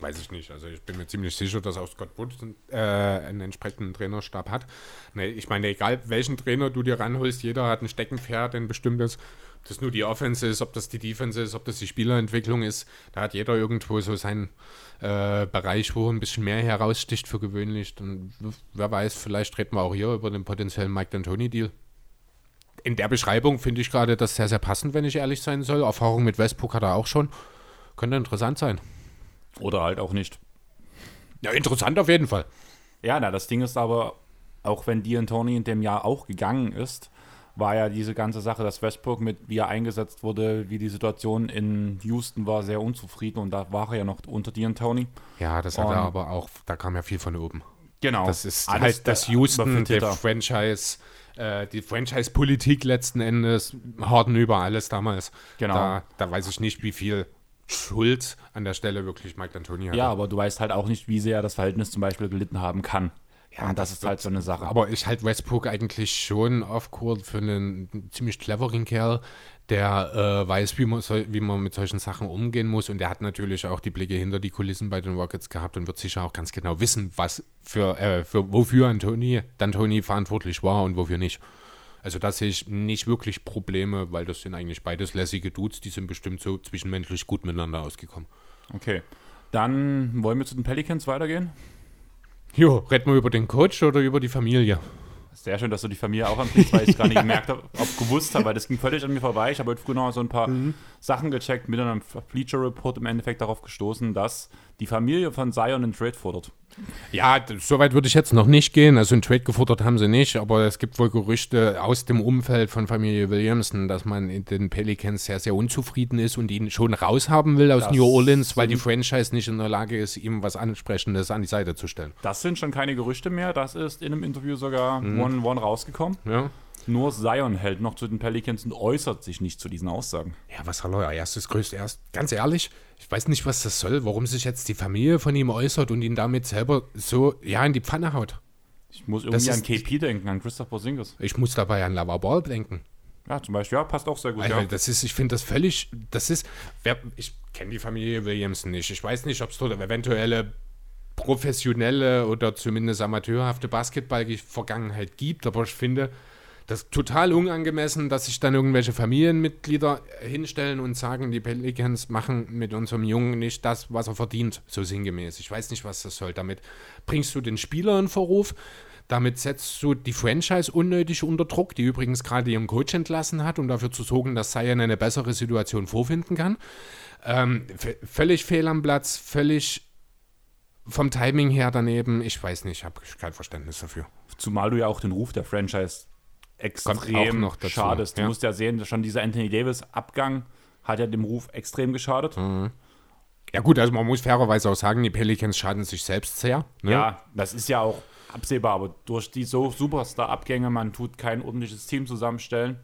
Weiß ich nicht. Also ich bin mir ziemlich sicher, dass auch Scott Wood äh, einen entsprechenden Trainerstab hat. Nee, ich meine, egal welchen Trainer du dir ranholst, jeder hat ein Steckenpferd, ein bestimmtes. Ob das nur die Offense ist, ob das die Defense ist, ob das die Spielerentwicklung ist. Da hat jeder irgendwo so seinen äh, Bereich, wo er ein bisschen mehr heraussticht für gewöhnlich. Dann, wer weiß, vielleicht reden wir auch hier über den potenziellen Mike D'Antoni-Deal. In der Beschreibung finde ich gerade das sehr, sehr passend, wenn ich ehrlich sein soll. Erfahrung mit Westbrook hat er auch schon. Könnte interessant sein. oder halt auch nicht. Ja, interessant auf jeden Fall. Ja, na, das Ding ist aber, auch wenn D'Antoni in dem Jahr auch gegangen ist, war ja diese ganze Sache, dass Westbrook mit wie er eingesetzt wurde, wie die Situation in Houston war, sehr unzufrieden und da war er ja noch unter D'Antoni. Ja, das hat Und- er aber auch, da kam ja viel von oben. Genau. Das ist Alles halt das der- Houston, der Franchise, äh, die Franchise-Politik letzten Endes, Harden über alles damals. Genau. Da, da weiß ich nicht, wie viel Schuld an der Stelle wirklich Mike D'Antoni hatte. Ja, aber du weißt halt auch nicht, wie sehr das Verhältnis zum Beispiel gelitten haben kann. Ja, und das, ist halt so eine Sache. Aber ich halte Westbrook eigentlich schon off-court für einen ziemlich cleveren Kerl, der äh, weiß, wie man, soll, wie man mit solchen Sachen umgehen muss. Und der hat natürlich auch die Blicke hinter die Kulissen bei den Rockets gehabt und wird sicher auch ganz genau wissen, was für, äh, für wofür Anthony, D'Antoni verantwortlich war und wofür nicht. Also da sehe ich nicht wirklich Probleme, weil das sind eigentlich beides lässige Dudes, die sind bestimmt so zwischenmenschlich gut miteinander ausgekommen. Okay. Dann wollen wir zu den Pelicans weitergehen. Jo, reden wir über den Coach oder über die Familie? Sehr schön, dass du die Familie auch anbrichst, weil ich gar nicht gemerkt habe, ob gewusst habe, weil das ging völlig an mir vorbei. Ich habe heute früh noch so ein paar mhm. Sachen gecheckt, mit einem Bleacher Report im Endeffekt darauf gestoßen, dass die Familie von Zion einen Trade fordert. Ja, soweit würde ich jetzt noch nicht gehen. Also ein Trade gefordert haben sie nicht, aber es gibt wohl Gerüchte aus dem Umfeld von Familie Williamson, dass man in den Pelicans sehr, sehr unzufrieden ist und ihn schon raushaben will aus das New Orleans, weil die Franchise nicht in der Lage ist, ihm was Ansprechendes an die Seite zu stellen. Das sind schon keine Gerüchte mehr. Das ist in einem Interview sogar mhm. one-on-one rausgekommen. Ja. Nur Zion hält noch zu den Pelicans und äußert sich nicht zu diesen Aussagen. Ja, was soll er? Erstes, größte, erst. Ganz ehrlich, ich weiß nicht, was das soll, warum sich jetzt die Familie von ihm äußert und ihn damit selber so, ja, in die Pfanne haut. Ich muss irgendwie an KP denken, an Christoph Porzingis. Ich muss dabei an Lava Ball denken. Ja, zum Beispiel, ja, passt auch sehr gut. Also, ja. Das ist, ich finde das völlig, das ist, wer, ich kenne die Familie Williamson nicht. Ich weiß nicht, ob es dort eventuelle professionelle oder zumindest amateurhafte Basketball-Vergangenheit gibt, aber ich finde, das ist total unangemessen, dass sich dann irgendwelche Familienmitglieder hinstellen und sagen, die Pelicans machen mit unserem Jungen nicht das, was er verdient, so sinngemäß. Ich weiß nicht, was das soll. Damit bringst du den Spieler in Verruf, damit setzt du die Franchise unnötig unter Druck, die übrigens gerade ihren Coach entlassen hat, um dafür zu sorgen, dass Zion eine bessere Situation vorfinden kann. Ähm, völlig fehl am Platz, völlig vom Timing her daneben. Ich weiß nicht, ich habe kein Verständnis dafür. Zumal du ja auch den Ruf der Franchise extrem noch schade ist. Du ja. musst ja sehen, schon dieser Anthony Davis-Abgang hat ja dem Ruf extrem geschadet. Mhm. Ja gut, also man muss fairerweise auch sagen, die Pelicans schaden sich selbst sehr. Ne? Ja, das ist ja auch absehbar, aber durch die so Superstar-Abgänge, man tut kein ordentliches Team zusammenstellen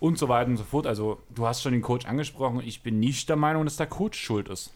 und so weiter und so fort. Also du hast schon den Coach angesprochen. Ich bin nicht der Meinung, dass der Coach schuld ist.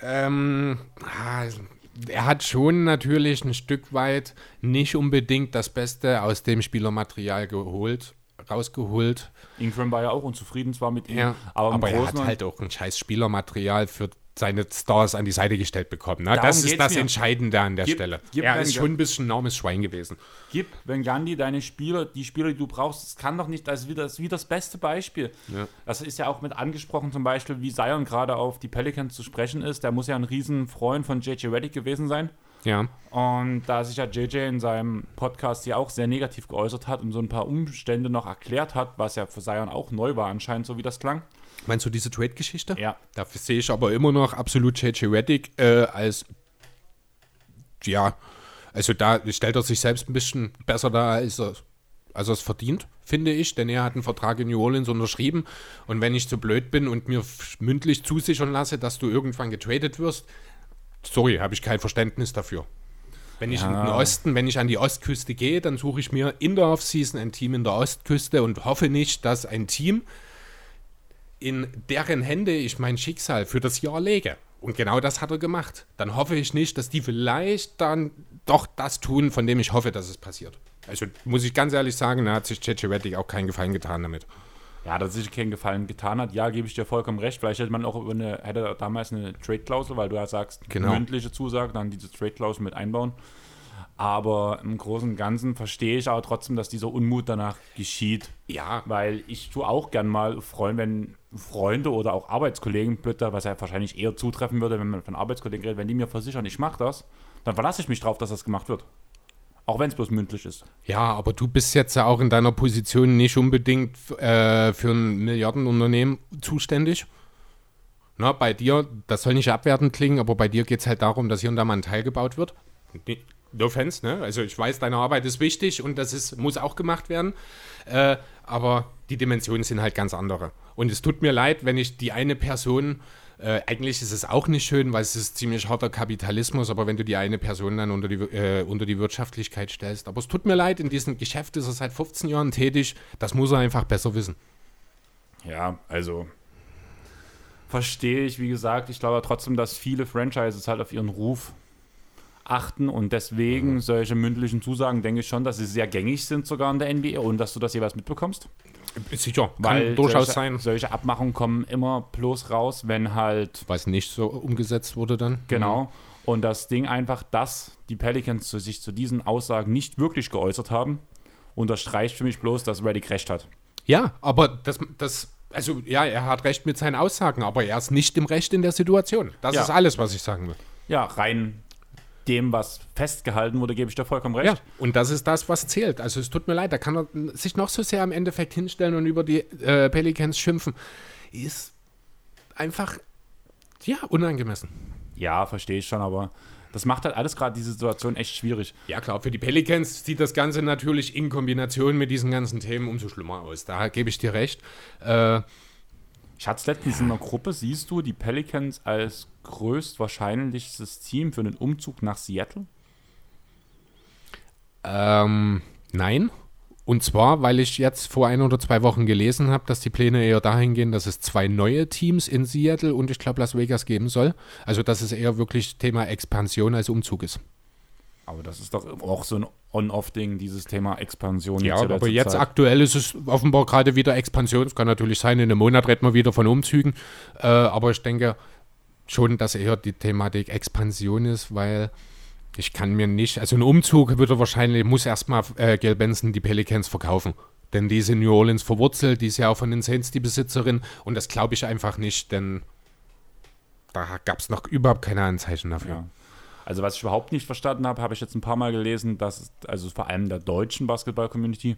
Ähm, also er hat schon natürlich ein Stück weit nicht unbedingt das Beste aus dem Spielermaterial geholt, rausgeholt. Ingram war ja auch unzufrieden zwar mit ihm, ja, aber, aber er hat halt auch ein scheiß Spielermaterial für seine Stars an die Seite gestellt bekommen. Ne? Das ist das mir. Entscheidende an der gib, Stelle. Gib er ist schon ein bisschen ein enormes Schwein gewesen. Gib wenn Gandhi deine Spieler, die Spieler, die du brauchst, das kann doch nicht, das ist wie das, wie das beste Beispiel. Ja. Das ist ja auch mit angesprochen, zum Beispiel, wie Zion gerade auf die Pelicans zu sprechen ist. Der muss ja ein Riesenfreund von JJ Reddick gewesen sein. Ja. Und da sich ja JJ in seinem Podcast hier auch sehr negativ geäußert hat und so ein paar Umstände noch erklärt hat, was ja für Zion auch neu war anscheinend, so wie das klang. Meinst du diese Trade-Geschichte? Ja. Dafür sehe ich aber immer noch absolut JJ Reddick äh, als, ja, also da stellt er sich selbst ein bisschen besser dar, als er, als er es verdient, finde ich, denn er hat einen Vertrag in New Orleans unterschrieben und wenn ich zu blöd bin und mir mündlich zusichern lasse, dass du irgendwann getradet wirst, sorry, habe ich kein Verständnis dafür. Wenn ich ja. in den Osten, wenn ich an die Ostküste gehe, dann suche ich mir in der Offseason ein Team in der Ostküste und hoffe nicht, dass ein Team, in deren Hände ich mein Schicksal für das Jahr lege. Und genau das hat er gemacht. Dann hoffe ich nicht, dass die vielleicht dann doch das tun, von dem ich hoffe, dass es passiert. Also muss ich ganz ehrlich sagen, da hat sich Reddick auch keinen Gefallen getan damit. Ja, dass sich keinen Gefallen getan hat, ja, gebe ich dir vollkommen recht. Vielleicht hätte man auch über eine, hätte damals eine Trade-Klausel, weil du ja sagst, genau. mündliche Zusage, dann diese Trade-Klausel mit einbauen. Aber im Großen und Ganzen verstehe ich aber trotzdem, dass dieser Unmut danach geschieht. Ja. Weil ich tue auch gern mal freuen, wenn Freunde oder auch Arbeitskollegen, Blöder, was ja wahrscheinlich eher zutreffen würde, wenn man von Arbeitskollegen redet, wenn die mir versichern, ich mache das, dann verlasse ich mich drauf, dass das gemacht wird. Auch wenn es bloß mündlich ist. Ja, aber du bist jetzt ja auch in deiner Position nicht unbedingt äh, für ein Milliardenunternehmen zuständig. Na, bei dir, das soll nicht abwertend klingen, aber bei dir geht es halt darum, dass hier und da mal ein Teil gebaut wird. No offense, ne? Also ich weiß, deine Arbeit ist wichtig und das ist, muss auch gemacht werden. Äh, aber die Dimensionen sind halt ganz andere. Und es tut mir leid, wenn ich die eine Person äh, eigentlich ist es auch nicht schön, weil es ist ziemlich harter Kapitalismus, aber wenn du die eine Person dann unter die, äh, unter die Wirtschaftlichkeit stellst. Aber es tut mir leid, in diesem Geschäft ist er seit 15 Jahren tätig. Das muss er einfach besser wissen. Ja, also verstehe ich, wie gesagt. Ich glaube trotzdem, dass viele Franchises halt auf ihren Ruf achten und deswegen solche mündlichen Zusagen denke ich schon, dass sie sehr gängig sind sogar in der NBA und dass du das jeweils mitbekommst. Sicher, Weil kann durchaus solche, sein. solche Abmachungen kommen immer bloß raus, wenn halt Was nicht so umgesetzt wurde dann. Genau. Und das Ding einfach, dass die Pelicans zu sich zu diesen Aussagen nicht wirklich geäußert haben, unterstreicht für mich bloß, dass Reddick recht hat. Ja, aber das, das, also ja, er hat recht mit seinen Aussagen, aber er ist nicht im Recht in der Situation. Das Ja. ist alles, was ich sagen will. Ja, rein dem, was festgehalten wurde, gebe ich dir vollkommen recht. Ja, und das ist das, was zählt. Also es tut mir leid, da kann er sich noch so sehr am Endeffekt hinstellen und über die äh, Pelicans schimpfen. Ist einfach, ja, unangemessen. Ja, verstehe ich schon, aber das macht halt alles gerade diese Situation echt schwierig. Ja klar, für die Pelicans sieht das Ganze natürlich in Kombination mit diesen ganzen Themen umso schlimmer aus. Da gebe ich dir recht. Äh, Ich hatte es letztens in einer Gruppe, siehst du die Pelicans als größtwahrscheinlichstes Team für den Umzug nach Seattle? Ähm, nein. Und zwar, weil ich jetzt vor ein oder zwei Wochen gelesen habe, dass die Pläne eher dahin gehen, dass es zwei neue Teams in Seattle und ich glaube Las Vegas geben soll. Also dass es eher wirklich Thema Expansion als Umzug ist. Aber das ist doch auch so ein On-Off-Ding, dieses Thema Expansion. Ja, jetzt aber jetzt Zeit. aktuell ist es offenbar gerade wieder Expansion. Es kann natürlich sein, in einem Monat reden wir wieder von Umzügen. Äh, aber ich denke schon, dass eher die Thematik Expansion ist, weil ich kann mir nicht, also ein Umzug würde wahrscheinlich, muss erstmal äh, Gail Benson die Pelicans verkaufen. Denn die ist in New Orleans verwurzelt, die ist ja auch von den Saints die Besitzerin und das glaube ich einfach nicht, denn da gab es noch überhaupt keine Anzeichen dafür. Ja. Also was ich überhaupt nicht verstanden habe, habe ich jetzt ein paar Mal gelesen, dass also vor allem der deutschen Basketball-Community,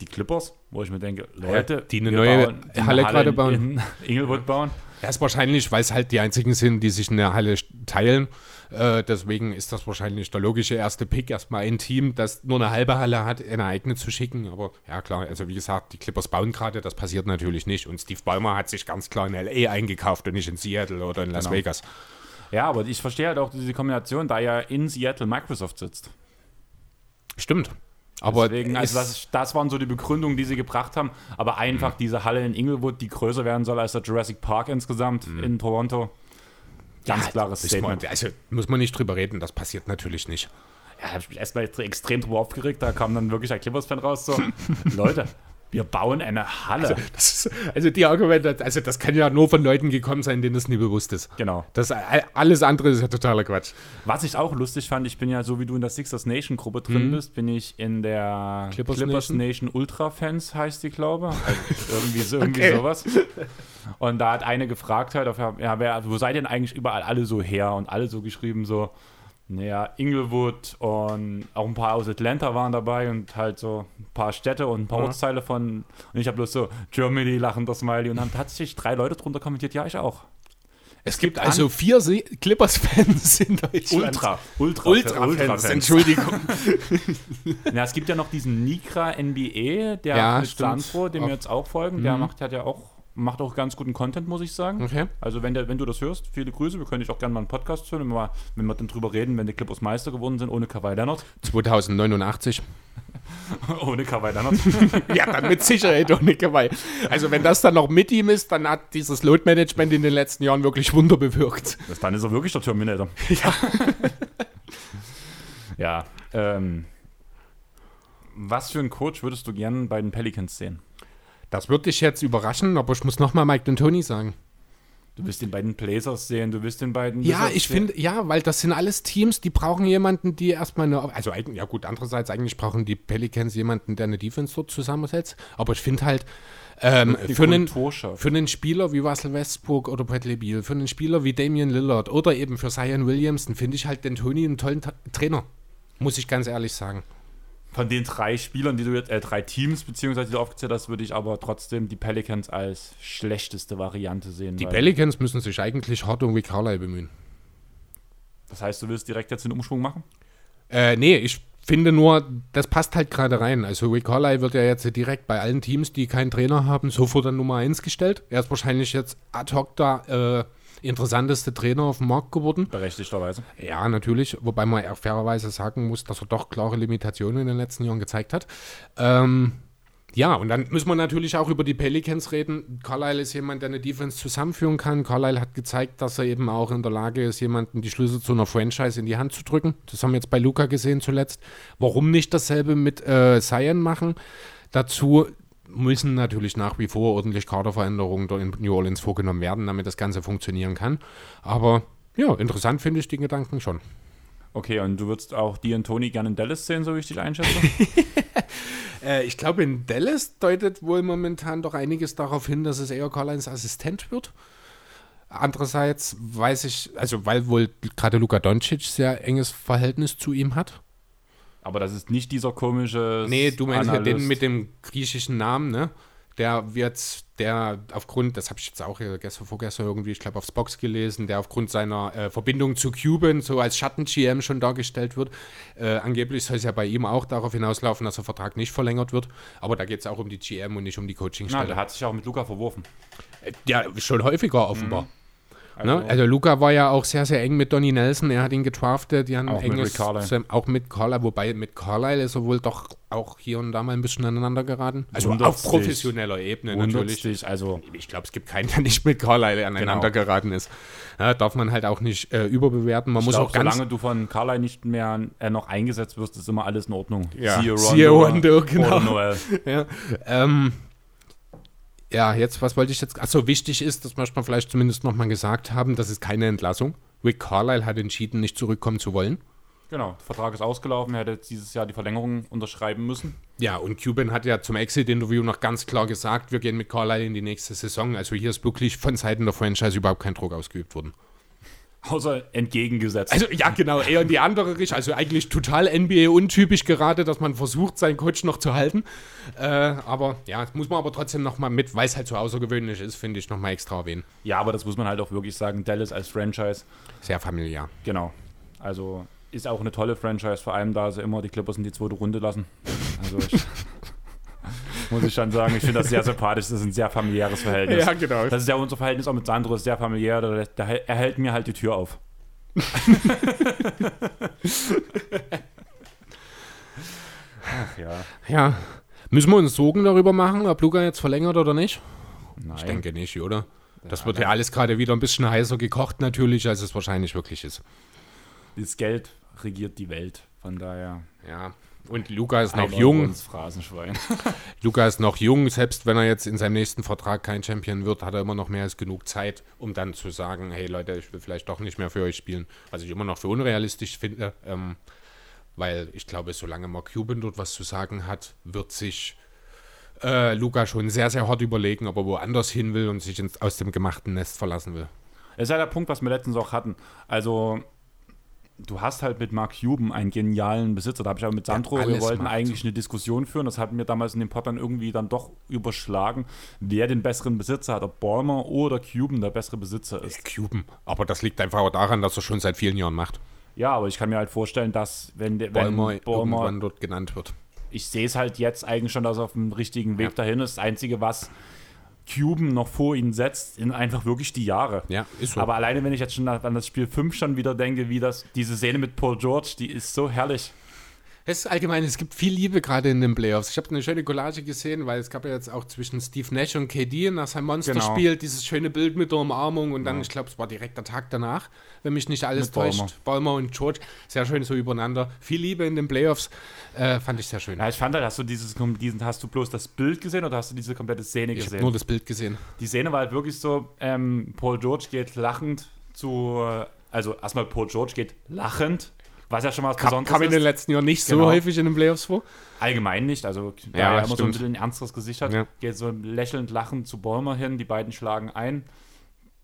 die Clippers, wo ich mir denke, Leute, die eine neue bauen- die eine Halle gerade in- bauen. in Inglewood bauen. Ist wahrscheinlich, weil es halt die einzigen sind, die sich eine Halle teilen. Äh, deswegen ist das wahrscheinlich der logische erste Pick, erstmal ein Team, das nur eine halbe Halle hat, eine eigene zu schicken. Aber ja, klar, also wie gesagt, die Clippers bauen gerade, das passiert natürlich nicht. Und Steve Ballmer hat sich ganz klar in L.A. eingekauft und nicht in Seattle oder in Las Genau. Vegas. Ja, aber ich verstehe halt auch diese Kombination, da ja in Seattle Microsoft sitzt. Stimmt. Aber Deswegen, also das, das waren so die Begründungen, die sie gebracht haben. Aber einfach diese Halle in Inglewood, die größer werden soll als der Jurassic Park insgesamt in Toronto. Ganz klares wissen wir, Statement. also muss man nicht drüber reden, das passiert natürlich nicht. Ja, da habe ich mich erstmal extrem drüber aufgeregt. Da kam dann wirklich ein Clippers-Fan raus. So, <laughs> Leute, wir bauen eine Halle. Das ist, also die Argumente, also das kann ja nur von Leuten gekommen sein, denen das nie bewusst ist. Genau. Das alles andere ist ja totaler Quatsch. Was ich auch lustig fand, ich bin ja so wie du in der Sixers Nation Gruppe drin bist, bin ich in der Mhm. Clippers Nation, Nation? Ultra Fans heißt die, glaube ich. Also <laughs> irgendwie so, irgendwie Okay. sowas. Und da hat eine gefragt halt, auf, ja, wer, wo seid denn eigentlich überall alle so her? Und alle so geschrieben so, naja, Inglewood und auch ein paar aus Atlanta waren dabei und halt so ein paar Städte und ein paar Mhm. Ortsteile von, und ich habe bloß so, Germany, lachender Smiley. Und dann tatsächlich drei Leute drunter kommentiert, ja, ich auch. Es gibt also vier Clippers-Fans in Deutschland. Ultra, Ultra, Ultra-Fans, Entschuldigung. <laughs> Ja, es gibt ja noch diesen Nikra NBA, der Ja, mit stimmt. Sandro, dem wir jetzt auch folgen, der macht hat ja auch macht auch ganz guten Content, muss ich sagen. Okay. Also wenn, der, wenn du das hörst, viele Grüße. Wir können dich auch gerne mal einen Podcast hören, wenn wir, wenn wir dann drüber reden, wenn die Clippers Meister geworden sind, ohne Kawhi Leonard. 2089. <laughs> ohne Kawhi Leonard. <laughs> ja, dann mit Sicherheit ohne Kawhi. Also wenn das dann noch mit ihm ist, dann hat dieses Load-Management in den letzten Jahren wirklich Wunder bewirkt. das, dann ist er wirklich der Terminator. <laughs> Ja. ja. Ähm, was für einen Coach würdest du gerne bei den Pelicans sehen? Das würde dich jetzt überraschen, aber ich muss nochmal Mike D'Antoni sagen. Du wirst den beiden Blazers sehen, du wirst den beiden. Ja, Wizards ich finde, ja, weil das sind alles Teams, die brauchen jemanden, die erstmal eine, also ja gut, andererseits eigentlich brauchen die Pelicans jemanden, der eine Defense dort zusammensetzt, aber ich finde halt, ähm, für, einen, für einen Spieler wie Russell Westbrook oder Bradley Beal, für einen Spieler wie Damian Lillard oder eben für Zion Williamson finde ich halt den Tony einen tollen Ta Trainer, muss ich ganz ehrlich sagen. Von den drei Spielern, die du jetzt, äh, drei Teams beziehungsweise die du aufgezählt hast, würde ich aber trotzdem die Pelicans als schlechteste Variante sehen. Die Pelicans müssen sich eigentlich hart um Rick Carlisle bemühen. Das heißt, du willst direkt jetzt den Umschwung machen? Äh, nee, ich finde nur, das passt halt gerade rein. Also Rick Carlisle wird ja jetzt direkt bei allen Teams, die keinen Trainer haben, sofort an Nummer 1 gestellt. Er ist wahrscheinlich jetzt ad hoc der äh, interessanteste Trainer auf dem Markt geworden. Berechtigterweise. Ja, natürlich, wobei man auch fairerweise sagen muss, dass er doch klare Limitationen in den letzten Jahren gezeigt hat. Ähm, Ja, und dann müssen wir natürlich auch über die Pelicans reden. Carlisle ist jemand, der eine Defense zusammenführen kann. Carlisle hat gezeigt, dass er eben auch in der Lage ist, jemanden die Schlüssel zu einer Franchise in die Hand zu drücken. Das haben wir jetzt bei Luca gesehen zuletzt. Warum nicht dasselbe mit äh, Zion machen? Dazu müssen natürlich nach wie vor ordentlich Kaderveränderungen in New Orleans vorgenommen werden, damit das Ganze funktionieren kann. Aber ja, interessant finde ich die Gedanken schon. Okay, und du würdest auch die und Tony gerne in Dallas sehen, so wie ich dich einschätze? <laughs> äh, ich glaube, in Dallas deutet wohl momentan doch einiges darauf hin, dass es eher Carlines Assistent wird. Andererseits weiß ich, also weil wohl gerade Luka Doncic sehr enges Verhältnis zu ihm hat. Aber das ist nicht dieser komische. Nee, du meinst ja den mit dem griechischen Namen, ne? Der wird, der aufgrund, das habe ich jetzt auch gestern, vorgestern irgendwie, ich glaube, aufs Box gelesen, der aufgrund seiner äh, Verbindung zu Cuban so als Schatten-GM schon dargestellt wird. Äh, angeblich soll es ja bei ihm auch darauf hinauslaufen, dass der Vertrag nicht verlängert wird. Aber da geht es auch um die GM und nicht um die Coachingstelle. Na, der hat sich auch mit Luca verworfen. Äh, ja, schon häufiger offenbar. Mhm. Also, ne? also Luca war ja auch sehr, sehr eng mit Donny Nelson. Er hat ihn getraftet. Die haben auch enges, mit auch mit Carlisle, wobei mit Carlisle ist er wohl doch auch hier und da mal ein bisschen aneinander geraten. Also auf professioneller Ebene natürlich. Dich, also ich glaube, es gibt keinen, der nicht mit Carlisle aneinander genau. geraten ist. Ja, darf man halt auch nicht äh, überbewerten. Man ich muss glaub, auch ganz solange du von Carlisle nicht mehr äh, noch eingesetzt wirst, ist immer alles in Ordnung. Ja. Siehe Rondo, genau. <laughs> Ja. Ähm, ja, jetzt, was wollte ich jetzt? Achso, wichtig ist, dass wir vielleicht zumindest nochmal gesagt haben, das ist keine Entlassung. Rick Carlisle hat entschieden, nicht zurückkommen zu wollen. Genau, der Vertrag ist ausgelaufen, er hätte dieses Jahr die Verlängerung unterschreiben müssen. Ja, und Cuban hat ja zum Exit-Interview noch ganz klar gesagt, wir gehen mit Carlisle in die nächste Saison. Also hier ist wirklich von Seiten der Franchise überhaupt kein Druck ausgeübt worden. Außer entgegengesetzt. Also ja, genau, eher in die andere Richtung. Also eigentlich total NBA-untypisch gerade, dass man versucht, seinen Coach noch zu halten. Äh, aber ja, das muss man aber trotzdem nochmal mit, weil es halt so außergewöhnlich ist, finde ich, nochmal extra erwähnen. Ja, aber das muss man halt auch wirklich sagen. Dallas als Franchise. Sehr familiär. Genau. Also ist auch eine tolle Franchise, vor allem da sie immer die Clippers in die zweite Runde lassen. Also ich <laughs> muss ich schon sagen. Ich finde das sehr sympathisch. Das ist ein sehr familiäres Verhältnis. Ja, genau. Das ist ja unser Verhältnis auch mit Sandro, ist sehr familiär. Da, da, er hält mir halt die Tür auf. Ach ja. Ja. Müssen wir uns Sorgen darüber machen, ob Luca jetzt verlängert oder nicht? Nein. Ich denke nicht, oder? Das ja, wird ja alles gerade wieder ein bisschen heißer gekocht, natürlich, als es wahrscheinlich wirklich ist. Das Geld regiert die Welt, von daher. Ja. Und Luca ist noch jung. <laughs> Luca ist noch jung, selbst wenn er jetzt in seinem nächsten Vertrag kein Champion wird, hat er immer noch mehr als genug Zeit, um dann zu sagen, hey Leute, ich will vielleicht doch nicht mehr für euch spielen. Was ich immer noch für unrealistisch finde, ähm, weil ich glaube, solange Mark Cuban dort was zu sagen hat, wird sich äh, Luca schon sehr, sehr hart überlegen, ob er woanders hin will und sich ins, aus dem gemachten Nest verlassen will. Das ist ja der Punkt, was wir letztens auch hatten. Also du hast halt mit Mark Cuban einen genialen Besitzer. Da habe ich aber mit Sandro, wir wollten eigentlich eine Diskussion führen. Das hatten wir damals in dem Pod dann irgendwie dann doch überschlagen, wer den besseren Besitzer hat, ob Ballmer oder Cuban der bessere Besitzer ist. Cuban. Aber das liegt einfach auch daran, dass er schon seit vielen Jahren macht. Ja, aber ich kann mir halt vorstellen, dass wenn, der Ballmer, irgendwann dort genannt wird. Ich sehe es halt jetzt eigentlich schon, dass er auf dem richtigen Weg ja. dahin ist. Das Einzige, was Cuban noch vor ihn setzt, in einfach wirklich die Jahre. Ja, ist so. Aber alleine, wenn ich jetzt schon an das Spiel 5 schon wieder denke, wie das, diese Szene mit Paul George, die ist so herrlich. Es ist allgemein, es gibt viel Liebe gerade in den Playoffs. Ich habe eine schöne Collage gesehen, weil es gab ja jetzt auch zwischen Steve Nash und KD nach seinem Monsterspiel genau. dieses schöne Bild mit der Umarmung und dann, ja. ich glaube, es war direkt der Tag danach, wenn mich nicht alles mit täuscht. Ballmer und George, sehr schön so übereinander. Viel Liebe in den Playoffs, äh, fand ich sehr schön. Ja, ich fand halt, hast du dieses, diesen, hast du bloß das Bild gesehen oder hast du diese komplette Szene gesehen? Ich nur das Bild gesehen. Die Szene war halt wirklich so, ähm, Paul George geht lachend zu, also erstmal Paul George geht lachend was ja schon mal was Besonderes kam, kam in den letzten Jahren nicht genau. so häufig in den Playoffs vor? Allgemein nicht. Also, da ja, er immer so ein bisschen ein ernsteres Gesicht hat, ja. geht so lächelnd lachend zu Bäumer hin. Die beiden schlagen ein,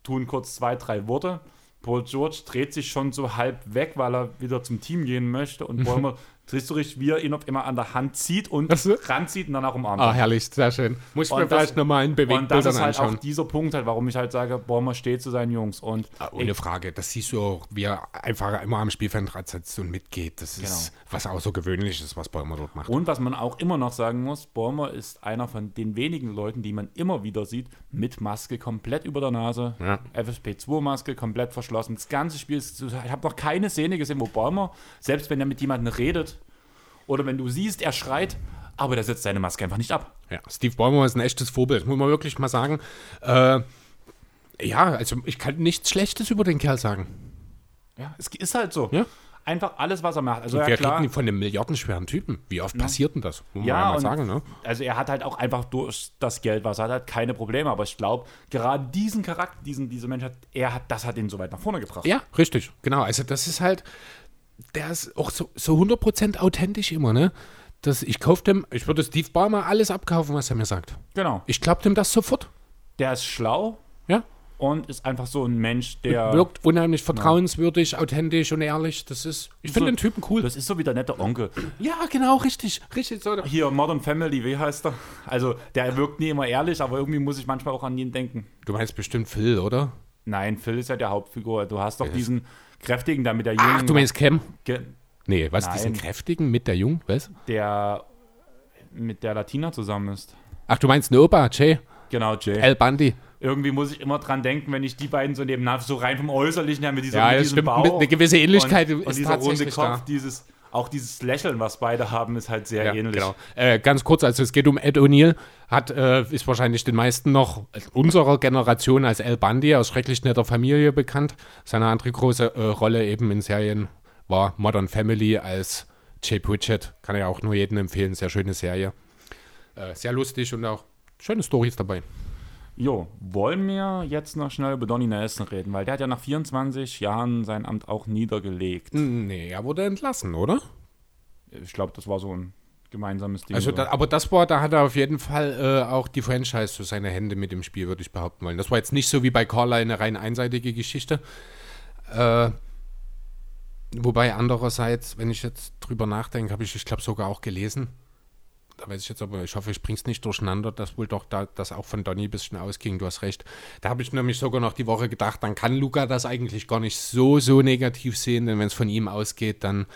tun kurz zwei, drei Worte. Paul George dreht sich schon so halb weg, weil er wieder zum Team gehen möchte. Und <laughs> Bäumer Siehst du richtig, wie er ihn auf immer an der Hand zieht und so? ranzieht und dann auch umarmt. Ah, herrlich, sehr schön. Muss ich mir vielleicht nochmal in Bewegung Und das ist halt anschauen. auch dieser Punkt, halt, warum ich halt sage, Bormer steht zu seinen Jungs. Und ah, ohne ich, Frage, das siehst du auch, wie er einfach immer am Spielfeldrad sitzt und mitgeht. Das ist genau. was Außergewöhnliches, was Bormer dort macht. Und was man auch immer noch sagen muss, Bormer ist einer von den wenigen Leuten, die man immer wieder sieht, mit Maske komplett über der Nase, ja. FFP2-Maske komplett verschlossen. Das ganze Spiel ist, ich habe noch keine Szene gesehen, wo Bormer, selbst wenn er mit jemandem redet, oder wenn du siehst, er schreit, aber der setzt seine Maske einfach nicht ab. Ja, Steve Ballmer ist ein echtes Vorbild, muss man wirklich mal sagen. Äh, ja, also ich kann nichts Schlechtes über den Kerl sagen. Ja, es ist halt so. Ja. Einfach alles, was er macht. Also Und ja, wir klar, reden von einem milliardenschweren Typen. Wie oft passiert denn das? Muss man Ja, ja mal sagen, ne? also er hat halt auch einfach durch das Geld, was er hat, halt keine Probleme. Aber ich glaube, gerade diesen Charakter, diesen, diese Menschheit, er hat, das hat ihn so weit nach vorne gebracht. Ja, richtig, genau. Also das ist halt, der ist auch so, so 100% authentisch immer, ne? Das, ich kaufe dem, ich würde Steve Ballmer alles abkaufen, was er mir sagt. Genau. Ich glaube dem das sofort. Der ist schlau Ja, und ist einfach so ein Mensch, der. wirkt unheimlich vertrauenswürdig, authentisch und ehrlich. Das ist, ich finde So- den Typen cool. Das ist so wie der nette Onkel. Ja, genau, richtig, richtig so. Hier, Modern Family, wie heißt er? Also, der wirkt nie immer ehrlich, aber irgendwie muss ich manchmal auch an ihn denken. Du meinst bestimmt Phil, oder? Nein, Phil ist ja der Hauptfigur. Du hast doch diesen kräftigen, da mit der jungen. Ach, du meinst Cam? Ge- Nee, was, Nein. diesen kräftigen mit der Jung, was? der mit der Latina zusammen ist. Ach, du meinst Noba, Jay, Genau, Jay. El Bundy. Irgendwie muss ich immer dran denken, wenn ich die beiden so nebeneinander, so rein vom Äußerlichen her mit dieser Ja, mit diesem stimmt. Bauch. Mit- eine gewisse Ähnlichkeit und, ist und dieser runde tatsächlich Kopf, da. dieses, auch dieses Lächeln, was beide haben, ist halt sehr Ja, ähnlich. genau. Äh, ganz kurz, also es geht um Ed O'Neill, hat, äh, ist wahrscheinlich den meisten noch unserer Generation als El Bundy aus schrecklich netter Familie bekannt. Seine andere große äh, Rolle eben in Serien war Modern Family als Jay Pritchett. Kann ich auch nur jedem empfehlen, sehr schöne Serie. Äh, sehr lustig und auch schöne Stories dabei. Jo, wollen wir jetzt noch schnell über Donny Nelson reden, weil der hat ja nach 24 Jahren sein Amt auch niedergelegt. Nee, er wurde entlassen, oder? Ich glaube, das war so ein gemeinsames Ding. Also, so. da, aber das war, da hat er auf jeden Fall äh, auch die Franchise für seine Hände mit dem Spiel, würde ich behaupten wollen. Das war jetzt nicht so wie bei Carlisle eine rein einseitige Geschichte. Äh, wobei andererseits, wenn ich jetzt drüber nachdenke, habe ich, ich glaube, sogar auch gelesen. Da weiß ich jetzt aber, ich hoffe, ich bring's nicht durcheinander, dass wohl doch da, das auch von Donny ein bisschen ausging. Du hast recht. Da habe ich nämlich sogar noch die Woche gedacht, dann kann Luca das eigentlich gar nicht so, so negativ sehen, denn wenn es von ihm ausgeht, dann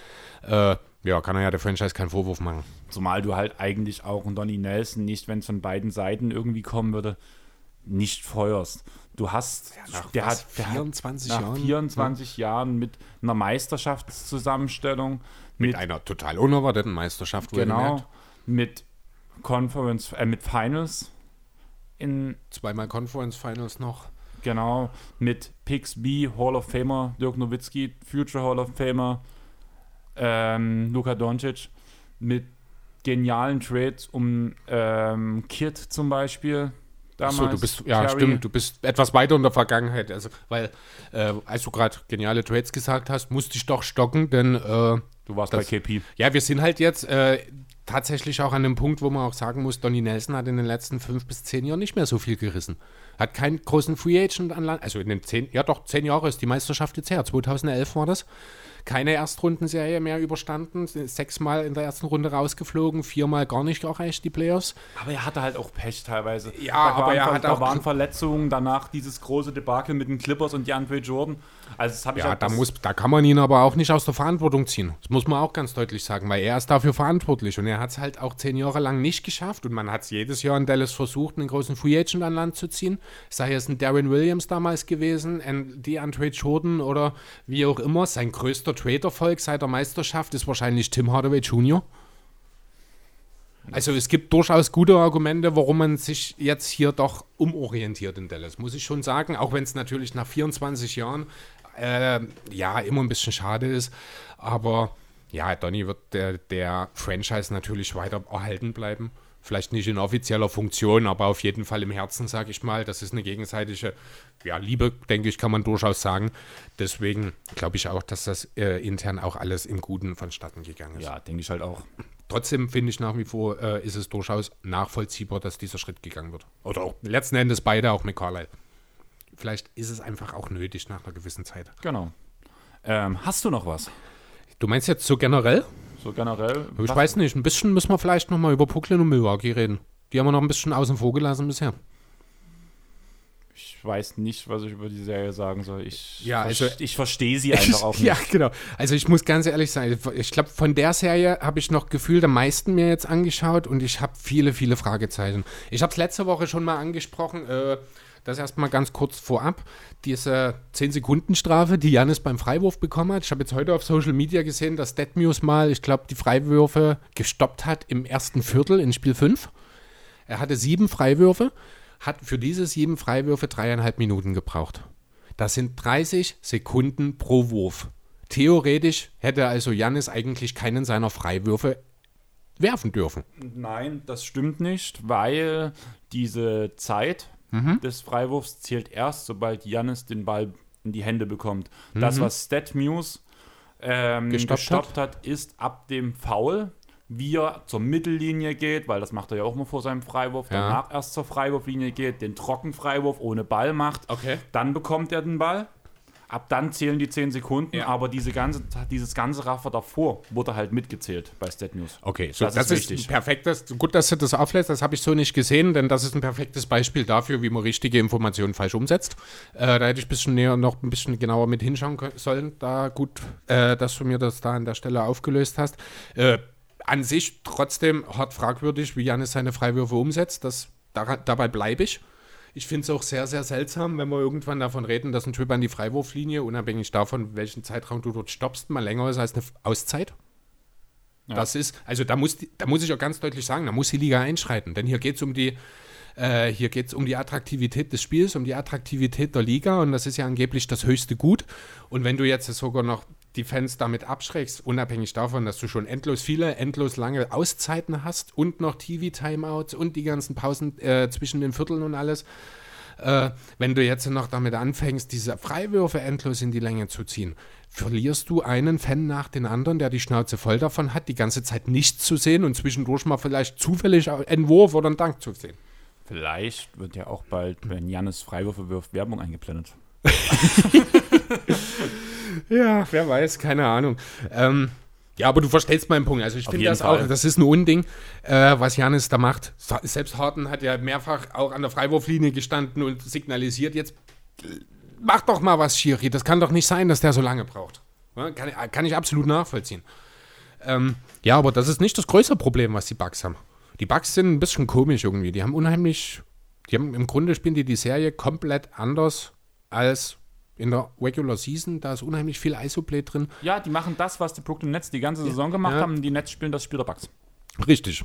äh, ja, kann er ja der Franchise keinen Vorwurf machen. Zumal du halt eigentlich auch einen Donny Nelson nicht, wenn es von beiden Seiten irgendwie kommen würde, nicht feuerst. Du hast, nach der was, hat, der 24 hat nach Jahren? 24 Jahren mit einer Meisterschaftszusammenstellung, Mit mit, einer total unerwarteten Meisterschaft, genau, wohlgemerkt. Mit Conference, äh, mit Finals in Zweimal Conference Finals noch. Genau, mit Pixby, Hall of Famer, Dirk Nowitzki, Future Hall of Famer, ähm, Luka Doncic, mit genialen Trades um ähm, Kid zum Beispiel. Damals, Achso, du bist, ja, Terry. stimmt, du bist etwas weiter in der Vergangenheit. Also, weil, äh, als du gerade geniale Trades gesagt hast, musste ich doch stocken, denn, äh, Du warst das- bei KP. ja, wir sind halt jetzt äh, tatsächlich auch an dem Punkt, wo man auch sagen muss, Donny Nelson hat in den letzten fünf bis zehn Jahren nicht mehr so viel gerissen. Hat keinen großen Free Agent an Land, also in den zehn, ja doch, zehn Jahre ist die Meisterschaft jetzt her, 2011 war das. Keine Erstrundenserie mehr überstanden, sechsmal in der ersten Runde rausgeflogen, viermal gar nicht erreicht, die Playoffs. Aber er hatte halt auch Pech teilweise. Ja, aber waren, er hat da auch- waren Verletzungen, danach dieses große Debakel mit den Clippers und DeAndre Jordan. Also das habe ich Ja, da, muss, da kann man ihn aber auch nicht aus der Verantwortung ziehen. Das muss man auch ganz deutlich sagen, weil er ist dafür verantwortlich und er hat es halt auch zehn Jahre lang nicht geschafft und man hat es jedes Jahr in Dallas versucht, einen großen Free Agent an Land zu ziehen. Sei es ein Darren Williams damals gewesen, ein DeAndre Jordan oder wie auch immer. Sein größter Trade-Erfolg seit der Meisterschaft ist wahrscheinlich Tim Hardaway Jr. Also es gibt durchaus gute Argumente, warum man sich jetzt hier doch umorientiert in Dallas, muss ich schon sagen, auch wenn es natürlich nach 24 Jahren äh, ja immer ein bisschen schade ist, aber ja, Donny wird der, der Franchise natürlich weiter erhalten bleiben. Vielleicht nicht in offizieller Funktion, aber auf jeden Fall im Herzen, sage ich mal. Das ist eine gegenseitige ja, Liebe, denke ich, kann man durchaus sagen. Deswegen glaube ich auch, dass das äh, intern auch alles im Guten vonstatten gegangen ist. Ja, denke ich halt auch. Trotzdem finde ich nach wie vor, äh, ist es durchaus nachvollziehbar, dass dieser Schritt gegangen wird. Oder auch letzten Endes beide, auch mit Carlyle. Vielleicht ist es einfach auch nötig nach einer gewissen Zeit. Genau. Ähm, hast du noch was? Du meinst jetzt so generell? So generell? Ich was- weiß nicht, ein bisschen müssen wir vielleicht nochmal über Brooklyn und Milwaukee reden. Die haben wir noch ein bisschen außen vor gelassen bisher. Ich weiß nicht, was ich über die Serie sagen soll. Ich, Ja, also- ich verstehe sie <laughs> einfach auch nicht. ja, genau. Also ich muss ganz ehrlich sein, ich glaube, von der Serie habe ich noch gefühlt am meisten mir jetzt angeschaut und ich habe viele, viele Fragezeichen. Ich habe es letzte Woche schon mal angesprochen. Äh, das erstmal ganz kurz vorab. Diese 10-Sekunden-Strafe, die Janis beim Freiwurf bekommen hat. Ich habe jetzt heute auf Social Media gesehen, dass Deadmuse mal, ich glaube, die Freiwürfe gestoppt hat im ersten Viertel in Spiel 5. Er hatte sieben Freiwürfe, hat für diese sieben Freiwürfe dreieinhalb Minuten gebraucht. Das sind 30 Sekunden pro Wurf. Theoretisch hätte also Janis eigentlich keinen seiner Freiwürfe werfen dürfen. Nein, das stimmt nicht, weil diese Zeit Mhm. des Freiwurfs zählt erst, sobald Jannis den Ball in die Hände bekommt. Das, was StatMuse ähm, Mhm. Gestoppt gestoppt, hat. ist ab dem Foul, wie er zur Mittellinie geht, weil das macht er ja auch mal vor seinem Freiwurf, Ja. danach erst zur Freiwurflinie geht, den Trockenfreiwurf ohne Ball macht, Okay. dann bekommt er den Ball. Ab dann zählen die 10 Sekunden, Ja. aber diese ganze, dieses ganze Raffer davor wurde halt mitgezählt bei StatNews. Okay, so, Das das, ist ist, perfektes. Gut, dass du das auflässt, das habe ich so nicht gesehen, denn das ist ein perfektes Beispiel dafür, wie man richtige Informationen falsch umsetzt. Äh, da hätte ich ein bisschen näher, noch ein bisschen genauer mit hinschauen sollen. Da gut, äh, dass du mir das da an der Stelle aufgelöst hast. Äh, an sich trotzdem hart fragwürdig, wie Janis seine Freiwürfe umsetzt. Das, daran, dabei bleibe ich. Ich finde es auch sehr, sehr seltsam, wenn wir irgendwann davon reden, dass ein Typ an die Freiwurflinie, unabhängig davon, welchen Zeitraum du dort stoppst, mal länger ist als eine Auszeit. Ja. Das ist, also da muss, da muss ich auch ganz deutlich sagen, da muss die Liga einschreiten. Denn hier geht es um die, äh, hier geht's um die Attraktivität des Spiels, um die Attraktivität der Liga und das ist ja angeblich das höchste Gut. Und wenn du jetzt sogar noch die Fans damit abschreckst, unabhängig davon, dass du schon endlos viele, endlos lange Auszeiten hast und noch TV-Timeouts und die ganzen Pausen äh, zwischen den Vierteln und alles, äh, wenn du jetzt noch damit anfängst, diese Freiwürfe endlos in die Länge zu ziehen, verlierst du einen Fan nach den anderen, der die Schnauze voll davon hat, die ganze Zeit nichts zu sehen und zwischendurch mal vielleicht zufällig einen Wurf oder einen Dank zu sehen. Vielleicht wird ja auch bald, wenn Jannis Freiwürfe wirft, Werbung eingeblendet. <laughs> Ja, wer weiß, keine Ahnung. Ähm, ja, aber du verstehst meinen Punkt. Also ich finde das Fall. auch, das ist ein Unding, äh, was Janis da macht. Selbst Harden hat ja mehrfach auch an der Freiwurflinie gestanden und signalisiert, jetzt mach doch mal was, Schiri. Das kann doch nicht sein, dass der so lange braucht. Ja, kann, kann ich absolut nachvollziehen. Ähm, ja, aber das ist nicht das größte Problem, was die Bugs haben. Die Bugs sind ein bisschen komisch irgendwie. Die haben unheimlich, die haben im Grunde spielen die die Serie komplett anders als in der Regular Season. Da ist unheimlich viel Isoplay drin. Ja, die machen das, was die Brooklyn Nets die ganze Saison gemacht Ja. haben. Die Nets spielen das Spiel der Bucks. Richtig.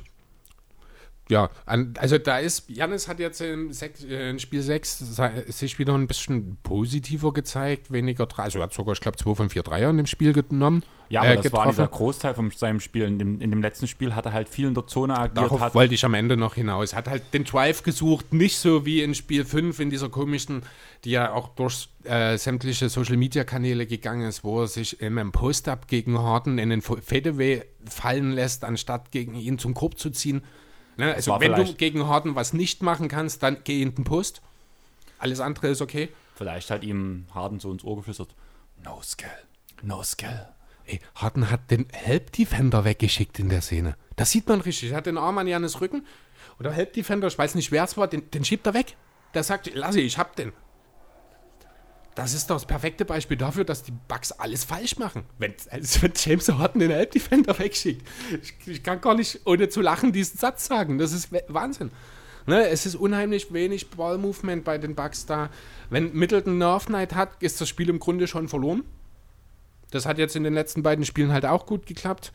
Ja, also da ist, Janis hat jetzt im Sech, äh, in Spiel 6 sich wieder ein bisschen positiver gezeigt, weniger, drei- also er hat sogar, ich glaube, 2 von 4 Dreier in dem Spiel genommen. Ja, aber äh, das war dieser getroffen. Großteil von seinem Spiel. In dem, in dem letzten Spiel hat er halt viel in der Zone agiert. Darauf Hat, wollte ich am Ende noch hinaus. Hat halt den Drive gesucht, nicht so wie in Spiel 5 in dieser komischen, die ja auch durch äh, sämtliche Social-Media-Kanäle gegangen ist, wo er sich in einem Post-Up gegen Harden in den Fadeaway fallen lässt, anstatt gegen ihn zum Korb zu ziehen. Ne? Also wenn du gegen Harden was nicht machen kannst, dann geh in den Post. Alles andere ist okay. vielleicht hat ihm Harden so ins Ohr geflüstert. No skill. No skill. Ey, Harden hat den Help-Defender weggeschickt in der Szene. Das sieht man richtig. Er hat den Arm an Janis Rücken und der Help-Defender, ich weiß nicht, wer es war, den, den schiebt er weg. Der sagt, lass ich, ich hab den. Das ist doch das perfekte Beispiel dafür, dass die Bugs alles falsch machen. Wenn, also wenn James Harden den Help-Defender wegschickt. Ich, ich kann gar nicht ohne zu lachen diesen Satz sagen. Das ist Wahnsinn. Ne, es ist unheimlich wenig Ball-Movement bei den Bugs da. Wenn Middleton Nerve Night hat, ist das Spiel im Grunde schon verloren. Das hat jetzt in den letzten beiden Spielen halt auch gut geklappt.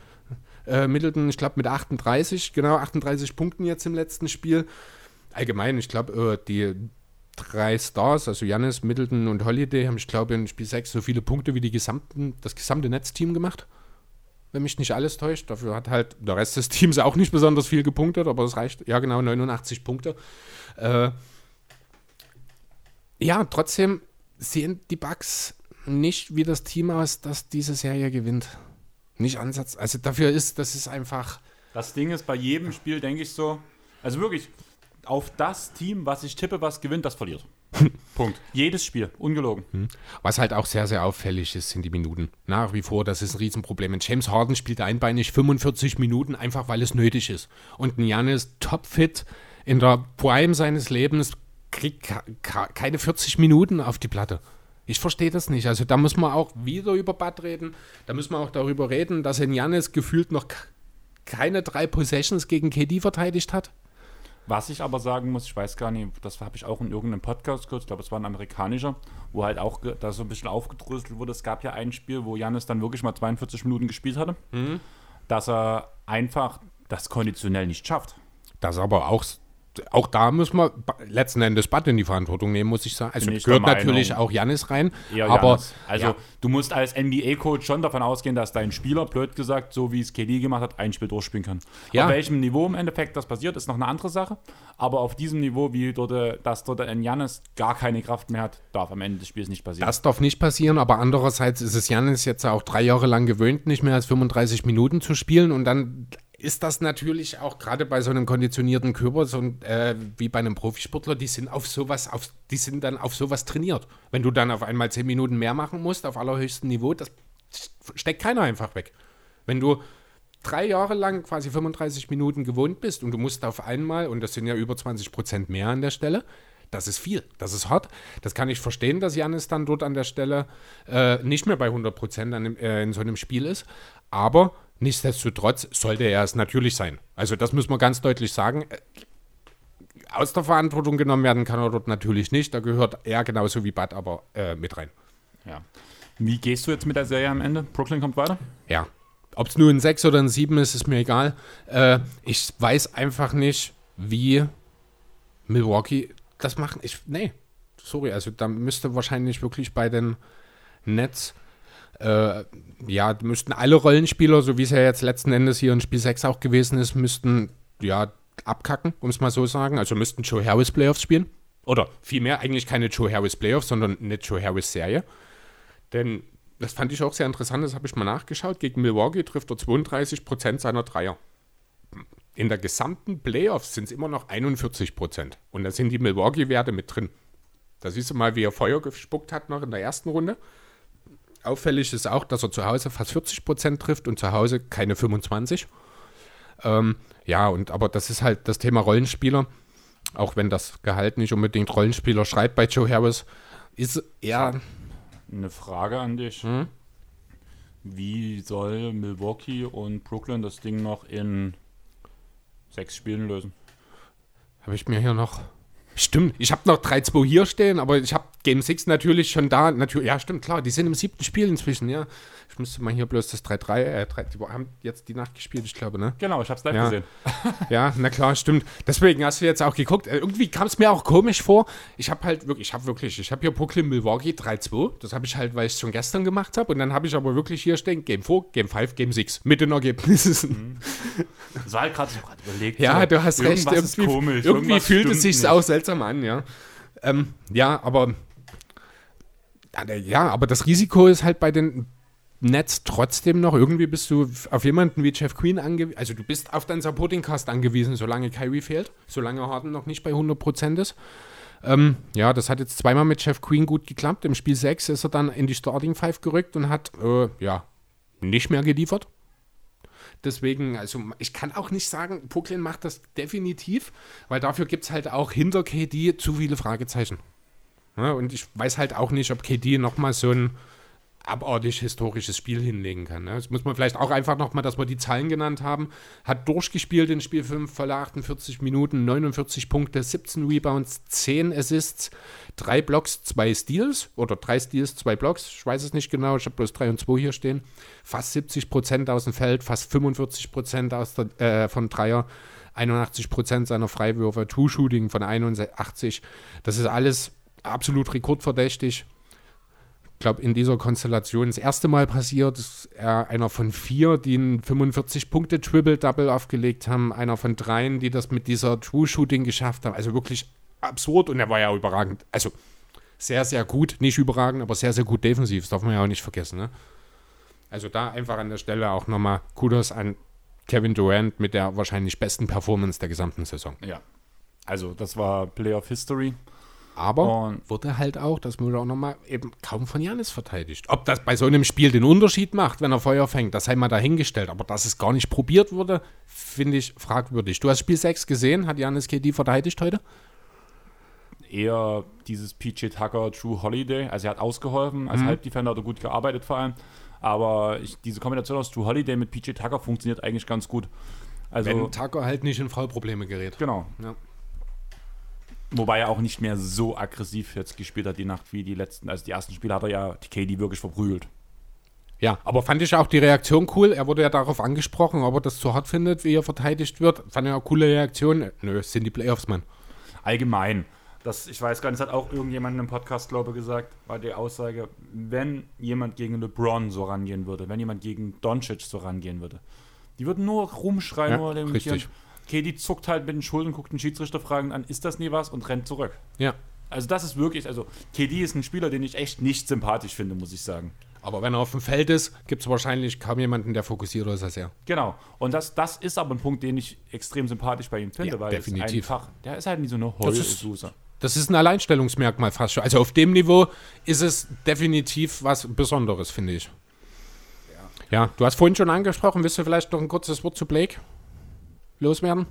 Äh, Middleton, ich glaube, mit 38, genau 38 Punkten jetzt im letzten Spiel. Allgemein, ich glaube, äh, die drei Stars, also Janis, Middleton und Holiday, haben, ich glaube, in Spiel 6 so viele Punkte wie die gesamten, das gesamte Netzteam gemacht. Wenn mich nicht alles täuscht. Dafür hat halt der Rest des Teams auch nicht besonders viel gepunktet, aber es reicht. Ja, genau, 89 Punkte. Äh, ja, trotzdem sehen die Bugs nicht wie das Team aus, das diese Serie gewinnt. Nicht Ansatz. Also dafür ist, das ist einfach. Das Ding ist, bei jedem Spiel denke ich so, also wirklich, auf das Team, was ich tippe, was gewinnt, das verliert. <laughs> Punkt. Jedes Spiel, ungelogen. Was halt auch sehr, sehr auffällig ist, sind die Minuten. Nach wie vor, das ist ein Riesenproblem. Und James Harden spielt einbeinig 45 Minuten, einfach weil es nötig ist. Und ein Janis topfit in der Prime seines Lebens kriegt keine 40 Minuten auf die Platte. Ich verstehe das nicht. Also da muss man auch wieder über Bad reden. Da muss man auch darüber reden, dass ein Janis gefühlt noch keine drei Possessions gegen KD verteidigt hat. Was ich aber sagen muss, ich weiß gar nicht, das habe ich auch in irgendeinem Podcast gehört, ich glaube, es war ein amerikanischer, wo halt auch da so ein bisschen aufgedröselt wurde. Es gab ja ein Spiel, wo Janis dann wirklich mal 42 Minuten gespielt hatte, dass er einfach das konditionell nicht schafft. Das aber auch, auch da müssen wir letzten Endes Bad in die Verantwortung nehmen, muss ich sagen. Also ich gehört natürlich auch Janis rein. Eher aber Giannis. also ja, du musst als NBA-Coach schon davon ausgehen, dass dein Spieler, blöd gesagt, so wie es KD gemacht hat, ein Spiel durchspielen kann. Ja. Auf welchem Niveau im Endeffekt das passiert, ist noch eine andere Sache. Aber auf diesem Niveau, wie dort, äh, dass dort ein Janis gar keine Kraft mehr hat, darf am Ende des Spiels nicht passieren. das darf nicht passieren, aber andererseits ist es Janis jetzt auch drei Jahre lang gewöhnt, nicht mehr als 35 Minuten zu spielen und dann ist das natürlich auch gerade bei so einem konditionierten Körper, so ein, äh, wie bei einem Profisportler, die sind auf sowas, auf, die sind dann auf sowas trainiert. Wenn du dann auf einmal 10 Minuten mehr machen musst, auf allerhöchstem Niveau, das steckt keiner einfach weg. Wenn du drei Jahre lang quasi 35 Minuten gewohnt bist und du musst auf einmal, und das sind ja über 20 Prozent mehr an der Stelle, das ist viel, das ist hart. Das kann ich verstehen, dass Janis dann dort an der Stelle äh, nicht mehr bei 100 Prozent äh, in so einem Spiel ist. Aber nichtsdestotrotz sollte er es natürlich sein. Also das muss man ganz deutlich sagen. Äh, Aus der Verantwortung genommen werden kann er dort natürlich nicht. Da gehört er genauso wie Bud aber äh, mit rein. ja. Wie gehst du jetzt mit der Serie am Ende? Brooklyn kommt weiter? Ja. Ob es nur ein 6 oder ein 7 ist, ist mir egal. Äh, ich weiß einfach nicht, wie Milwaukee das machen. Ich, nee, sorry, also da müsste wahrscheinlich wirklich bei den Nets, äh, ja, müssten alle Rollenspieler, so wie es ja jetzt letzten Endes hier in Spiel 6 auch gewesen ist, müssten, ja, abkacken, um es mal so sagen. Also müssten Joe Harris Playoffs spielen. Oder vielmehr eigentlich keine Joe Harris Playoffs, sondern eine Joe Harris Serie. Denn das fand ich auch sehr interessant, das habe ich mal nachgeschaut. Gegen Milwaukee trifft er 32% seiner Dreier. In der gesamten Playoffs sind es immer noch 41%. Und da sind die Milwaukee-Werte mit drin. Da siehst du mal, wie er Feuer gespuckt hat noch in der ersten Runde. Auffällig ist auch, dass er zu Hause fast 40% trifft und zu Hause keine 25%. Ähm, ja, und aber das ist halt das Thema Rollenspieler. Auch wenn das Gehalt nicht unbedingt Rollenspieler schreibt bei Joe Harris, ist er Eine Frage an dich. Hm? Wie soll Milwaukee und Brooklyn das Ding noch in sechs Spielen lösen? Habe ich mir hier noch. Stimmt, ich habe noch 3-2 hier stehen, aber ich habe Game 6 natürlich schon da. Natürlich, ja, stimmt, klar, die sind im siebten Spiel inzwischen, ja. Ich müsste mal hier bloß das 3-3, äh, 3, die haben jetzt die Nacht gespielt, ich glaube, ne? Genau, ich hab's live Ja. gesehen. <laughs> Ja, na klar, stimmt. Deswegen hast du jetzt auch geguckt. Äh, Irgendwie kam es mir auch komisch vor. Ich habe halt wirklich, ich habe wirklich, ich habe hier Brooklyn Milwaukee 3-2. Das habe ich halt, weil ich es schon gestern gemacht habe. Und dann habe ich aber wirklich hier stehen, Game 4, Game 5, Game 6 mit den Ergebnissen. Das war halt gerade, grad überlegt. Ja, so, du hast recht. irgendwas ist komisch. irgendwie fühlt es sich nicht. auch seltsam an, ja. Ähm, ja, aber ja, aber das Risiko ist halt bei den Nets trotzdem noch, irgendwie bist du auf jemanden wie Jeff Queen angewiesen, also du bist auf deinen Supporting Cast angewiesen, solange Kyrie fehlt, solange Harden noch nicht bei 100% ist. Ähm, ja, das hat jetzt zweimal mit Jeff Queen gut geklappt. Im Spiel 6 ist er dann in die Starting Five gerückt und hat, äh, ja, nicht mehr geliefert. Deswegen, also ich kann auch nicht sagen, Brooklyn macht das definitiv, weil dafür gibt es halt auch hinter KD zu viele Fragezeichen. Ja, und ich weiß halt auch nicht, ob KD nochmal so ein abartig historisches Spiel hinlegen kann. Ne? Das muss man vielleicht auch einfach nochmal, dass wir die Zahlen genannt haben. Hat durchgespielt in Spiel 5, volle 48 Minuten, 49 Punkte, 17 Rebounds, 10 Assists, 3 Blocks, 2 Steals oder 3 Steals, 2 Blocks. Ich weiß es nicht genau, ich habe bloß 3 und 2 hier stehen. Fast 70 Prozent aus dem Feld, fast 45 Prozent aus der, äh, von Dreier. 81 Prozent seiner Freiwürfe, Two-Shooting von 81. Das ist alles absolut rekordverdächtig. Glaube, in dieser Konstellation das erste Mal passiert, er einer von vier, die einen 45-Punkte-Triple-Double aufgelegt haben, einer von dreien, die das mit dieser True-Shooting geschafft haben. Also wirklich absurd und er war ja überragend. Also sehr, sehr gut, nicht überragend, aber sehr, sehr gut defensiv, das darf man ja auch nicht vergessen. Ne? Also da einfach an der Stelle auch nochmal Kudos an Kevin Durant mit der wahrscheinlich besten Performance der gesamten Saison. Ja. Also, das war Playoff History. Aber Und- wurde halt auch, das muss auch nochmal eben kaum von Janis verteidigt. Ob das bei so einem Spiel den Unterschied macht, wenn er Feuer fängt, das sei mal dahingestellt. Aber dass es gar nicht probiert wurde, finde ich fragwürdig. Du hast Spiel 6 gesehen, hat Janis KD verteidigt heute? Eher dieses PJ Tucker True Holiday. Also, er hat ausgeholfen. Als Halbdefender hat er gut gearbeitet vor allem. Aber ich, diese Kombination aus True Holiday mit PJ Tucker funktioniert eigentlich ganz gut. Also, Wenn Tucker halt nicht in Foulprobleme gerät. genau. Ja. Wobei er auch nicht mehr so aggressiv jetzt gespielt hat die Nacht wie die letzten. Also die ersten Spiele hat er ja die KD wirklich verprügelt. Ja, aber fand ich auch die Reaktion cool. Er wurde ja darauf angesprochen, ob er das zu hart findet, wie er verteidigt wird. Fand ich auch coole Reaktion. Nö, es sind die Playoffs, Mann. Allgemein. Das, ich weiß gar nicht, das hat auch irgendjemand im Podcast, glaube ich, gesagt, war die Aussage, wenn jemand gegen LeBron so rangehen würde, wenn jemand gegen Doncic so rangehen würde, die würden nur rumschreien, Ja, nur dem richtig. Okay, die zuckt halt mit den Schultern, guckt den Schiedsrichter fragen an, ist das nie was und rennt zurück. Ja. Also das ist wirklich, also KD ist ein Spieler, den ich echt nicht sympathisch finde, muss ich sagen. Aber wenn er auf dem Feld ist, gibt es wahrscheinlich kaum jemanden, der fokussierter ist als er. Genau. Und das, das ist aber ein Punkt, den ich extrem sympathisch bei ihm finde, Ja, weil definitiv. einfach, der ist halt nicht so eine Heulsuse. Das ist ein Alleinstellungsmerkmal fast schon. Also auf dem Niveau ist es definitiv was Besonderes, finde ich. Ja. du hast vorhin schon angesprochen. Willst du vielleicht noch ein kurzes Wort zu Blake loswerden?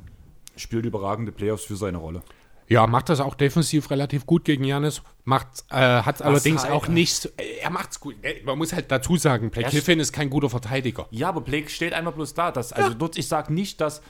Spielt überragende Playoffs für seine Rolle. Ja, macht das auch defensiv relativ gut gegen Janis. Macht, äh, hat allerdings halt, auch ja. nicht. äh, Er macht's gut. Äh, Man muss halt dazu sagen, Blake Er Griffin ist kein guter Verteidiger. Ja, aber Blake steht einfach bloß da. Dass, also dort, ich sage nicht, dass,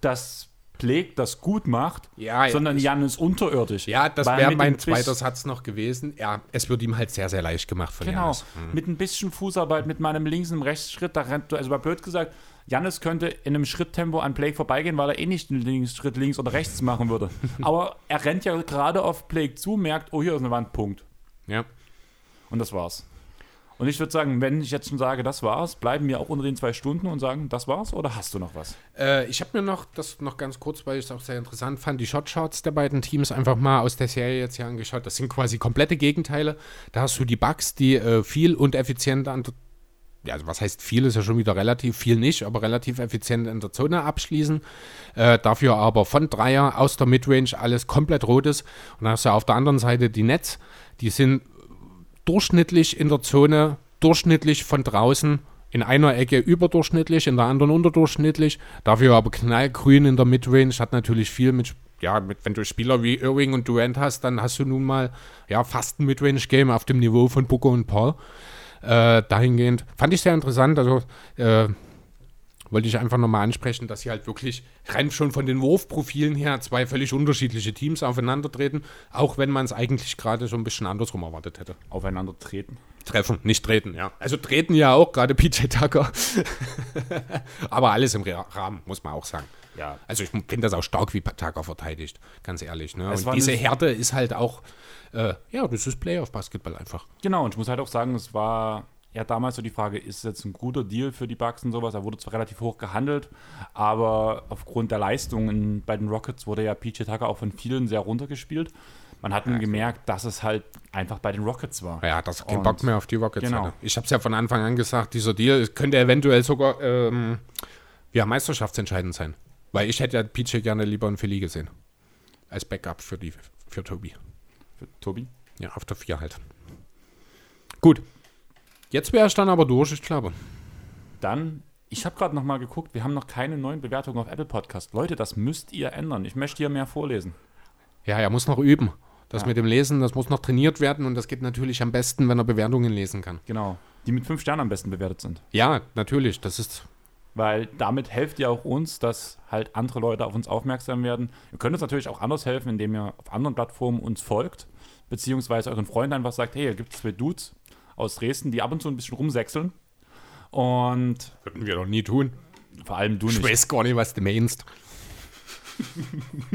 dass Blake das gut macht, Ja, ja, sondern ich- Jan ist unterirdisch. Ja, das wäre mein zweiter Satz noch gewesen. Ja, es wird ihm halt sehr, sehr leicht gemacht von Genau. Janis. Mit ein bisschen Fußarbeit, mit meinem Links- und Rechtsschritt, da rennt du, also mal blöd gesagt, Jannis könnte in einem Schritttempo an Blake vorbeigehen, weil er eh nicht einen links, Schritt links oder rechts machen würde. <laughs> Aber er rennt ja gerade auf Blake zu, merkt, oh, hier ist eine Wand, Punkt. Ja. Und das war's. Und ich würde sagen, wenn ich jetzt schon sage, das war's, bleiben wir auch unter den zwei Stunden und sagen, das war's oder hast du noch was? Äh, ich habe mir noch, das noch ganz kurz, weil ich es auch sehr interessant fand, die Shotcharts der beiden Teams einfach mal aus der Serie jetzt hier angeschaut. Das sind quasi komplette Gegenteile. Da hast du die Bucks, die äh, viel und effizient an also was heißt viel, ist ja schon wieder relativ viel nicht, aber relativ effizient in der Zone abschließen. Äh, dafür aber von Dreier aus der Midrange alles komplett rot ist. Und dann hast du auf der anderen Seite die Nets, die sind durchschnittlich in der Zone, durchschnittlich von draußen, in einer Ecke überdurchschnittlich, in der anderen unterdurchschnittlich. Dafür aber knallgrün in der Midrange, hat natürlich viel mit, ja, mit, wenn du Spieler wie Irving und Durant hast, dann hast du nun mal ja, fast ein Midrange-Game auf dem Niveau von Booker und Paul. Äh, dahingehend fand ich sehr interessant, also äh, wollte ich einfach nochmal ansprechen, dass sie halt wirklich rein schon von den Wurfprofilen her zwei völlig unterschiedliche Teams aufeinandertreten, auch wenn man es eigentlich gerade so ein bisschen andersrum erwartet hätte. Aufeinander treten. Treffen, nicht treten, ja. Also treten ja auch, gerade PJ Tucker. <laughs> Aber alles im Ra- Rahmen, muss man auch sagen. Ja. Also ich finde das auch stark, wie Tucker verteidigt, ganz ehrlich. Ne? Und diese Härte ist halt auch, äh, ja, das ist Playoff-Basketball einfach. Genau, und ich muss halt auch sagen, es war ja damals so die Frage, ist es jetzt ein guter Deal für die Bucks und sowas? Er wurde zwar relativ hoch gehandelt, aber aufgrund der Leistungen bei den Rockets wurde ja PJ Tucker auch von vielen sehr runtergespielt. Man hat nun gemerkt, dass es halt einfach bei den Rockets war. Ja, das kein Und- Bock mehr auf die Rockets genau. hatte. Ich habe es ja von Anfang an gesagt, dieser Deal könnte eventuell sogar ähm, ja, meisterschaftsentscheidend sein. Weil ich hätte ja PJ gerne lieber in Philly gesehen. Als Backup für, die, für Tobi. Für Tobi? Ja, auf der 4 halt. Gut. Jetzt wäre ich dann aber durch, ich glaube. Dann, ich habe gerade noch mal geguckt, wir haben noch keine neuen Bewertungen auf Apple Podcast. Leute, das müsst ihr ändern. Ich möchte hier mehr vorlesen. Ja, er muss noch üben. Das Ja. mit dem Lesen, das muss noch trainiert werden und das geht natürlich am besten, wenn er Bewertungen lesen kann. Genau. Die mit fünf Sternen am besten bewertet sind. Ja, natürlich. Das ist. Weil damit helft ihr auch uns, dass halt andere Leute auf uns aufmerksam werden. Ihr könnt uns natürlich auch anders helfen, indem ihr auf anderen Plattformen uns folgt, beziehungsweise euren Freunden einfach sagt, hey, hier gibt es zwei Dudes aus Dresden, die ab und zu ein bisschen rumsechseln. Und Würden wir doch nie tun. vor allem du Ich nicht. weiß gar nicht, was du meinst.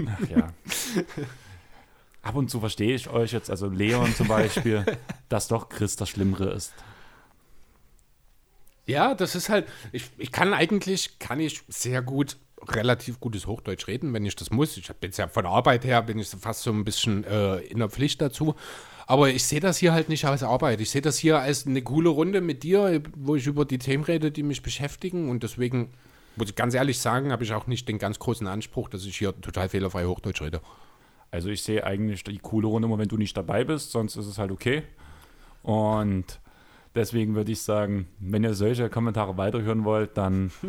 Ach, ja. Ab und zu verstehe ich euch jetzt, also Leon zum Beispiel, <laughs> dass doch Chris das Schlimmere ist. Ja, das ist halt, ich, ich kann eigentlich, kann ich sehr gut, relativ gutes Hochdeutsch reden, wenn ich das muss. Ich habe jetzt ja von der Arbeit her, bin ich fast so ein bisschen äh, in der Pflicht dazu. Aber ich sehe das hier halt nicht als Arbeit. Ich sehe das hier als eine coole Runde mit dir, wo ich über die Themen rede, die mich beschäftigen. Und deswegen, muss ich ganz ehrlich sagen, habe ich auch nicht den ganz großen Anspruch, dass ich hier total fehlerfrei Hochdeutsch rede. Also ich sehe eigentlich die coole Runde immer, wenn du nicht dabei bist, sonst ist es halt okay. Und deswegen würde ich sagen, wenn ihr solche Kommentare weiterhören wollt, dann <laughs>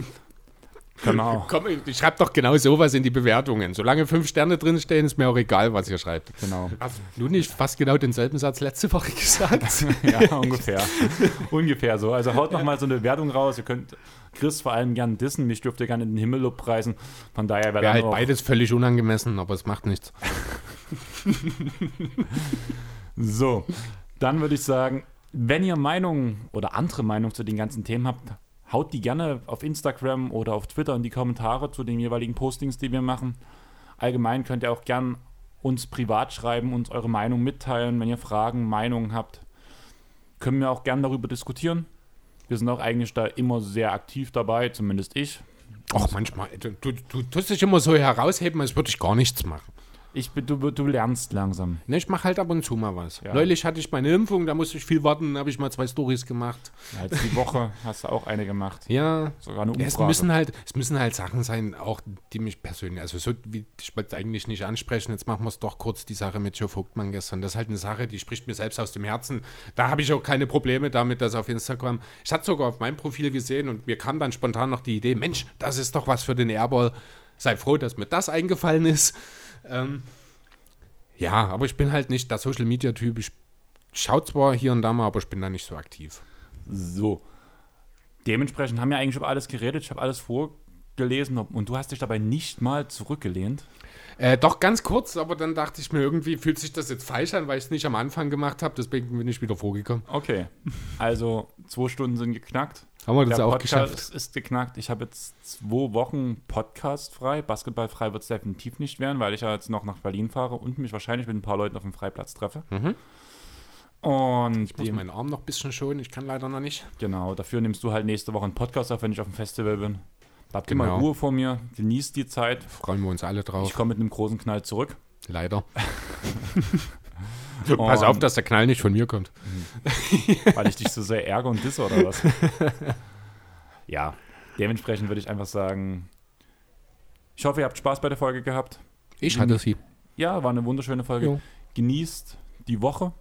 auch. Komm, ich schreibe doch genau sowas in die Bewertungen. Solange fünf Sterne drinstehen, ist mir auch egal, was ihr schreibt. Genau. Hast du nicht fast genau denselben Satz letzte Woche gesagt? <laughs> Ja, ungefähr. <laughs> ungefähr so. Also haut noch mal so eine Wertung raus. Ihr könnt Chris vor allem gern dissen. Mich dürft ihr gerne in den Himmel lobpreisen. Von daher wäre dann halt auch, beides völlig unangemessen, aber es macht nichts. so, dann würde ich sagen, wenn ihr Meinungen oder andere Meinungen zu den ganzen Themen habt, haut die gerne auf Instagram oder auf Twitter in die Kommentare zu den jeweiligen Postings, die wir machen. Allgemein könnt ihr auch gern uns privat schreiben, uns eure Meinung mitteilen, wenn ihr Fragen, Meinungen habt. Können wir auch gern darüber diskutieren. Wir sind auch eigentlich da immer sehr aktiv dabei, zumindest ich. Ach, manchmal, du, du, du tust dich immer so herausheben, als würde ich gar nichts machen. Ich, du, du lernst langsam. Ne, ich mache halt ab und zu mal was. Ja. Neulich hatte ich meine Impfung, da musste ich viel warten, da habe ich mal zwei Stories gemacht. Ja, Jetzt die Woche hast du auch eine gemacht. Ja, Sogar eine Ja, es Umfrage. müssen halt, es müssen halt Sachen sein, auch die mich persönlich, also so wie ich wollte es eigentlich nicht ansprechen, jetzt machen wir es doch kurz, die Sache mit Joe Vogtmann gestern. Das ist halt eine Sache, die spricht mir selbst aus dem Herzen. Da habe ich auch keine Probleme damit, dass auf Instagram, ich hatte sogar auf meinem Profil gesehen und mir kam dann spontan noch die Idee, Mensch, das ist doch was für den Airball. Sei froh, dass mir das eingefallen ist. Ähm, ja, aber ich bin halt nicht der Social Media Typ. Ich schaue zwar hier und da mal, aber ich bin da nicht so aktiv. So. Dementsprechend haben wir eigentlich über alles geredet. Ich habe alles vorgelesen und du hast dich dabei nicht mal zurückgelehnt. Äh, doch ganz kurz, aber dann dachte ich mir, irgendwie fühlt sich das jetzt falsch an, weil ich es nicht am Anfang gemacht habe. Deswegen bin ich wieder vorgekommen. Okay. Also zwei Stunden sind geknackt. Haben wir das Der auch Podcast geschafft? ist geknackt. Ich habe jetzt zwei Wochen Podcast frei. Basketballfrei wird es definitiv nicht werden, weil ich ja jetzt noch nach Berlin fahre und mich wahrscheinlich mit ein paar Leuten auf dem Freiplatz treffe. Mhm. Und Ich muss dem- meinen Arm noch ein bisschen schonen. Ich kann leider noch nicht. genau, dafür nimmst du halt nächste Woche einen Podcast auf, wenn ich auf dem Festival bin. Bleibt Genau. immer Ruhe vor mir, genießt die Zeit. Freuen wir uns alle Ich drauf. komme mit einem großen Knall zurück. Leider. <laughs> Pass auf, dass der Knall nicht von mir kommt. <laughs> Weil ich dich so sehr ärgere und disse oder was? <laughs> ja, dementsprechend würde ich einfach sagen, ich hoffe, ihr habt Spaß bei der Folge gehabt. Ich hatte sie. Ja, war eine wunderschöne Folge. Jo. Genießt die Woche.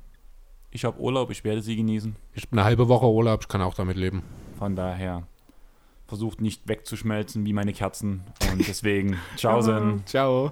Ich habe Urlaub, ich werde sie genießen. Ich habe eine halbe Woche Urlaub, ich kann auch damit leben. Von daher versucht nicht wegzuschmelzen wie meine Kerzen. Und deswegen, <laughs> ciao. Ciao.